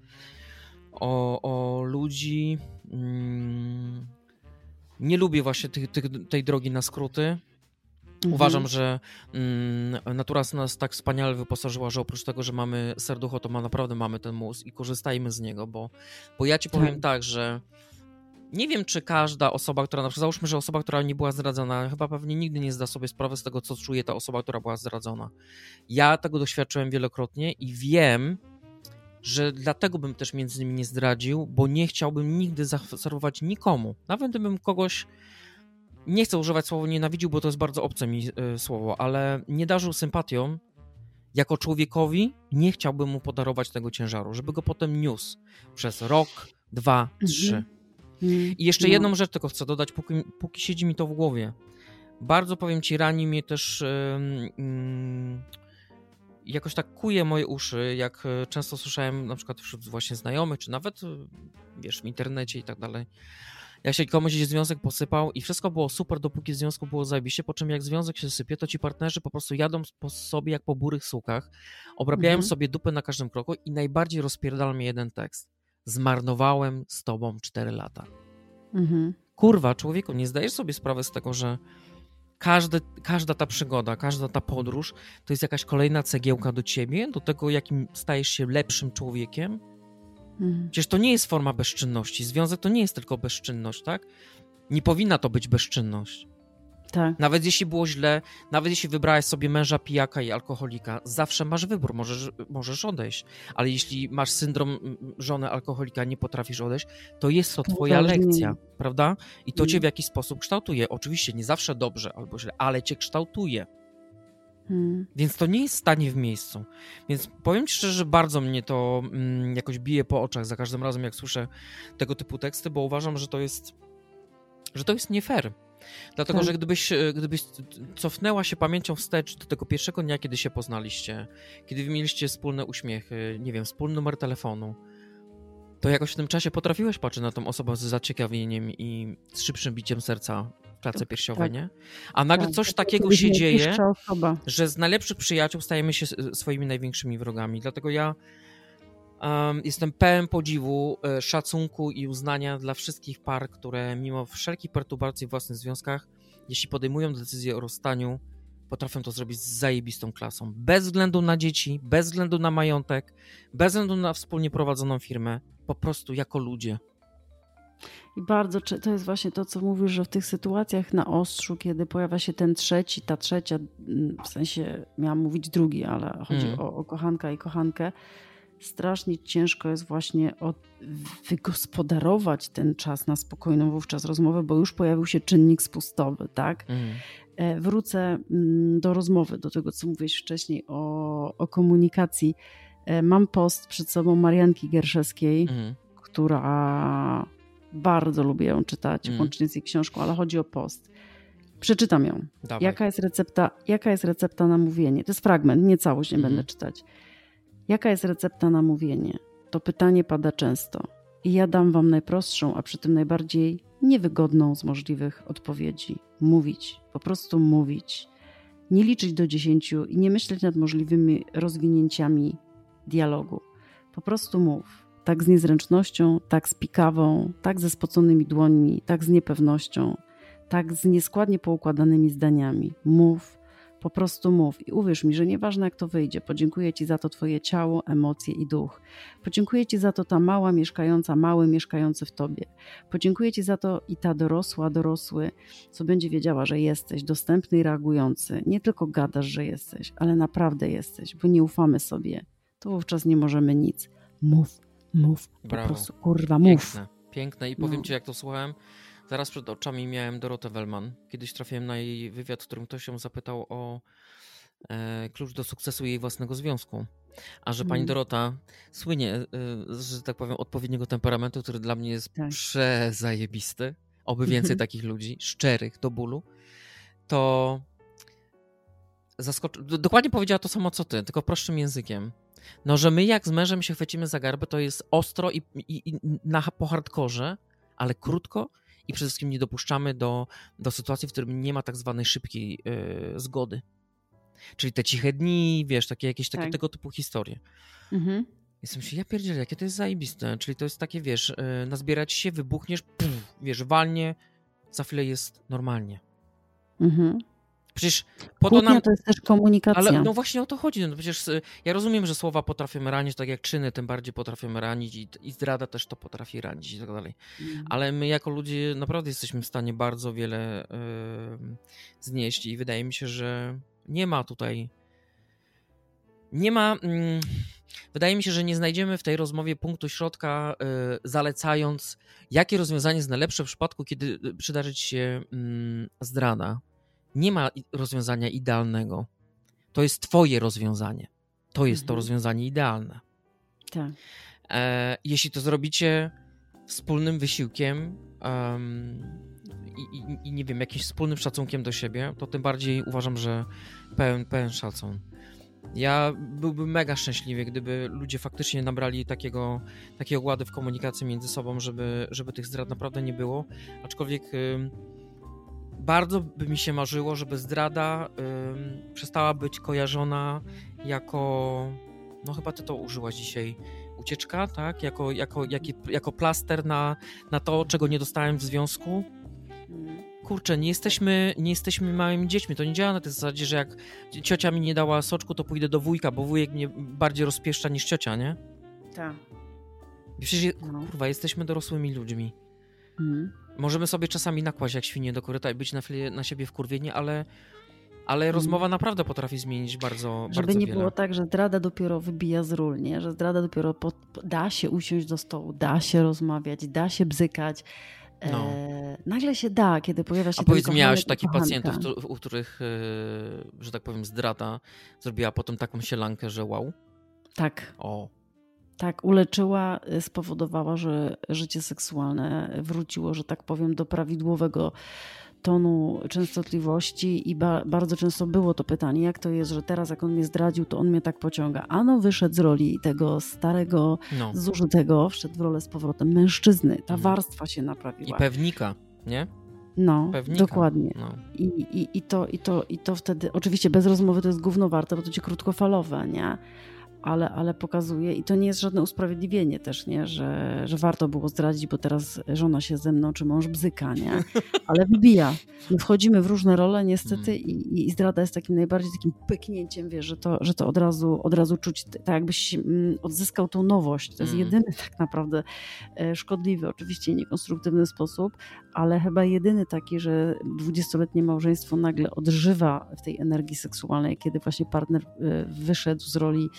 o, o ludzi. Mm, nie lubię właśnie tych, tych, tej drogi na skróty. Mhm. Uważam, że mm, natura nas tak wspaniale wyposażyła, że oprócz tego, że mamy serducho, to ma, naprawdę mamy ten mózg i korzystajmy z niego, bo, bo ja ci powiem Tak. tak, że nie wiem, czy każda osoba, która, na przykład załóżmy, że osoba, która nie była zdradzona, chyba pewnie nigdy nie zda sobie sprawy z tego, co czuje ta osoba, która była zdradzona. Ja tego doświadczyłem wielokrotnie i wiem, że dlatego bym też między innymi nie zdradził, bo nie chciałbym nigdy zaserwować nikomu. Nawet gdybym kogoś nie chcę używać słowa nienawidził, bo to jest bardzo obce mi y, słowo, ale nie darzył sympatią, jako człowiekowi nie chciałbym mu podarować tego ciężaru, żeby go potem niósł przez rok, dwa, trzy. Mhm. I jeszcze No. jedną rzecz tylko chcę dodać, póki, póki siedzi mi to w głowie. Bardzo powiem ci, rani mnie też. Yy, jakoś tak kuje moje uszy, jak e, często słyszałem na przykład wśród właśnie znajomych, czy nawet wiesz, w internecie i tak dalej. Jak się komuś związek posypał i wszystko było super, dopóki w związku było zajebiście, po czym jak związek się sypie, to ci partnerzy po prostu jadą po sobie jak po burych sukach, obrabiają mhm. sobie dupy na każdym kroku i najbardziej rozpierdala mnie jeden tekst. Zmarnowałem z tobą 4 lata. Mhm. Kurwa, człowieku, nie zdajesz sobie sprawy z tego, że każdy, każda ta przygoda, każda ta podróż to jest jakaś kolejna cegiełka do ciebie, do tego, jakim stajesz się lepszym człowiekiem? Mhm. Przecież to nie jest forma bezczynności. Związek to nie jest tylko bezczynność, tak? Nie powinna to być bezczynność. Tak. Nawet jeśli było źle, nawet jeśli wybrałeś sobie męża pijaka i alkoholika, zawsze masz wybór, możesz, możesz odejść. Ale jeśli masz syndrom żony alkoholika, nie potrafisz odejść, to jest to twoja lekcja, prawda? I to cię mhm. w jakiś sposób kształtuje. Oczywiście nie zawsze dobrze albo źle, ale cię kształtuje. Hmm. Więc to nie jest stanie w miejscu. Więc powiem ci szczerze, że bardzo mnie to mm, jakoś bije po oczach za każdym razem, jak słyszę tego typu teksty, bo uważam, że to jest, że to jest nie fair. Dlatego, tak. że gdybyś, e, gdybyś cofnęła się pamięcią wstecz do tego pierwszego dnia, kiedy się poznaliście, kiedy wy mieliście wspólne uśmiechy, nie wiem, wspólny numer telefonu, to jakoś w tym czasie potrafiłeś patrzeć na tą osobę z zaciekawieniem i z szybszym biciem serca w klatce tak, piersiowej, tak. nie? A nagle tak, coś takiego się dzieje, że z najlepszych przyjaciół stajemy się swoimi największymi wrogami. Dlatego ja um, jestem pełen podziwu, e, szacunku i uznania dla wszystkich par, które mimo wszelkich perturbacji w własnych związkach, jeśli podejmują decyzję o rozstaniu, potrafią to zrobić z zajebistą klasą. Bez względu na dzieci, bez względu na majątek, bez względu na wspólnie prowadzoną firmę, po prostu jako ludzie. I bardzo to jest właśnie to, co mówisz, że w tych sytuacjach na ostrzu, kiedy pojawia się ten trzeci, ta trzecia, mm, w sensie miałam mówić drugi, ale chodzi mm. o, o kochanka i kochankę, strasznie ciężko jest właśnie od, wygospodarować ten czas na spokojną wówczas rozmowę, bo już pojawił się czynnik spustowy, tak? Mm. Wrócę mm, do rozmowy, do tego, co mówiłeś wcześniej o, o komunikacji. E, mam post przed sobą Marianki Gierszewskiej, mm. która bardzo lubię ją czytać, mm. łącznie z jej książką, ale chodzi o post. Przeczytam ją. Jaka jest, recepta, jaka jest recepta na mówienie? To jest fragment, nie całość, nie mm. będę czytać. Jaka jest recepta na mówienie? To pytanie pada często. I ja dam wam najprostszą, a przy tym najbardziej niewygodną z możliwych odpowiedzi. Mówić, po prostu mówić. Nie liczyć do dziesięciu i nie myśleć nad możliwymi rozwinięciami dialogu. Po prostu mów. Tak z niezręcznością, tak z pikawą, tak ze spoconymi dłońmi, tak z niepewnością, tak z nieskładnie poukładanymi zdaniami. Mów, po prostu mów i uwierz mi, że nieważne jak to wyjdzie, podziękuję Ci za to Twoje ciało, emocje i duch. Podziękuję Ci za to ta mała mieszkająca, mały mieszkający w Tobie. Podziękuję Ci za to i ta dorosła, dorosły, co będzie wiedziała, że jesteś dostępny i reagujący. Nie tylko gadasz, że jesteś, ale naprawdę jesteś, bo nie ufamy sobie. To wówczas nie możemy nic. Mów, mów, Brawo. po prostu kurwa, mów. Piękne, piękne i powiem no. Ci jak to słuchałem, Zaraz przed oczami miałem Dorotę Wellman. Kiedyś trafiłem na jej wywiad, w którym ktoś ją zapytał o e, klucz do sukcesu jej własnego związku. A że pani mm. Dorota słynie, e, że tak powiem, odpowiedniego temperamentu, który dla mnie jest tak. przezajebisty, oby (laughs) więcej takich ludzi, szczerych do bólu, to zaskoczy... dokładnie powiedziała to samo co ty, tylko prostszym językiem. No, że my jak z mężem się chwycimy za garbę, to jest ostro i, i, i na, po hardkorze, ale krótko i przede wszystkim nie dopuszczamy do, do sytuacji, w którym nie ma tak zwanej szybkiej yy, zgody. Czyli te ciche dni, wiesz, takie jakieś takie, tak. tego typu historie. Mhm. Jestem się, ja pierdzielę, jakie to jest zajebiste. Czyli to jest takie, wiesz, yy, nazbierać się, wybuchniesz, puf, wiesz, walnie, za chwilę jest normalnie. Mhm. Przecież po to nam... to jest też komunikacja. Ale no właśnie o to chodzi. No przecież y, ja rozumiem, że słowa potrafimy ranić, tak jak czyny tym bardziej potrafimy ranić i, i zdrada też to potrafi ranić i tak dalej. Mm. Ale my jako ludzie naprawdę jesteśmy w stanie bardzo wiele yy, znieść i wydaje mi się, że nie ma tutaj nie ma... Yy, wydaje mi się, że nie znajdziemy w tej rozmowie punktu środka, yy, zalecając, jakie rozwiązanie jest najlepsze w przypadku, kiedy y, przydarzy ci się mm, zdrada nie ma rozwiązania idealnego. To jest Twoje rozwiązanie. To jest mhm. to rozwiązanie idealne. Tak. E, jeśli to zrobicie wspólnym wysiłkiem um, i, i, i nie wiem, jakimś wspólnym szacunkiem do siebie, to tym bardziej uważam, że pełen, pełen szacun. Ja byłbym mega szczęśliwy, gdyby ludzie faktycznie nabrali takiego, takiego ładu w komunikacji między sobą, żeby, żeby tych zdrad naprawdę nie było. Aczkolwiek ym, bardzo by mi się marzyło, żeby zdrada przestała być kojarzona jako. No chyba ty to użyłaś dzisiaj. Ucieczka, tak? Jako, jako, jaki, jako plaster na, na to, czego nie dostałem w związku kurczę, nie jesteśmy, nie jesteśmy małymi dziećmi. To nie działa na tej zasadzie, że jak ciocia mi nie dała soczku, to pójdę do wujka, bo wujek mnie bardziej rozpieszcza niż ciocia, nie? Tak. Przecież, No. kurwa, jesteśmy dorosłymi ludźmi. Mhm. Możemy sobie czasami nakłaść jak świnie do koryta i być na, chwilę, na siebie wkurwieni, ale, ale Mhm. rozmowa naprawdę potrafi zmienić bardzo, Żeby bardzo nie wiele. było tak, że zdrada dopiero wybija z ról, nie? że zdrada dopiero po, po- da się usiąść do stołu, da się rozmawiać, da się bzykać. E, No. nagle się da, kiedy pojawia się A powiedz, i takich pacjentów, u których, e, że tak powiem, zdrada zrobiła potem taką sielankę, że wow? Tak, O, tak, uleczyła, y, spowodowała, że życie seksualne wróciło, że tak powiem, do prawidłowego tonu częstotliwości i ba bardzo często było to pytanie, jak to jest, że teraz jak on mnie zdradził, to on mnie tak pociąga. Ano wyszedł z roli tego starego, no. zużytego, wszedł w rolę z powrotem mężczyzny. Ta Mhm. warstwa się I naprawiła. pewnika, nie? no, Pewnika. dokładnie. No. I, i, i, to, i, to, I to wtedy, oczywiście bez rozmowy to jest gówno warte, bo to ci krótkofalowe, nie? Ale, ale pokazuje, i to nie jest żadne usprawiedliwienie też, nie? Że, że warto było zdradzić, bo teraz żona się ze mną, czy mąż bzyka, nie? (laughs) Ale wybija. My wchodzimy w różne role niestety Mm. i, i zdrada jest takim najbardziej takim pyknięciem, wiesz, że to, że to od, razu, od razu czuć, tak jakbyś mm, odzyskał tą nowość. To jest Mm. jedyny tak naprawdę e, szkodliwy, oczywiście niekonstruktywny sposób, ale chyba jedyny taki, że dwudziestoletnie małżeństwo nagle odżywa w tej energii seksualnej, kiedy właśnie partner e, wyszedł z roli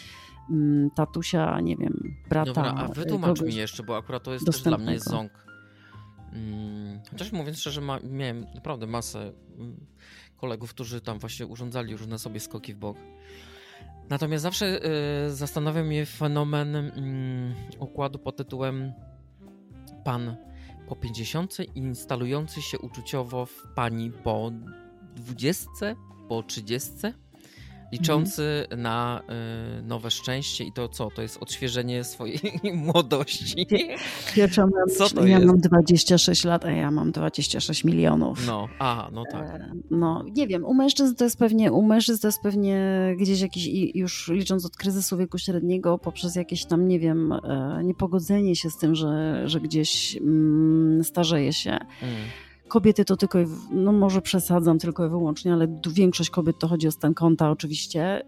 mm, tatusia, nie wiem, brata. Dobra, a e, wytłumacz kogoś. mi jeszcze, bo akurat to jest też dla mnie ząg. Mm, Chociaż mówiąc szczerze, ma, miałem naprawdę masę mm, kolegów, którzy tam właśnie urządzali różne sobie skoki w bok. Natomiast zawsze y, zastanawia mnie fenomen mm, układu pod tytułem pan po 50 instalujący się uczuciowo w pani po 20, po 30, liczący na y, nowe szczęście i to co? To jest odświeżenie swojej (laughs) młodości. Pierwsza mam, Co to ja jest? mam 26 lat, a ja mam 26 milionów. No, aha, no tak. E, No, nie wiem, u mężczyzn to jest pewnie, u mężczyzn to jest pewnie gdzieś jakiś, już licząc od kryzysu wieku średniego, poprzez jakieś tam, nie wiem, e, niepogodzenie się z tym, że, że gdzieś mm, starzeje się. Mm. Kobiety to tylko, no może przesadzam tylko i wyłącznie, ale większość kobiet to chodzi o stan konta oczywiście.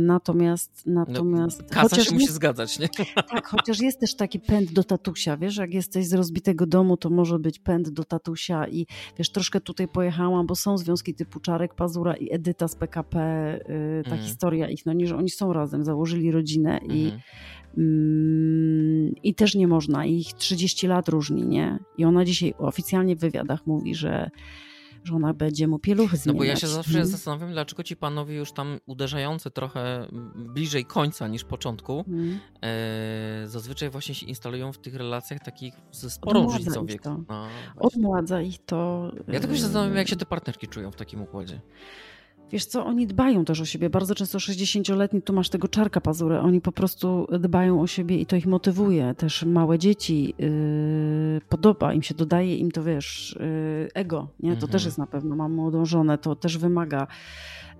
Natomiast, natomiast No, Kasa chociaż się musi jest- zgadzać, nie? (laughs) tak, chociaż jest też taki pęd do tatusia, wiesz, jak jesteś z rozbitego domu, to może być pęd do tatusia i wiesz, troszkę tutaj pojechałam, bo są związki typu Czarek Pazura i Edyta z PKP, y, ta Mhm. historia ich, no nie, że oni są razem, założyli rodzinę i, Mhm. Mm, i też nie można, ich 30 lat różni, nie? I ona dzisiaj oficjalnie w wywiadach mówi, że, że ona będzie mu pieluchy No zmieniać. bo ja się zawsze Mhm. zastanawiam, dlaczego ci panowie już tam uderzający trochę bliżej końca niż początku, Mhm. e, zazwyczaj właśnie się instalują w tych relacjach takich ze sporą różnicą wieku. No. Odmładza ich to. ja tylko się zastanawiam, jak się te partnerki czują w takim układzie. Wiesz co, oni dbają też o siebie. Bardzo często 60-letni, tu masz tego czarka pazurę, oni po prostu dbają o siebie i to ich motywuje. Też małe dzieci, yy, podoba im się, dodaje im to, wiesz, yy, ego, nie? To Mhm. też jest na pewno, mam młodą żonę, to też wymaga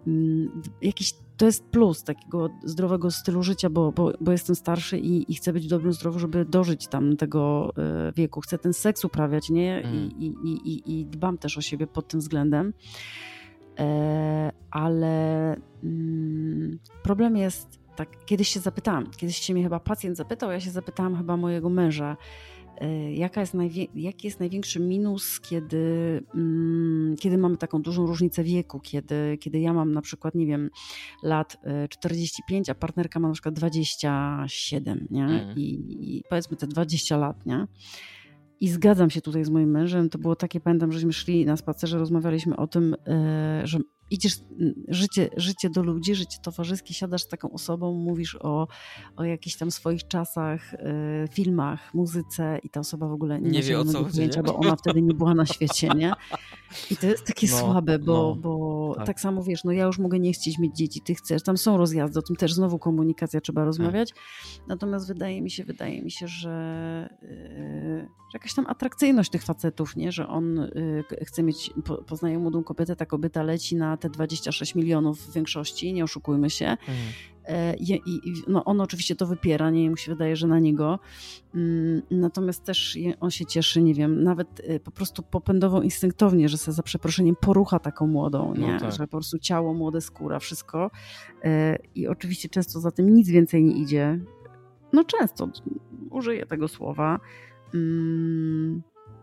mm, jakiś, to jest plus takiego zdrowego stylu życia, bo, bo, bo jestem starszy i, i chcę być w dobrym zdrowiu, żeby dożyć tam tego yy, wieku. Chcę ten seks uprawiać, nie? Mm. I, i, i, I dbam też o siebie pod tym względem. E, ale mm, problem jest, tak, kiedyś się zapytałam, kiedyś się mnie chyba pacjent zapytał, ja się zapytałam chyba mojego męża, e, jaka jest jaki jest największy minus, kiedy, mm, kiedy mamy taką dużą różnicę wieku, kiedy, kiedy ja mam na przykład, nie wiem, lat e, 45, a partnerka ma na przykład 27, nie? Mm. I, I powiedzmy te 20 lat, nie? I zgadzam się tutaj z moim mężem. To było takie, pamiętam, żeśmy szli na spacerze, rozmawialiśmy o tym, e, że idziesz życie, życie do ludzi, życie towarzyskie, siadasz z taką osobą, mówisz o, o jakichś tam swoich czasach, y, filmach, muzyce i ta osoba w ogóle nie, Nie wie, o co pojęcia, bo ona wtedy nie była na świecie, nie? I to jest takie No, słabe, bo, no, bo tak. tak. samo wiesz, no ja już mogę nie chcieć mieć dzieci, ty chcesz, tam są rozjazdy, o tym też znowu komunikacja trzeba rozmawiać. Natomiast wydaje mi się, wydaje mi się, że, yy, że jakaś tam atrakcyjność tych facetów, nie? że on yy, k- chce mieć, po, poznaje młodą kobietę, ta kobieta leci na te 26 milionów w większości, nie oszukujmy się. Mhm. E, I, i, no on oczywiście to wypiera, nie mu się wydaje, że na niego. Mm, Natomiast też on się cieszy, nie wiem, nawet e, po prostu popędowo, instynktownie, że se za przeproszeniem porucha taką młodą, No nie? tak. że po prostu ciało, młode skóra, wszystko. E, I oczywiście często za tym nic więcej nie idzie. No często użyję tego słowa.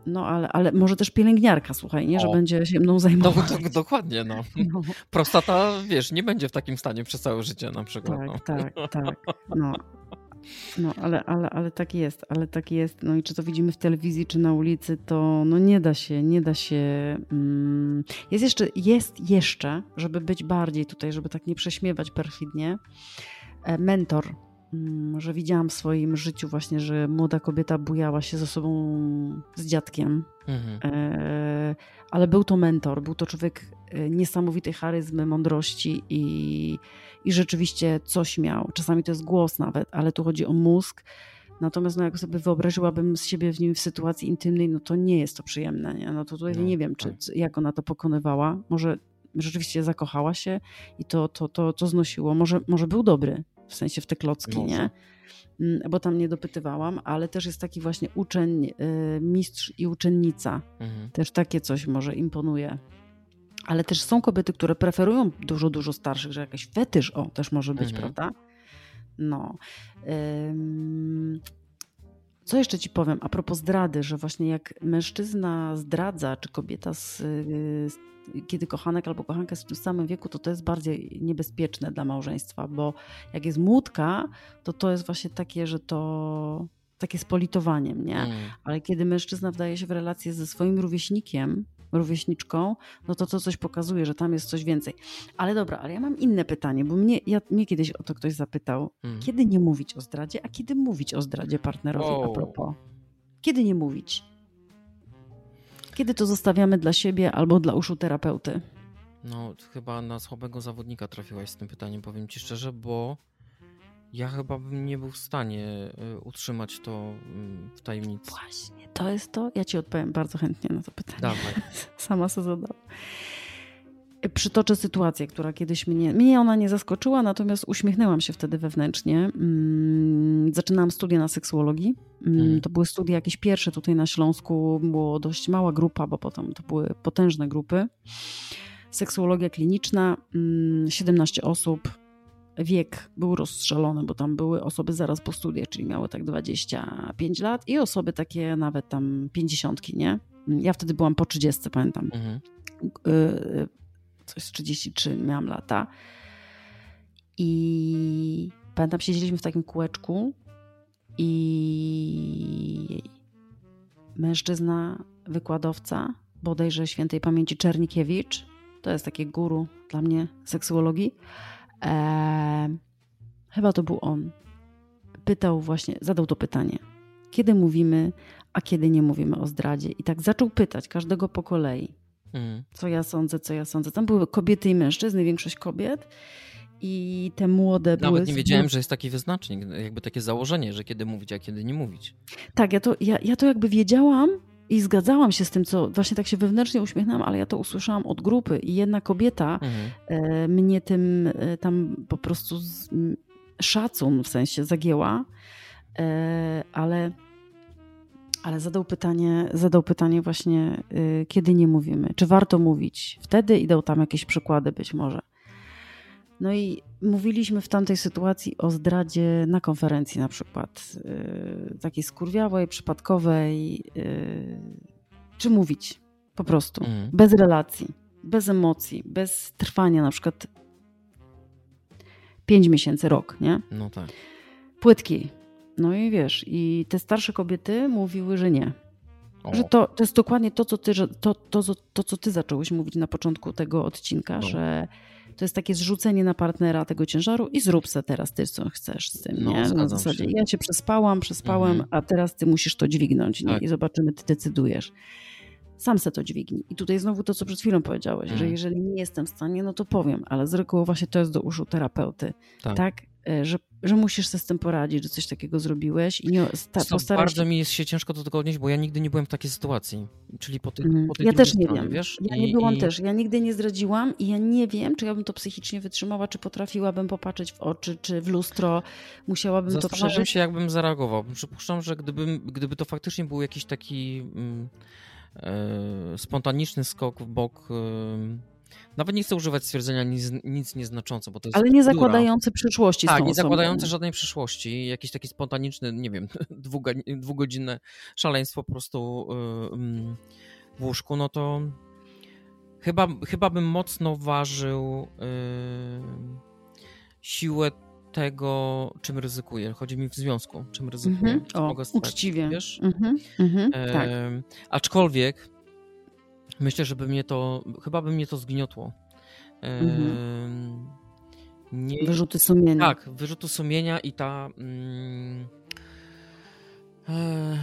No ale, ale może też pielęgniarka, słuchaj, nie? Że O. będzie się mną No, zajmować. to, dokładnie, no. (laughs) No. Prostata, wiesz, nie będzie w takim stanie przez całe życie na przykład. no. Tak, tak, (laughs) tak. No, no ale, ale, ale tak jest, ale tak jest. No i czy to widzimy w telewizji, czy na ulicy, to no nie da się, nie da się. Mm. Jest jeszcze, jest jeszcze, żeby być bardziej tutaj, żeby tak nie prześmiewać perfidnie, e, mentor. Mm, Że widziałam w swoim życiu właśnie, że młoda kobieta bujała się ze sobą z dziadkiem, Mhm. E, ale był to mentor, był to człowiek e, niesamowitej charyzmy, mądrości i, i rzeczywiście coś miał. Czasami to jest głos nawet, ale tu chodzi o mózg. Natomiast no, jak sobie wyobraziłabym z siebie w nim w sytuacji intymnej, no to nie jest to przyjemne. Nie? No to tutaj No, nie wiem, czy, tak. jak ona to pokonywała. Może rzeczywiście zakochała się i to, to, to, to znosiło. Może, może był dobry, w sensie w te klocki, Może. nie? Mm, Bo tam nie dopytywałam, ale też jest taki właśnie uczeń, y, mistrz i uczennica. Mhm. Też takie coś może imponuje. Ale też są kobiety, które preferują dużo, dużo starszych, że jakiś fetysz, o, też może być, Mhm. prawda? No. Ym, Co jeszcze ci powiem a propos zdrady, że właśnie jak mężczyzna zdradza, czy kobieta, z, z, kiedy kochanek albo kochanka jest w tym samym wieku, to to jest bardziej niebezpieczne dla małżeństwa, bo jak jest młódka, to to jest właśnie takie, że to takie z politowaniem, nie? Mhm. Ale kiedy mężczyzna wdaje się w relację ze swoim rówieśnikiem, rówieśniczką, no to to coś pokazuje, że tam jest coś więcej. Ale dobra, ale ja mam inne pytanie, bo mnie, ja, mnie kiedyś o to ktoś zapytał, Mhm. kiedy nie mówić o zdradzie, a kiedy mówić o zdradzie partnerowi a Wow. propos? Kiedy nie mówić? Kiedy to zostawiamy dla siebie albo dla uszu terapeuty? No, chyba na słabego zawodnika trafiłaś z tym pytaniem, powiem ci szczerze, bo ja chyba bym nie był w stanie y, utrzymać to mm, w tajemnicy. Właśnie, to jest to. Ja ci odpowiem bardzo chętnie na to pytanie. Dawaj. (laughs) Sama sobie zadam. Przytoczę sytuację, która kiedyś mnie, mnie ona nie zaskoczyła, natomiast uśmiechnęłam się wtedy wewnętrznie. Mm, Zaczynałam studia na seksuologii. Mm. To były studia jakieś pierwsze tutaj na Śląsku. Było dość mała grupa, bo potem to były potężne grupy. Seksuologia kliniczna, mm, 17 osób. Wiek był rozstrzelony, bo tam były osoby zaraz po studiach, czyli miały tak 25 lat i osoby takie nawet tam 50, nie? Ja wtedy byłam po 30, pamiętam Mhm. y, coś z 33 miałam lata. I pamiętam, siedzieliśmy w takim kółeczku i mężczyzna, wykładowca, bodajże świętej pamięci Czernikiewicz, to jest takie guru dla mnie seksuologii, chyba to był on, pytał właśnie, zadał to pytanie, kiedy mówimy, a kiedy nie mówimy o zdradzie. I tak zaczął pytać każdego po kolei Mhm. co ja sądzę, co ja sądzę. Tam były kobiety i mężczyzny, większość kobiet. I te młode były. Nawet nie wiedziałem, że jest taki wyznacznik, jakby takie założenie, że kiedy mówić, a kiedy nie mówić. Tak, ja to, ja, ja to jakby wiedziałam i zgadzałam się z tym, co właśnie tak się wewnętrznie uśmiechnęłam, ale ja to usłyszałam od grupy i jedna kobieta Mhm. e, mnie tym e, tam po prostu z, szacun w sensie zagięła, e, ale, ale zadał pytanie, zadał pytanie właśnie, kiedy nie mówimy, czy warto mówić wtedy i dał tam jakieś przykłady być może. No i mówiliśmy w tamtej sytuacji o zdradzie na konferencji na przykład, e, takiej skurwiałej, przypadkowej, e, czy mówić po prostu, Mhm. bez relacji, bez emocji, bez trwania na przykład 5 miesięcy, rok, nie? No tak. Płytki. No i wiesz, i te starsze kobiety mówiły, że nie. O, Że to, to jest dokładnie to co, ty, to, to, to, co ty zacząłeś mówić na początku tego odcinka, No. że to jest takie zrzucenie na partnera tego ciężaru i zrób se teraz ty, co chcesz z tym, No, nie? Na zgadzam zasadzie, się. ja cię przespałam, przespałem, Mhm. a teraz ty musisz to dźwignąć, nie? Tak. I zobaczymy, ty decydujesz. Sam se to dźwignij. I tutaj znowu to, co przed chwilą powiedziałeś, że Mhm. jeżeli nie jestem w stanie, no to powiem, ale z reguły właśnie to jest do uszu terapeuty, Tak. tak? E, Że, że musisz sobie z tym poradzić, że coś takiego zrobiłeś i nie, sta, postaraj bardzo się mi jest się ciężko do tego odnieść, bo ja nigdy nie byłem w takiej sytuacji. Czyli po tej, Mhm. po tej Ja też nie stronie, wiem. wiesz? Ja I- nie byłam i- też. Ja nigdy nie zdradziłam i ja nie wiem, czy ja bym to psychicznie wytrzymała, czy potrafiłabym popatrzeć w oczy, czy w lustro. Musiałabym to Zastanawiam przeżyć. się, jakbym zareagował. Przypuszczam, że gdybym, gdyby to faktycznie był jakiś taki mm, e, spontaniczny skok w bok. Nawet nie chcę używać stwierdzenia nic, nic nieznaczące, bo to jest. Ale nie bzdura. zakładający przyszłości Tak, nie zakładające żadnej przyszłości. Jakiś taki spontaniczny, nie wiem, (laughs) dwugodzinne szaleństwo po prostu mm, w łóżku, no to chyba, chyba bym mocno ważył siłę tego, czym ryzykuję. Chodzi mi w związku, czym ryzykuję. Mhm. czy O, uczciwie. Wiesz? Mhm. Mhm. E, Tak. Aczkolwiek myślę, że by mnie to, chyba by mnie to zgniotło. Mhm. nie, Wyrzuty sumienia. tak, wyrzutu sumienia i ta. Mm, e,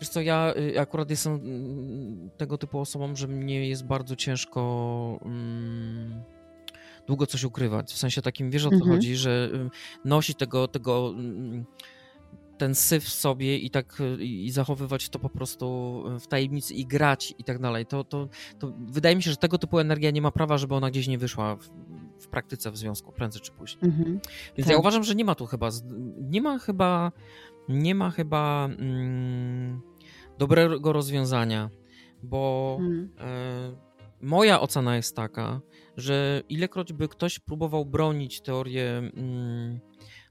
wiesz co, ja y, akurat jestem mm, tego typu osobą, że mnie jest bardzo ciężko mm, długo coś ukrywać. W sensie takim, wiesz o co Mhm. chodzi, że y, nosi tego, tego ten syf w sobie i tak y, i zachowywać to po prostu w tajemnicy i grać i tak dalej. To, to, to wydaje mi się, że tego typu energia nie ma prawa, żeby ona gdzieś nie wyszła w, w praktyce w związku, prędzej czy później. Mhm. Więc Tak. ja uważam, że nie ma tu chyba, nie ma chyba, nie ma chyba mm, dobrego rozwiązania, bo Mhm. e, moja ocena jest taka, że ilekroć by ktoś próbował bronić teorię, mm,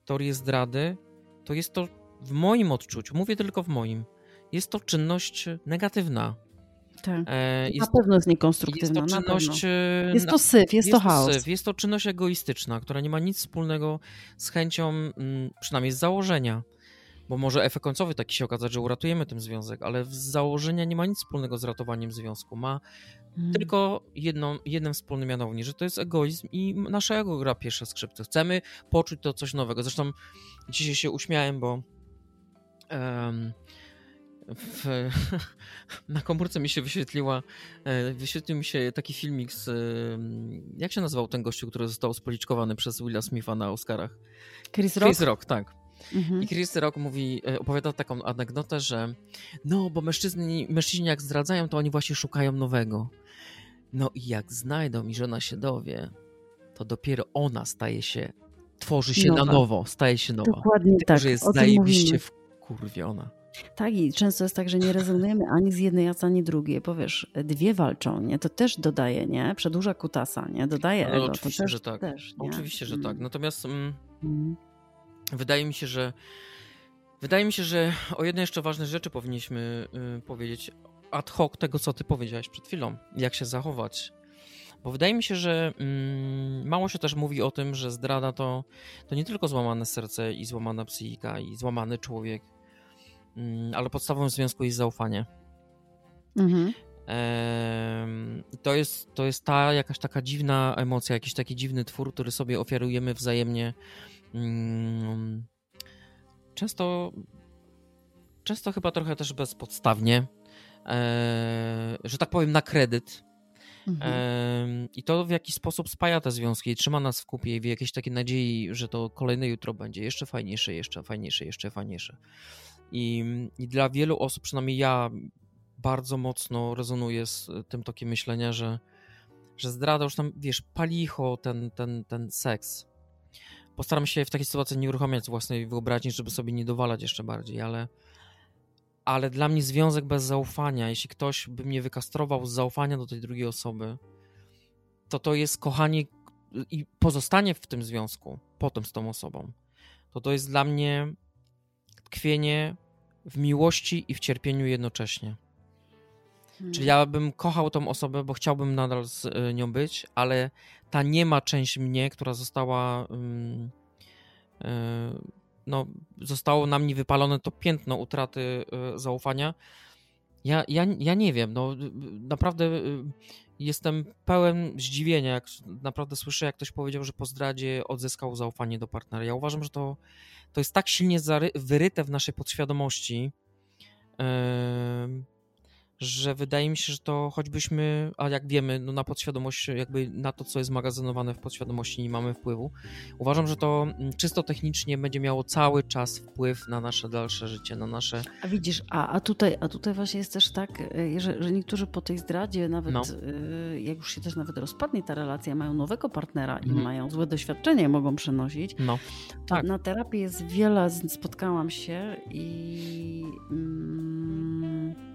teorię zdrady, to jest to w moim odczuciu, mówię tylko w moim, jest to czynność negatywna. Tak. E, Na jest, pewno jest jest niekonstruktywna. to na czynność. e, Jest na- to syf, jest, to chaos. syf, jest to czynność egoistyczna, która nie ma nic wspólnego z chęcią, mm, przynajmniej z założenia, bo może efekt końcowy taki się okazać, że uratujemy ten związek, ale z założenia nie ma nic wspólnego z ratowaniem związku. Ma Mhm. tylko jedną, jeden wspólny mianownik, że to jest egoizm i nasze ego gra pierwsze skrzypce. Chcemy poczuć to coś nowego. Zresztą dzisiaj się uśmiałem, bo w, (laughs) na komórce mi się wyświetliła, e, wyświetlił mi się taki filmik z, jak się nazywał ten gościu, który został spoliczkowany przez Willa Smitha na Oscarach? Chris Rock? Chris Rock, tak. Mhm. I Chris Rock mówi, e, opowiada taką anegdotę, że no, bo mężczyźni, mężczyźni jak zdradzają, to oni właśnie szukają nowego. No i jak znajdą i żona się dowie, to dopiero ona staje się, tworzy się Nowa. na nowo, staje się nowa. Dokładnie Tylko, tak. że jest o tym zajebiście mówimy. Wkurwiona. Tak, i często jest tak, że nie rezygnujemy ani z jednej, ani drugiej, bo wiesz, dwie walczą, nie? To też dodaje, nie? Przedłuża kutasa, nie? Dodaje No, ego. oczywiście, też, że tak. Też? Oczywiście, że Mm. tak. Natomiast mm, Mm. wydaje mi się, że wydaje mi się, że o jednej jeszcze ważnej rzeczy powinniśmy y, powiedzieć ad hoc tego, co ty powiedziałeś przed chwilą. Jak się zachować. Bo wydaje mi się, że mm, mało się też mówi o tym, że zdrada to, to nie tylko złamane serce i złamana psychika i złamany człowiek, mm, ale podstawą związku jest zaufanie. Mhm. To jest, to jest ta jakaś taka dziwna emocja, jakiś taki dziwny twór, który sobie ofiarujemy wzajemnie. Mm, Często, często chyba trochę też bezpodstawnie, e, że tak powiem, na kredyt. Mhm. I to w jakiś sposób spaja te związki trzyma nas w kupie i w jakiejś takiej nadziei, że to kolejne jutro będzie jeszcze fajniejsze, jeszcze fajniejsze, jeszcze fajniejsze. I, I dla wielu osób, przynajmniej ja, bardzo mocno rezonuję z tym tokiem myślenia, że, że zdrada już tam, wiesz, palicho ten, ten, ten seks. Postaram się w takiej sytuacji nie uruchamiać własnej wyobraźni, żeby sobie nie dowalać jeszcze bardziej, ale, ale dla mnie związek bez zaufania, jeśli ktoś by mnie wykastrował z zaufania do tej drugiej osoby, to to jest kochanie i pozostanie w tym związku potem z tą osobą. To to jest dla mnie tkwienie w miłości i w cierpieniu jednocześnie. Czyli ja bym kochał tą osobę, bo chciałbym nadal z y, nią być, ale ta nie ma część mnie, która została. ym, y, no, zostało na mnie wypalone to piętno utraty y, zaufania. Ja, ja, ja nie wiem, no naprawdę y, jestem pełen zdziwienia, jak naprawdę słyszę, jak ktoś powiedział, że po zdradzie odzyskał zaufanie do partnera. Ja uważam, że to, to jest tak silnie wyryte w naszej podświadomości, że wydaje mi się, że to choćbyśmy, a jak wiemy, no na podświadomość, jakby na to, co jest magazynowane w podświadomości, nie mamy wpływu. Uważam, że to mm, czysto technicznie będzie miało cały czas wpływ na nasze dalsze życie, na nasze. A widzisz, a, a, tutaj, a tutaj właśnie jest też tak, e, że, że niektórzy po tej zdradzie, nawet no. E, jak już się też nawet rozpadnie ta relacja, mają nowego partnera i mhm. mają złe doświadczenia, mogą przenosić. No. Tak. Na terapii jest wiele, spotkałam się i. Mm,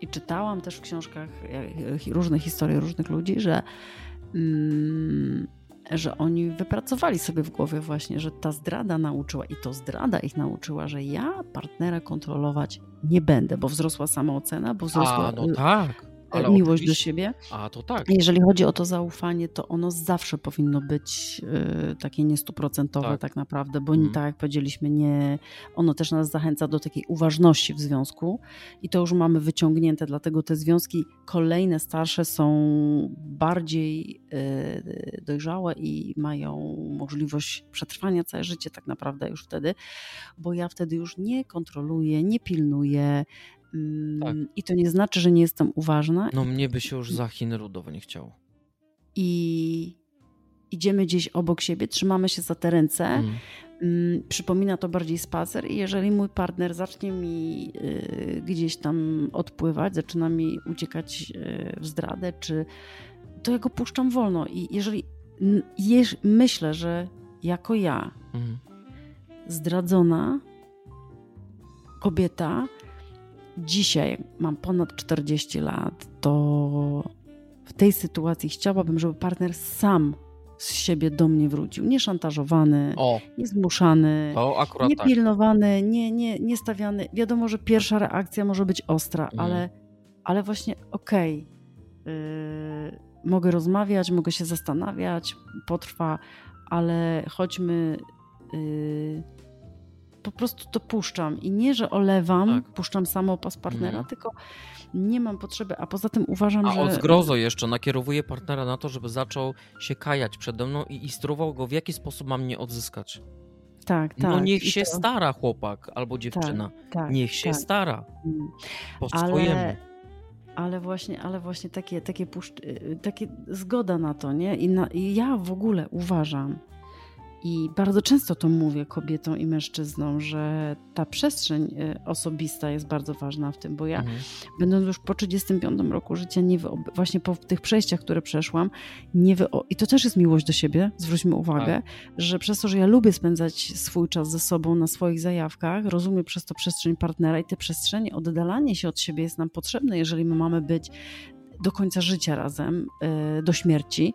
i czytałam też w książkach e, różne historie różnych ludzi, że, mm, że oni wypracowali sobie w głowie właśnie, że ta zdrada nauczyła i to zdrada ich nauczyła, że ja partnera kontrolować nie będę, bo wzrosła samoocena, bo wzrosła. A, no tak ale miłość do siebie. A to tak. Jeżeli chodzi o to zaufanie, to ono zawsze powinno być y, takie niestuprocentowe tak. tak naprawdę, bo mm. tak jak powiedzieliśmy, nie, ono też nas zachęca do takiej uważności w związku i to już mamy wyciągnięte, dlatego te związki kolejne, starsze są bardziej y, dojrzałe i mają możliwość przetrwania całe życie tak naprawdę już wtedy, bo ja wtedy już nie kontroluję, nie pilnuję, tak. Mm, I to nie znaczy, że nie jestem uważna. No mnie by się już za Chin rudowo nie chciało. I idziemy gdzieś obok siebie, trzymamy się za te ręce. Mm. Mm, przypomina to bardziej spacer i jeżeli mój partner zacznie mi y, gdzieś tam odpływać, zaczyna mi uciekać y, w zdradę, czy to ja go puszczam wolno. I jeżeli jeż, myślę, że jako ja, mm. zdradzona kobieta, dzisiaj mam ponad 40 lat, to w tej sytuacji chciałabym, żeby partner sam z siebie do mnie wrócił. Nie szantażowany, o. nie zmuszany, nie tak. pilnowany, nie, nie, nie stawiany. Wiadomo, że pierwsza reakcja może być ostra, mm. ale, ale właśnie okej. Okay, yy, mogę rozmawiać, mogę się zastanawiać, potrwa, ale chodźmy. Yy, po prostu to puszczam. I nie, że olewam, tak. puszczam samopas partnera, mhm. tylko nie mam potrzeby. A poza tym uważam, A że. A od zgrozo jeszcze nakierowuję partnera na to, żeby zaczął się kajać przede mną i instruował go, w jaki sposób mam mnie odzyskać. Tak, no tak. No niech się to... stara chłopak albo dziewczyna. Tak, tak, niech się tak. stara. Mm. Po Ale ale właśnie, ale właśnie takie, takie, puszcz... Y, takie zgoda na to, nie? I, na, I ja w ogóle uważam, i bardzo często to mówię kobietom i mężczyznom, że ta przestrzeń y, osobista jest bardzo ważna w tym, bo ja, mhm. będąc już po 35 roku życia, nie właśnie po tych przejściach, które przeszłam, nie i to też jest miłość do siebie, zwróćmy uwagę, tak. że przez to, że ja lubię spędzać swój czas ze sobą na swoich zajawkach, rozumiem przez to przestrzeń partnera i te przestrzenie, oddalanie się od siebie jest nam potrzebne, jeżeli my mamy być do końca życia razem, y, do śmierci,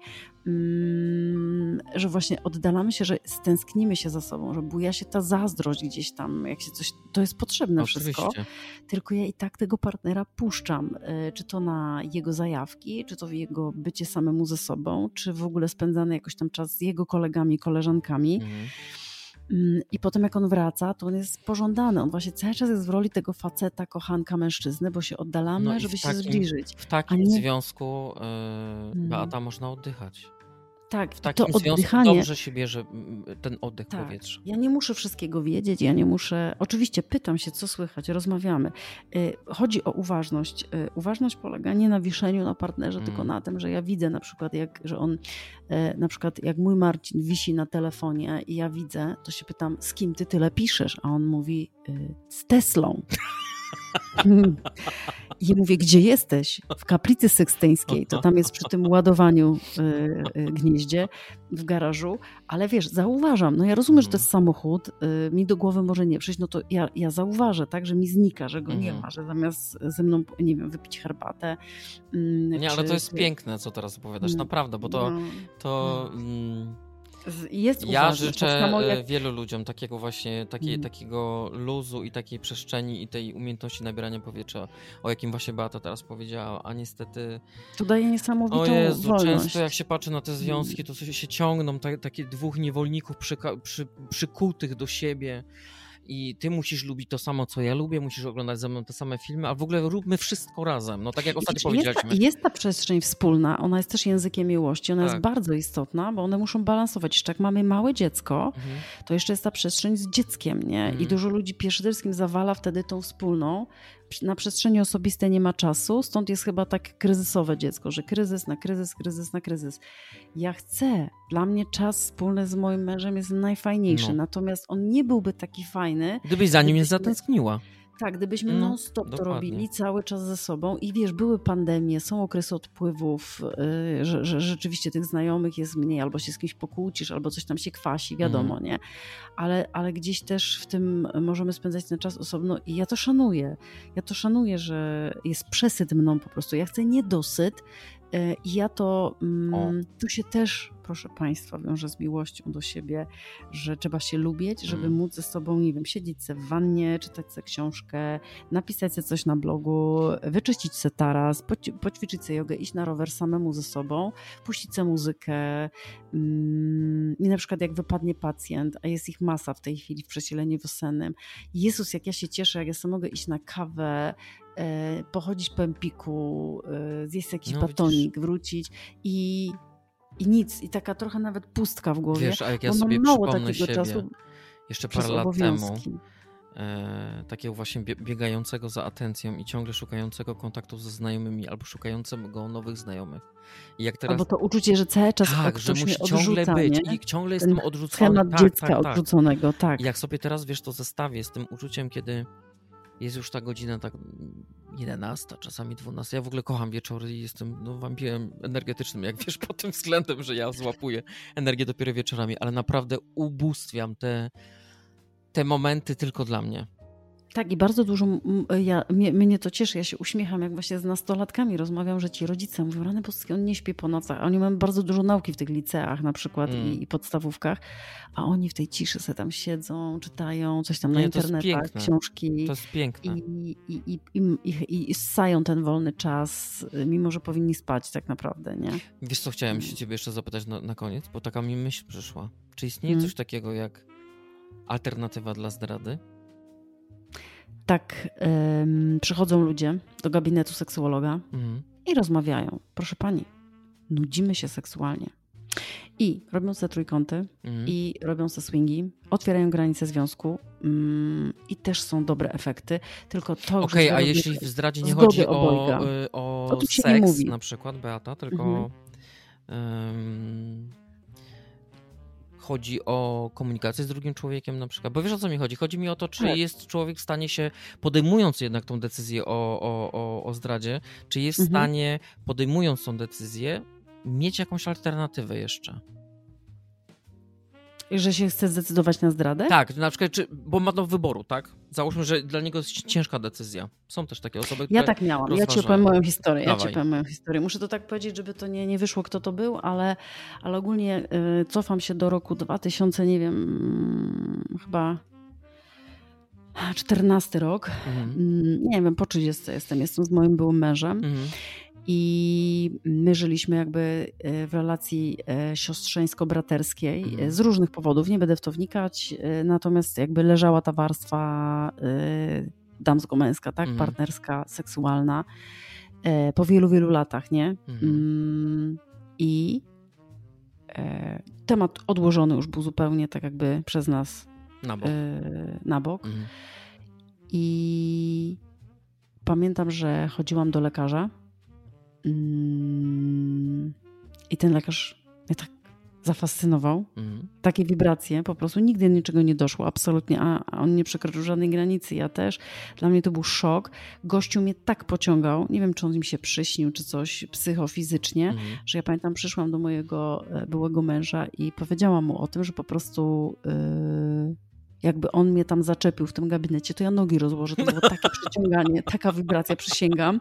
że właśnie oddalamy się, że stęsknimy się za sobą, że buja się ta zazdrość gdzieś tam, jak się coś, to jest potrzebne Oczywiście. wszystko, tylko ja i tak tego partnera puszczam, e, czy to na jego zajawki, czy to w jego bycie samemu ze sobą, czy w ogóle spędzany jakoś tam czas z jego kolegami, koleżankami. Mhm. Mm, I potem jak on wraca, to on jest pożądany. On właśnie cały czas jest w roli tego faceta, kochanka, mężczyzny, bo się oddalamy, no żeby takim, się zbliżyć. W takim nie... związku yy, Beata można oddychać. Tak, w takim to oddychanie. dobrze się bierze ten oddech tak, powietrza. Ja nie muszę wszystkiego wiedzieć, ja nie muszę. Oczywiście pytam się, co słychać, rozmawiamy. Y, chodzi o uważność. Y, uważność polega nie na wiszeniu na partnerze, mm. tylko na tym, że ja widzę na przykład, jak, że on, y, na przykład jak mój Marcin wisi na telefonie i ja widzę, to się pytam, z kim ty tyle piszesz? A on mówi, z Teslą. (laughs) I mówię, gdzie jesteś? W kaplicy sykstyńskiej. To tam jest przy tym ładowaniu y, y, gnieździe w garażu. Ale wiesz, zauważam, no ja rozumiem, że to jest samochód, y, mi do głowy może nie przyjść, no to ja, ja zauważę, tak, że mi znika, że go nie mhm. ma, że zamiast ze mną, nie wiem, wypić herbatę. Mm, nie, czy, ale to jest piękne, co teraz opowiadasz, mm, naprawdę, bo to, no, to no. mm, jest Ja uważny, życzę tak jak... wielu ludziom takiego właśnie, takiej, mm. takiego luzu i takiej przestrzeni i tej umiejętności nabierania powietrza, o jakim właśnie Beata teraz powiedziała, a niestety... To daje niesamowitą o Jezu, wolność. często jak się patrzy na te związki, mm. to się ciągną, tak, takie dwóch niewolników przy, przy, przykutych do siebie i ty musisz lubić to samo, co ja lubię, musisz oglądać ze mną te same filmy, a w ogóle róbmy wszystko razem. No tak jak ostatnio Wiecie, jest, ta, powiedzieliśmy. jest ta przestrzeń wspólna, ona jest też językiem miłości, ona Tak. jest bardzo istotna, bo one muszą balansować. Jeszcze jak mamy małe dziecko, Mhm. to jeszcze jest ta przestrzeń z dzieckiem, nie? I Mhm. dużo ludzi przede wszystkim zawala wtedy tą wspólną. Na przestrzeni osobistej nie ma czasu, stąd jest chyba tak kryzysowe dziecko, że kryzys na kryzys, kryzys na kryzys. Ja chcę, dla mnie czas wspólny z moim mężem jest najfajniejszy, No. natomiast on nie byłby taki fajny, Gdybyś za nim nie Gdybyśmy- zatęskniła. Tak, gdybyśmy No, non-stop to robili cały czas ze sobą i wiesz, były pandemie, są okresy odpływów, yy, że, że rzeczywiście tych znajomych jest mniej, albo się z kimś pokłócisz, albo coś tam się kwasi, wiadomo, Mhm. nie? Ale, ale gdzieś też w tym możemy spędzać ten czas osobno i ja to szanuję. Ja to szanuję, że jest przesyt mną po prostu. Ja chcę niedosyt i ja to, mm, tu się też, proszę Państwa, wiąże z miłością do siebie, że trzeba się lubić, żeby Mm. móc ze sobą, nie wiem, siedzieć se w wannie, czytać sobie książkę, napisać sobie coś na blogu, wyczyścić se taras, poć- poćwiczyć sobie jogę, iść na rower samemu ze sobą, puścić sobie muzykę. Mm, I na przykład jak wypadnie pacjent, a jest ich masa w tej chwili w przesieleniu wiosennym. Jezus, jak ja się cieszę, jak ja sobie mogę iść na kawę, e, pochodzić po Empiku, e, zjeść jakiś No, batonik, wrócić i, i nic. I taka trochę nawet pustka w głowie. Wiesz, a jak ja sobie mało przypomnę takiego siebie czasu jeszcze parę lat temu, obowiązki. e, takiego właśnie bie- biegającego za atencją i ciągle szukającego kontaktu ze znajomymi albo szukającego nowych znajomych. I jak teraz... Albo to uczucie, że cały czas tak, o że musi ciągle odrzuca, być nie? i ciągle Ten jestem odrzucony. Schemat tak, dziecka tak, tak. odrzuconego, tak. I jak sobie teraz, wiesz, to zestawię z tym uczuciem, kiedy jest już ta godzina tak 11, czasami 12. Ja w ogóle kocham wieczory i jestem no, wampirem energetycznym, jak wiesz, pod tym względem, że ja złapuję energię dopiero wieczorami, ale naprawdę ubóstwiam te, te momenty tylko dla mnie. Tak, i bardzo dużo ja, mnie, mnie to cieszy. Ja się uśmiecham, jak właśnie z nastolatkami rozmawiam, że ci rodzice mówią, rany boskie, on nie śpi po nocach. A Oni mają bardzo dużo nauki w tych liceach na przykład Mm. i, i podstawówkach, a oni w tej ciszy sobie tam siedzą, czytają coś tam na Nie, jest internetach, książki. To jest piękne. I, i, i, i, i, i ssają ten wolny czas, mimo że powinni spać tak naprawdę, nie? Wiesz co, chciałem się ciebie jeszcze zapytać na, na koniec, bo taka mi myśl przyszła. Czy istnieje Mm. coś takiego jak alternatywa dla zdrady? Tak, em, przychodzą ludzie do gabinetu seksuologa Mhm. i rozmawiają. Proszę pani, nudzimy się seksualnie. I robią se trójkąty, Mhm. i robią se swingi, otwierają granice związku mm, i też są dobre efekty. Tylko to Okej, a jeśli w zdradzie nie chodzi o, obojga. y, o O seks mówi. na przykład, Beata, tylko Mhm. Chodzi o komunikację z drugim człowiekiem na przykład. Bo wiesz o co mi chodzi? Chodzi mi o to, czy jest człowiek w stanie się, podejmując jednak tą decyzję o, o, o, o zdradzie, czy jest w Mhm. stanie, podejmując tą decyzję, mieć jakąś alternatywę jeszcze? Że się chce zdecydować na zdradę? Tak, na przykład, czy, bo ma do wyboru, tak? Załóżmy, że dla niego jest ciężka decyzja. Są też takie osoby, które... Ja tak miałam. Ja ci rozważają. opowiem moją historię. Ja ci Dawaj. opowiem moją historię. Muszę to tak powiedzieć, żeby to nie, nie wyszło, kto to był, ale, ale ogólnie y, cofam się do roku 2000, nie wiem, chyba 14 rok. Mhm. Mm, Nie wiem, po 30 jestem. Jestem z moim byłym mężem. Mhm. I my żyliśmy jakby e, w relacji e, siostrzeńsko-braterskiej Mhm. e, z różnych powodów, nie będę w to wnikać, natomiast jakby leżała ta warstwa damsko-męska, tak, Mhm. partnerska, seksualna po wielu, wielu latach, nie? Mhm. Mm, I temat odłożony już był zupełnie tak jakby przez nas Na bok. na bok. Mhm. I pamiętam, że chodziłam do lekarza. Mm, I ten lekarz mnie tak zafascynował. Mhm. Takie wibracje, po prostu nigdy niczego nie doszło, absolutnie. A, a on nie przekroczył żadnej granicy, ja też. Dla mnie to był szok. Gościu mnie tak pociągał, nie wiem, czy on mi się przyśnił, czy coś psychofizycznie, Mhm. że ja pamiętam, przyszłam do mojego e, byłego męża i powiedziałam mu o tym, że po prostu yy, jakby on mnie tam zaczepił w tym gabinecie, to ja nogi rozłożę. To było takie (laughs) przyciąganie, taka wibracja, przysięgam.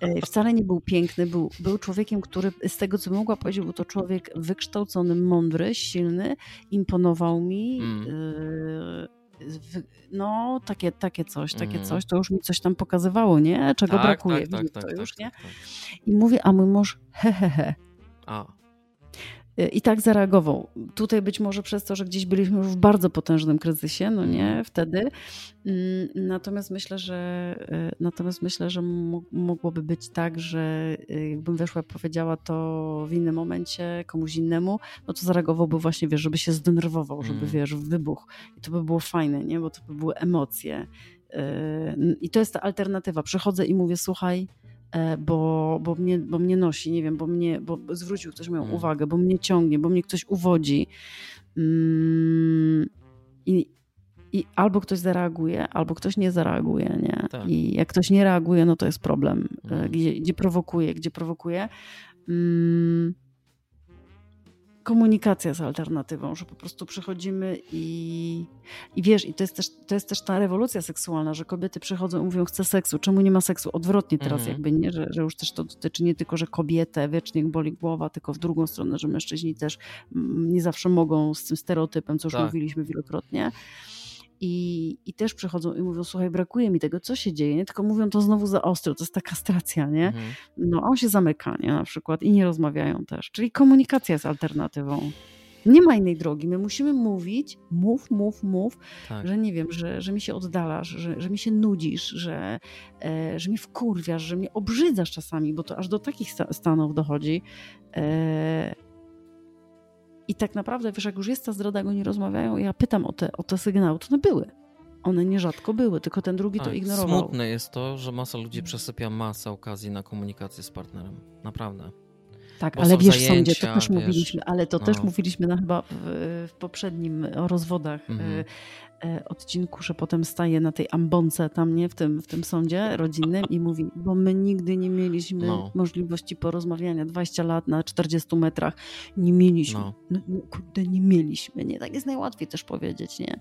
E, Wcale nie był piękny, był, był człowiekiem, który z tego, co mogła powiedzieć, był to człowiek wykształcony, mądry, silny, imponował mi. Mm. wy- No, takie, takie coś, takie Mhm. coś, to już mi coś tam pokazywało, nie? Czego brakuje, tak, tak, widzę tak, to tak, już, tak, nie? tak. I mówię, a mój mąż, he, he, he. A, y, i tak zareagował. Tutaj być może przez to, że gdzieś byliśmy już w bardzo potężnym kryzysie, no nie, Mhm. wtedy. Mm, Natomiast myślę, że y, natomiast myślę, że mo- mogłoby być tak, że y, jakbym weszła i powiedziała to w innym momencie komuś innemu, no to zareagowałby właśnie, wiesz, żeby się zdenerwował, żeby, Mm. wiesz, wybuch. I to by było fajne, nie? Bo to by były emocje. Y, I to jest ta alternatywa. Przychodzę i mówię, słuchaj, bo, bo, mnie, bo mnie nosi, nie wiem, bo mnie, bo zwrócił ktoś moją Mm. uwagę, bo mnie ciągnie, bo mnie ktoś uwodzi. Mm, I, I albo ktoś zareaguje, albo ktoś nie zareaguje, nie? Tak. I jak ktoś nie reaguje, no to jest problem. E, Mhm. Gdzie, gdzie prowokuje, gdzie prowokuje. Mm, komunikacja jest alternatywą, że po prostu przychodzimy i, i wiesz, i to jest, też, to jest też ta rewolucja seksualna, że kobiety przychodzą i mówią, chcę seksu, czemu nie ma seksu? Odwrotnie teraz Mhm. jakby, nie? Że, że już też to dotyczy nie tylko, że kobietę wiecznie boli głowa, tylko w drugą stronę, że mężczyźni też mm, nie zawsze mogą z tym stereotypem, co już Tak. mówiliśmy wielokrotnie. I, I też przychodzą i mówią, słuchaj, brakuje mi tego, co się dzieje, nie? tylko mówią to znowu za ostro, to jest ta kastracja, nie? Mhm. No, a on się zamyka, nie, na przykład, i nie rozmawiają też. Czyli komunikacja jest alternatywą. Nie ma innej drogi. My musimy mówić, mów, mów, mów, Tak. że nie wiem, że, że mi się oddalasz, że, że mi się nudzisz, że, e, że mnie wkurwiasz, że mnie obrzydzasz czasami, bo to aż do takich sta- stanów dochodzi. E, I tak naprawdę, wiesz, jak już jest ta zdrada, jak oni rozmawiają, ja pytam o te, o te sygnały, to one były. One nierzadko były, tylko ten drugi to Tak, ignorował. Smutne jest to, że masa ludzi przesypia masę okazji na komunikację z partnerem. Naprawdę. Tak, Bo ale są wiesz, w sądzie to zajęcia, też wiesz, mówiliśmy, ale to też no. mówiliśmy na chyba w, w poprzednim o rozwodach Mhm. E, odcinku, że potem staje na tej ambonce tam, nie, w tym, w tym sądzie rodzinnym i mówi, bo my nigdy nie mieliśmy No. możliwości porozmawiania, 20 lat na 40 metrach nie mieliśmy. No. No. No, kurde, nie mieliśmy, nie? Tak jest najłatwiej też powiedzieć, nie?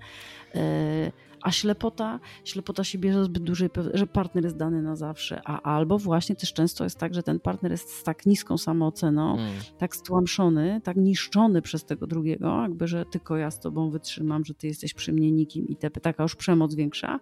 E, a ślepota, ślepota się bierze zbyt dużej, że partner jest dany na zawsze, a albo właśnie też często jest tak, że ten partner jest z tak niską samooceną, Mm. tak stłamszony, tak niszczony przez tego drugiego, jakby, że tylko ja z tobą wytrzymam, że ty jesteś przy mnie nikim i te, taka już przemoc większa,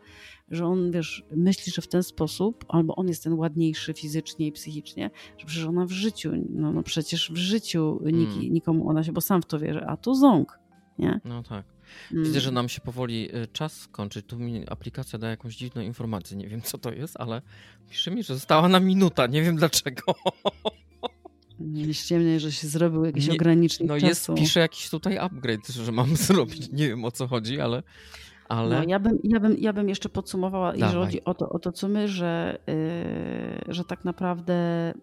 że on, wiesz, myśli, że w ten sposób, albo on jest ten ładniejszy fizycznie i psychicznie, że przecież ona w życiu, no, no przecież w życiu niki, Mm. nikomu ona się, bo sam w to wierzy, a tu ząg, nie? No tak. Mm. Widzę, że nam się powoli y, czas kończy. Tu mi aplikacja da jakąś dziwną informację. Nie wiem, co to jest, ale pisze mi, że została nam minuta. Nie wiem dlaczego. Nie ściemnie, że się zrobił jakiś Nie, ogranicznik No jest, czasu. pisze jakiś tutaj upgrade, że mam (laughs) zrobić. Nie wiem, o co chodzi, ale... ale... No, ja, bym, ja, bym, ja bym jeszcze podsumowała, jeżeli Dawaj. chodzi o to, o to co my, że, yy, że tak naprawdę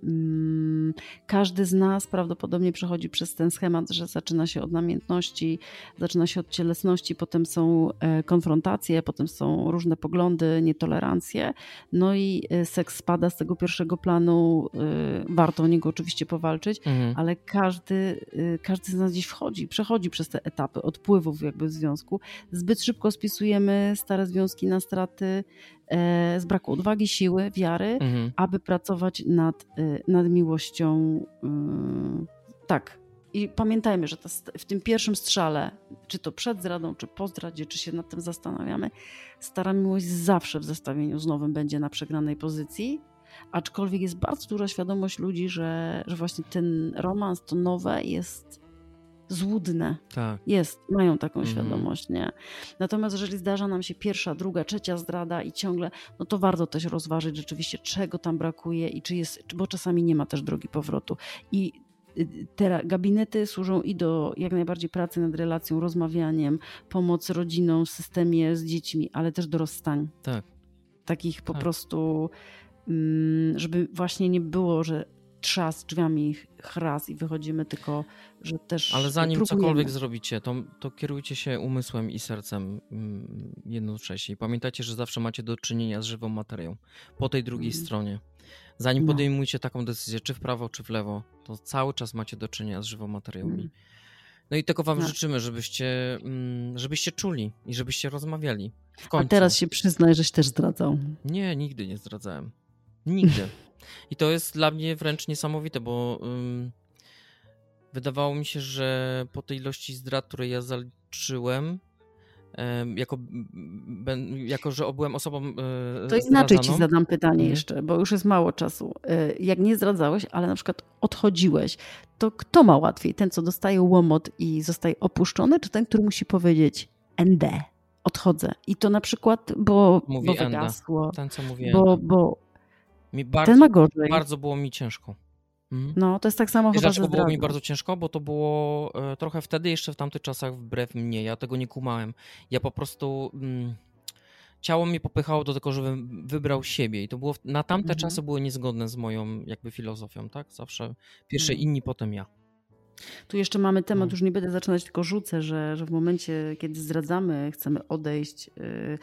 mm, każdy z nas prawdopodobnie przechodzi przez ten schemat, że zaczyna się od namiętności, zaczyna się od cielesności, potem są e, konfrontacje, potem są różne poglądy, nietolerancje, no i e, seks spada z tego pierwszego planu, e, warto o niego oczywiście powalczyć, Mhm. ale każdy, y, każdy z nas gdzieś wchodzi, przechodzi przez te etapy odpływów jakby w związku. Zbyt szybko spisujemy stare związki na straty e, z braku odwagi, siły, wiary, Mhm. aby pracować nad, y, nad miłością. y, Tak. I pamiętajmy, że ta, w tym pierwszym strzale, czy to przed zdradą, czy po zdradzie, czy się nad tym zastanawiamy, stara miłość zawsze w zestawieniu z nowym będzie na przegranej pozycji. Aczkolwiek jest bardzo duża świadomość ludzi, że, że właśnie ten romans, to nowe jest złudne. Tak. Jest, mają taką Mhm. świadomość, nie? Natomiast jeżeli zdarza nam się pierwsza, druga, trzecia zdrada i ciągle, no to warto też rozważyć rzeczywiście, czego tam brakuje i czy jest, bo czasami nie ma też drogi powrotu. I y, te gabinety służą i do jak najbardziej pracy nad relacją, rozmawianiem, pomoc rodzinom w systemie z dziećmi, ale też do rozstań. Tak. Takich po Tak. prostu, mm, żeby właśnie nie było, że trzask drzwiami, chras i wychodzimy, tylko że też Ale zanim próbujemy. cokolwiek zrobicie, to, to kierujcie się umysłem i sercem mm, jednocześnie. I Pamiętajcie, że zawsze macie do czynienia z żywą materią. Po tej drugiej Mm. stronie. Zanim No. podejmujecie taką decyzję, czy w prawo, czy w lewo, to cały czas macie do czynienia z żywą materią. Mm. No i tego wam No. życzymy, żebyście, mm, żebyście czuli i żebyście rozmawiali. A teraz się przyznaj, żeś też zdradzał. Nie, nigdy nie zdradzałem. Nigdy. (laughs) I to jest dla mnie wręcz niesamowite, bo ym, wydawało mi się, że po tej ilości zdrad, które ja zaliczyłem, em, jako, jako, że byłem osobą e, To inaczej ci zdradzaną. zadam pytanie Mhm. jeszcze, bo już jest mało czasu. Y, Jak nie zdradzałeś, ale na przykład odchodziłeś, to kto ma łatwiej? Ten, co dostaje łomot i zostaje opuszczony, czy ten, który musi powiedzieć ND, odchodzę? I to na przykład, bo, Mówi bo wygasło, Ten, co mówiłem. bo, bo mi bardzo, ten ma gorzej. bardzo było mi ciężko. Mhm. No, to jest tak samo Wiesz, chyba ze dlaczego było mi bardzo ciężko? Bo to było e, trochę wtedy, jeszcze w tamtych czasach, wbrew mnie. Ja tego nie kumałem. Ja po prostu. Mm, ciało mnie popychało do tego, żebym wybrał siebie. I to było. Na tamte Mhm. czasy były niezgodne z moją jakby filozofią, tak? Zawsze pierwsze Mhm. inni, potem ja. Tu jeszcze mamy temat, No. już nie będę zaczynać, tylko rzucę, że, że w momencie, kiedy zdradzamy, chcemy odejść mm,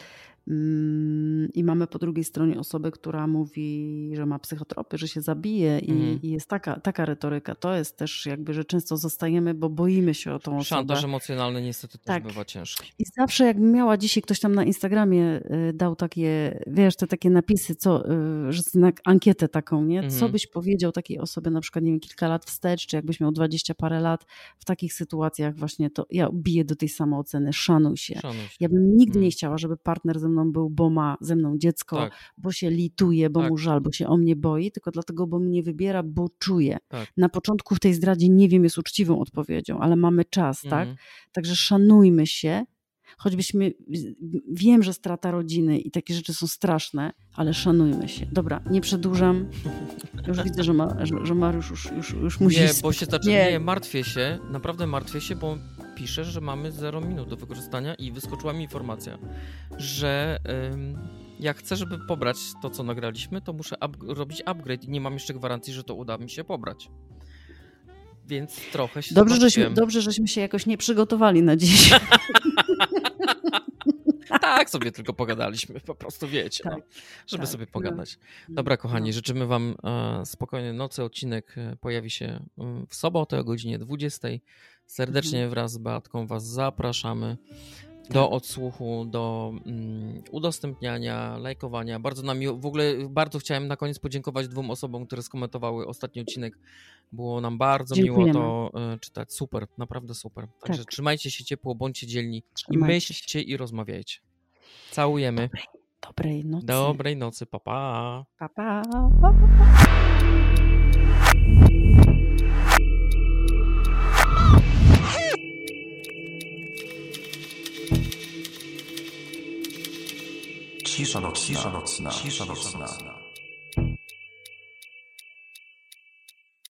i mamy po drugiej stronie osobę, która mówi, że ma psychotropy, że się zabije i, Mhm. i jest taka, taka retoryka, to jest też jakby, że często zostajemy, bo boimy się o tą osobę. Szantaż emocjonalny niestety też Tak. bywa ciężki. I zawsze jakbym miała dzisiaj, ktoś tam na Instagramie y, dał takie, wiesz, te takie napisy, co, y, że znak, ankietę taką, nie? Co Mhm. byś powiedział takiej osobie na przykład, nie wiem, kilka lat wstecz, czy jakbyś miał dwadzieścia parę lat w takich sytuacjach właśnie, to ja biję do tej samooceny, szanuj się. Szanuj się. Ja bym nigdy nie Mhm. chciała, żeby partner ze mną był, bo ma ze mną dziecko, Tak, bo się lituje, bo Tak. mu żal, bo się o mnie boi, tylko dlatego, bo mnie wybiera, bo czuje. Tak. Na początku w tej zdradzie nie wiem, jest uczciwą odpowiedzią, ale mamy czas, tak? Mhm. Także szanujmy się, choćbyśmy, wiem, że strata rodziny i takie rzeczy są straszne, ale szanujmy się. Dobra, nie przedłużam. Już widzę, że, ma, że, że Mariusz już, już, już musi... Nie, bo się zaczyna. Nie. Nie, martwię się, naprawdę martwię się, bo pisze, że mamy 0 minut do wykorzystania i wyskoczyła mi informacja, że ym, jak chcę, żeby pobrać to, co nagraliśmy, to muszę up robić upgrade i nie mam jeszcze gwarancji, że to uda mi się pobrać. Więc trochę się Dobrze żeśmy, dobrze, żeśmy się jakoś nie przygotowali na dziś. (laughs) Tak sobie tylko pogadaliśmy, po prostu wiecie, Tak, no, żeby tak, sobie no. pogadać. Dobra, kochani, No. życzymy Wam e, spokojnej nocy. Odcinek e, pojawi się mm, w sobotę o godzinie 20. Serdecznie Mhm. wraz z Beatką Was zapraszamy Tak. do odsłuchu, do mm, udostępniania, lajkowania. Bardzo nam miło, w ogóle bardzo chciałem na koniec podziękować dwóm osobom, które skomentowały ostatni odcinek. Było nam bardzo miło to e, czytać. Super, naprawdę super. Także Tak. trzymajcie się ciepło, bądźcie dzielni i się. myślcie i rozmawiajcie. Całujemy. Dobrej nocy. Dobrej nocy, papa. Pa. Pa, pa. Pa, pa, pa. Cisza nocna, cisza nocna, cisza nocna.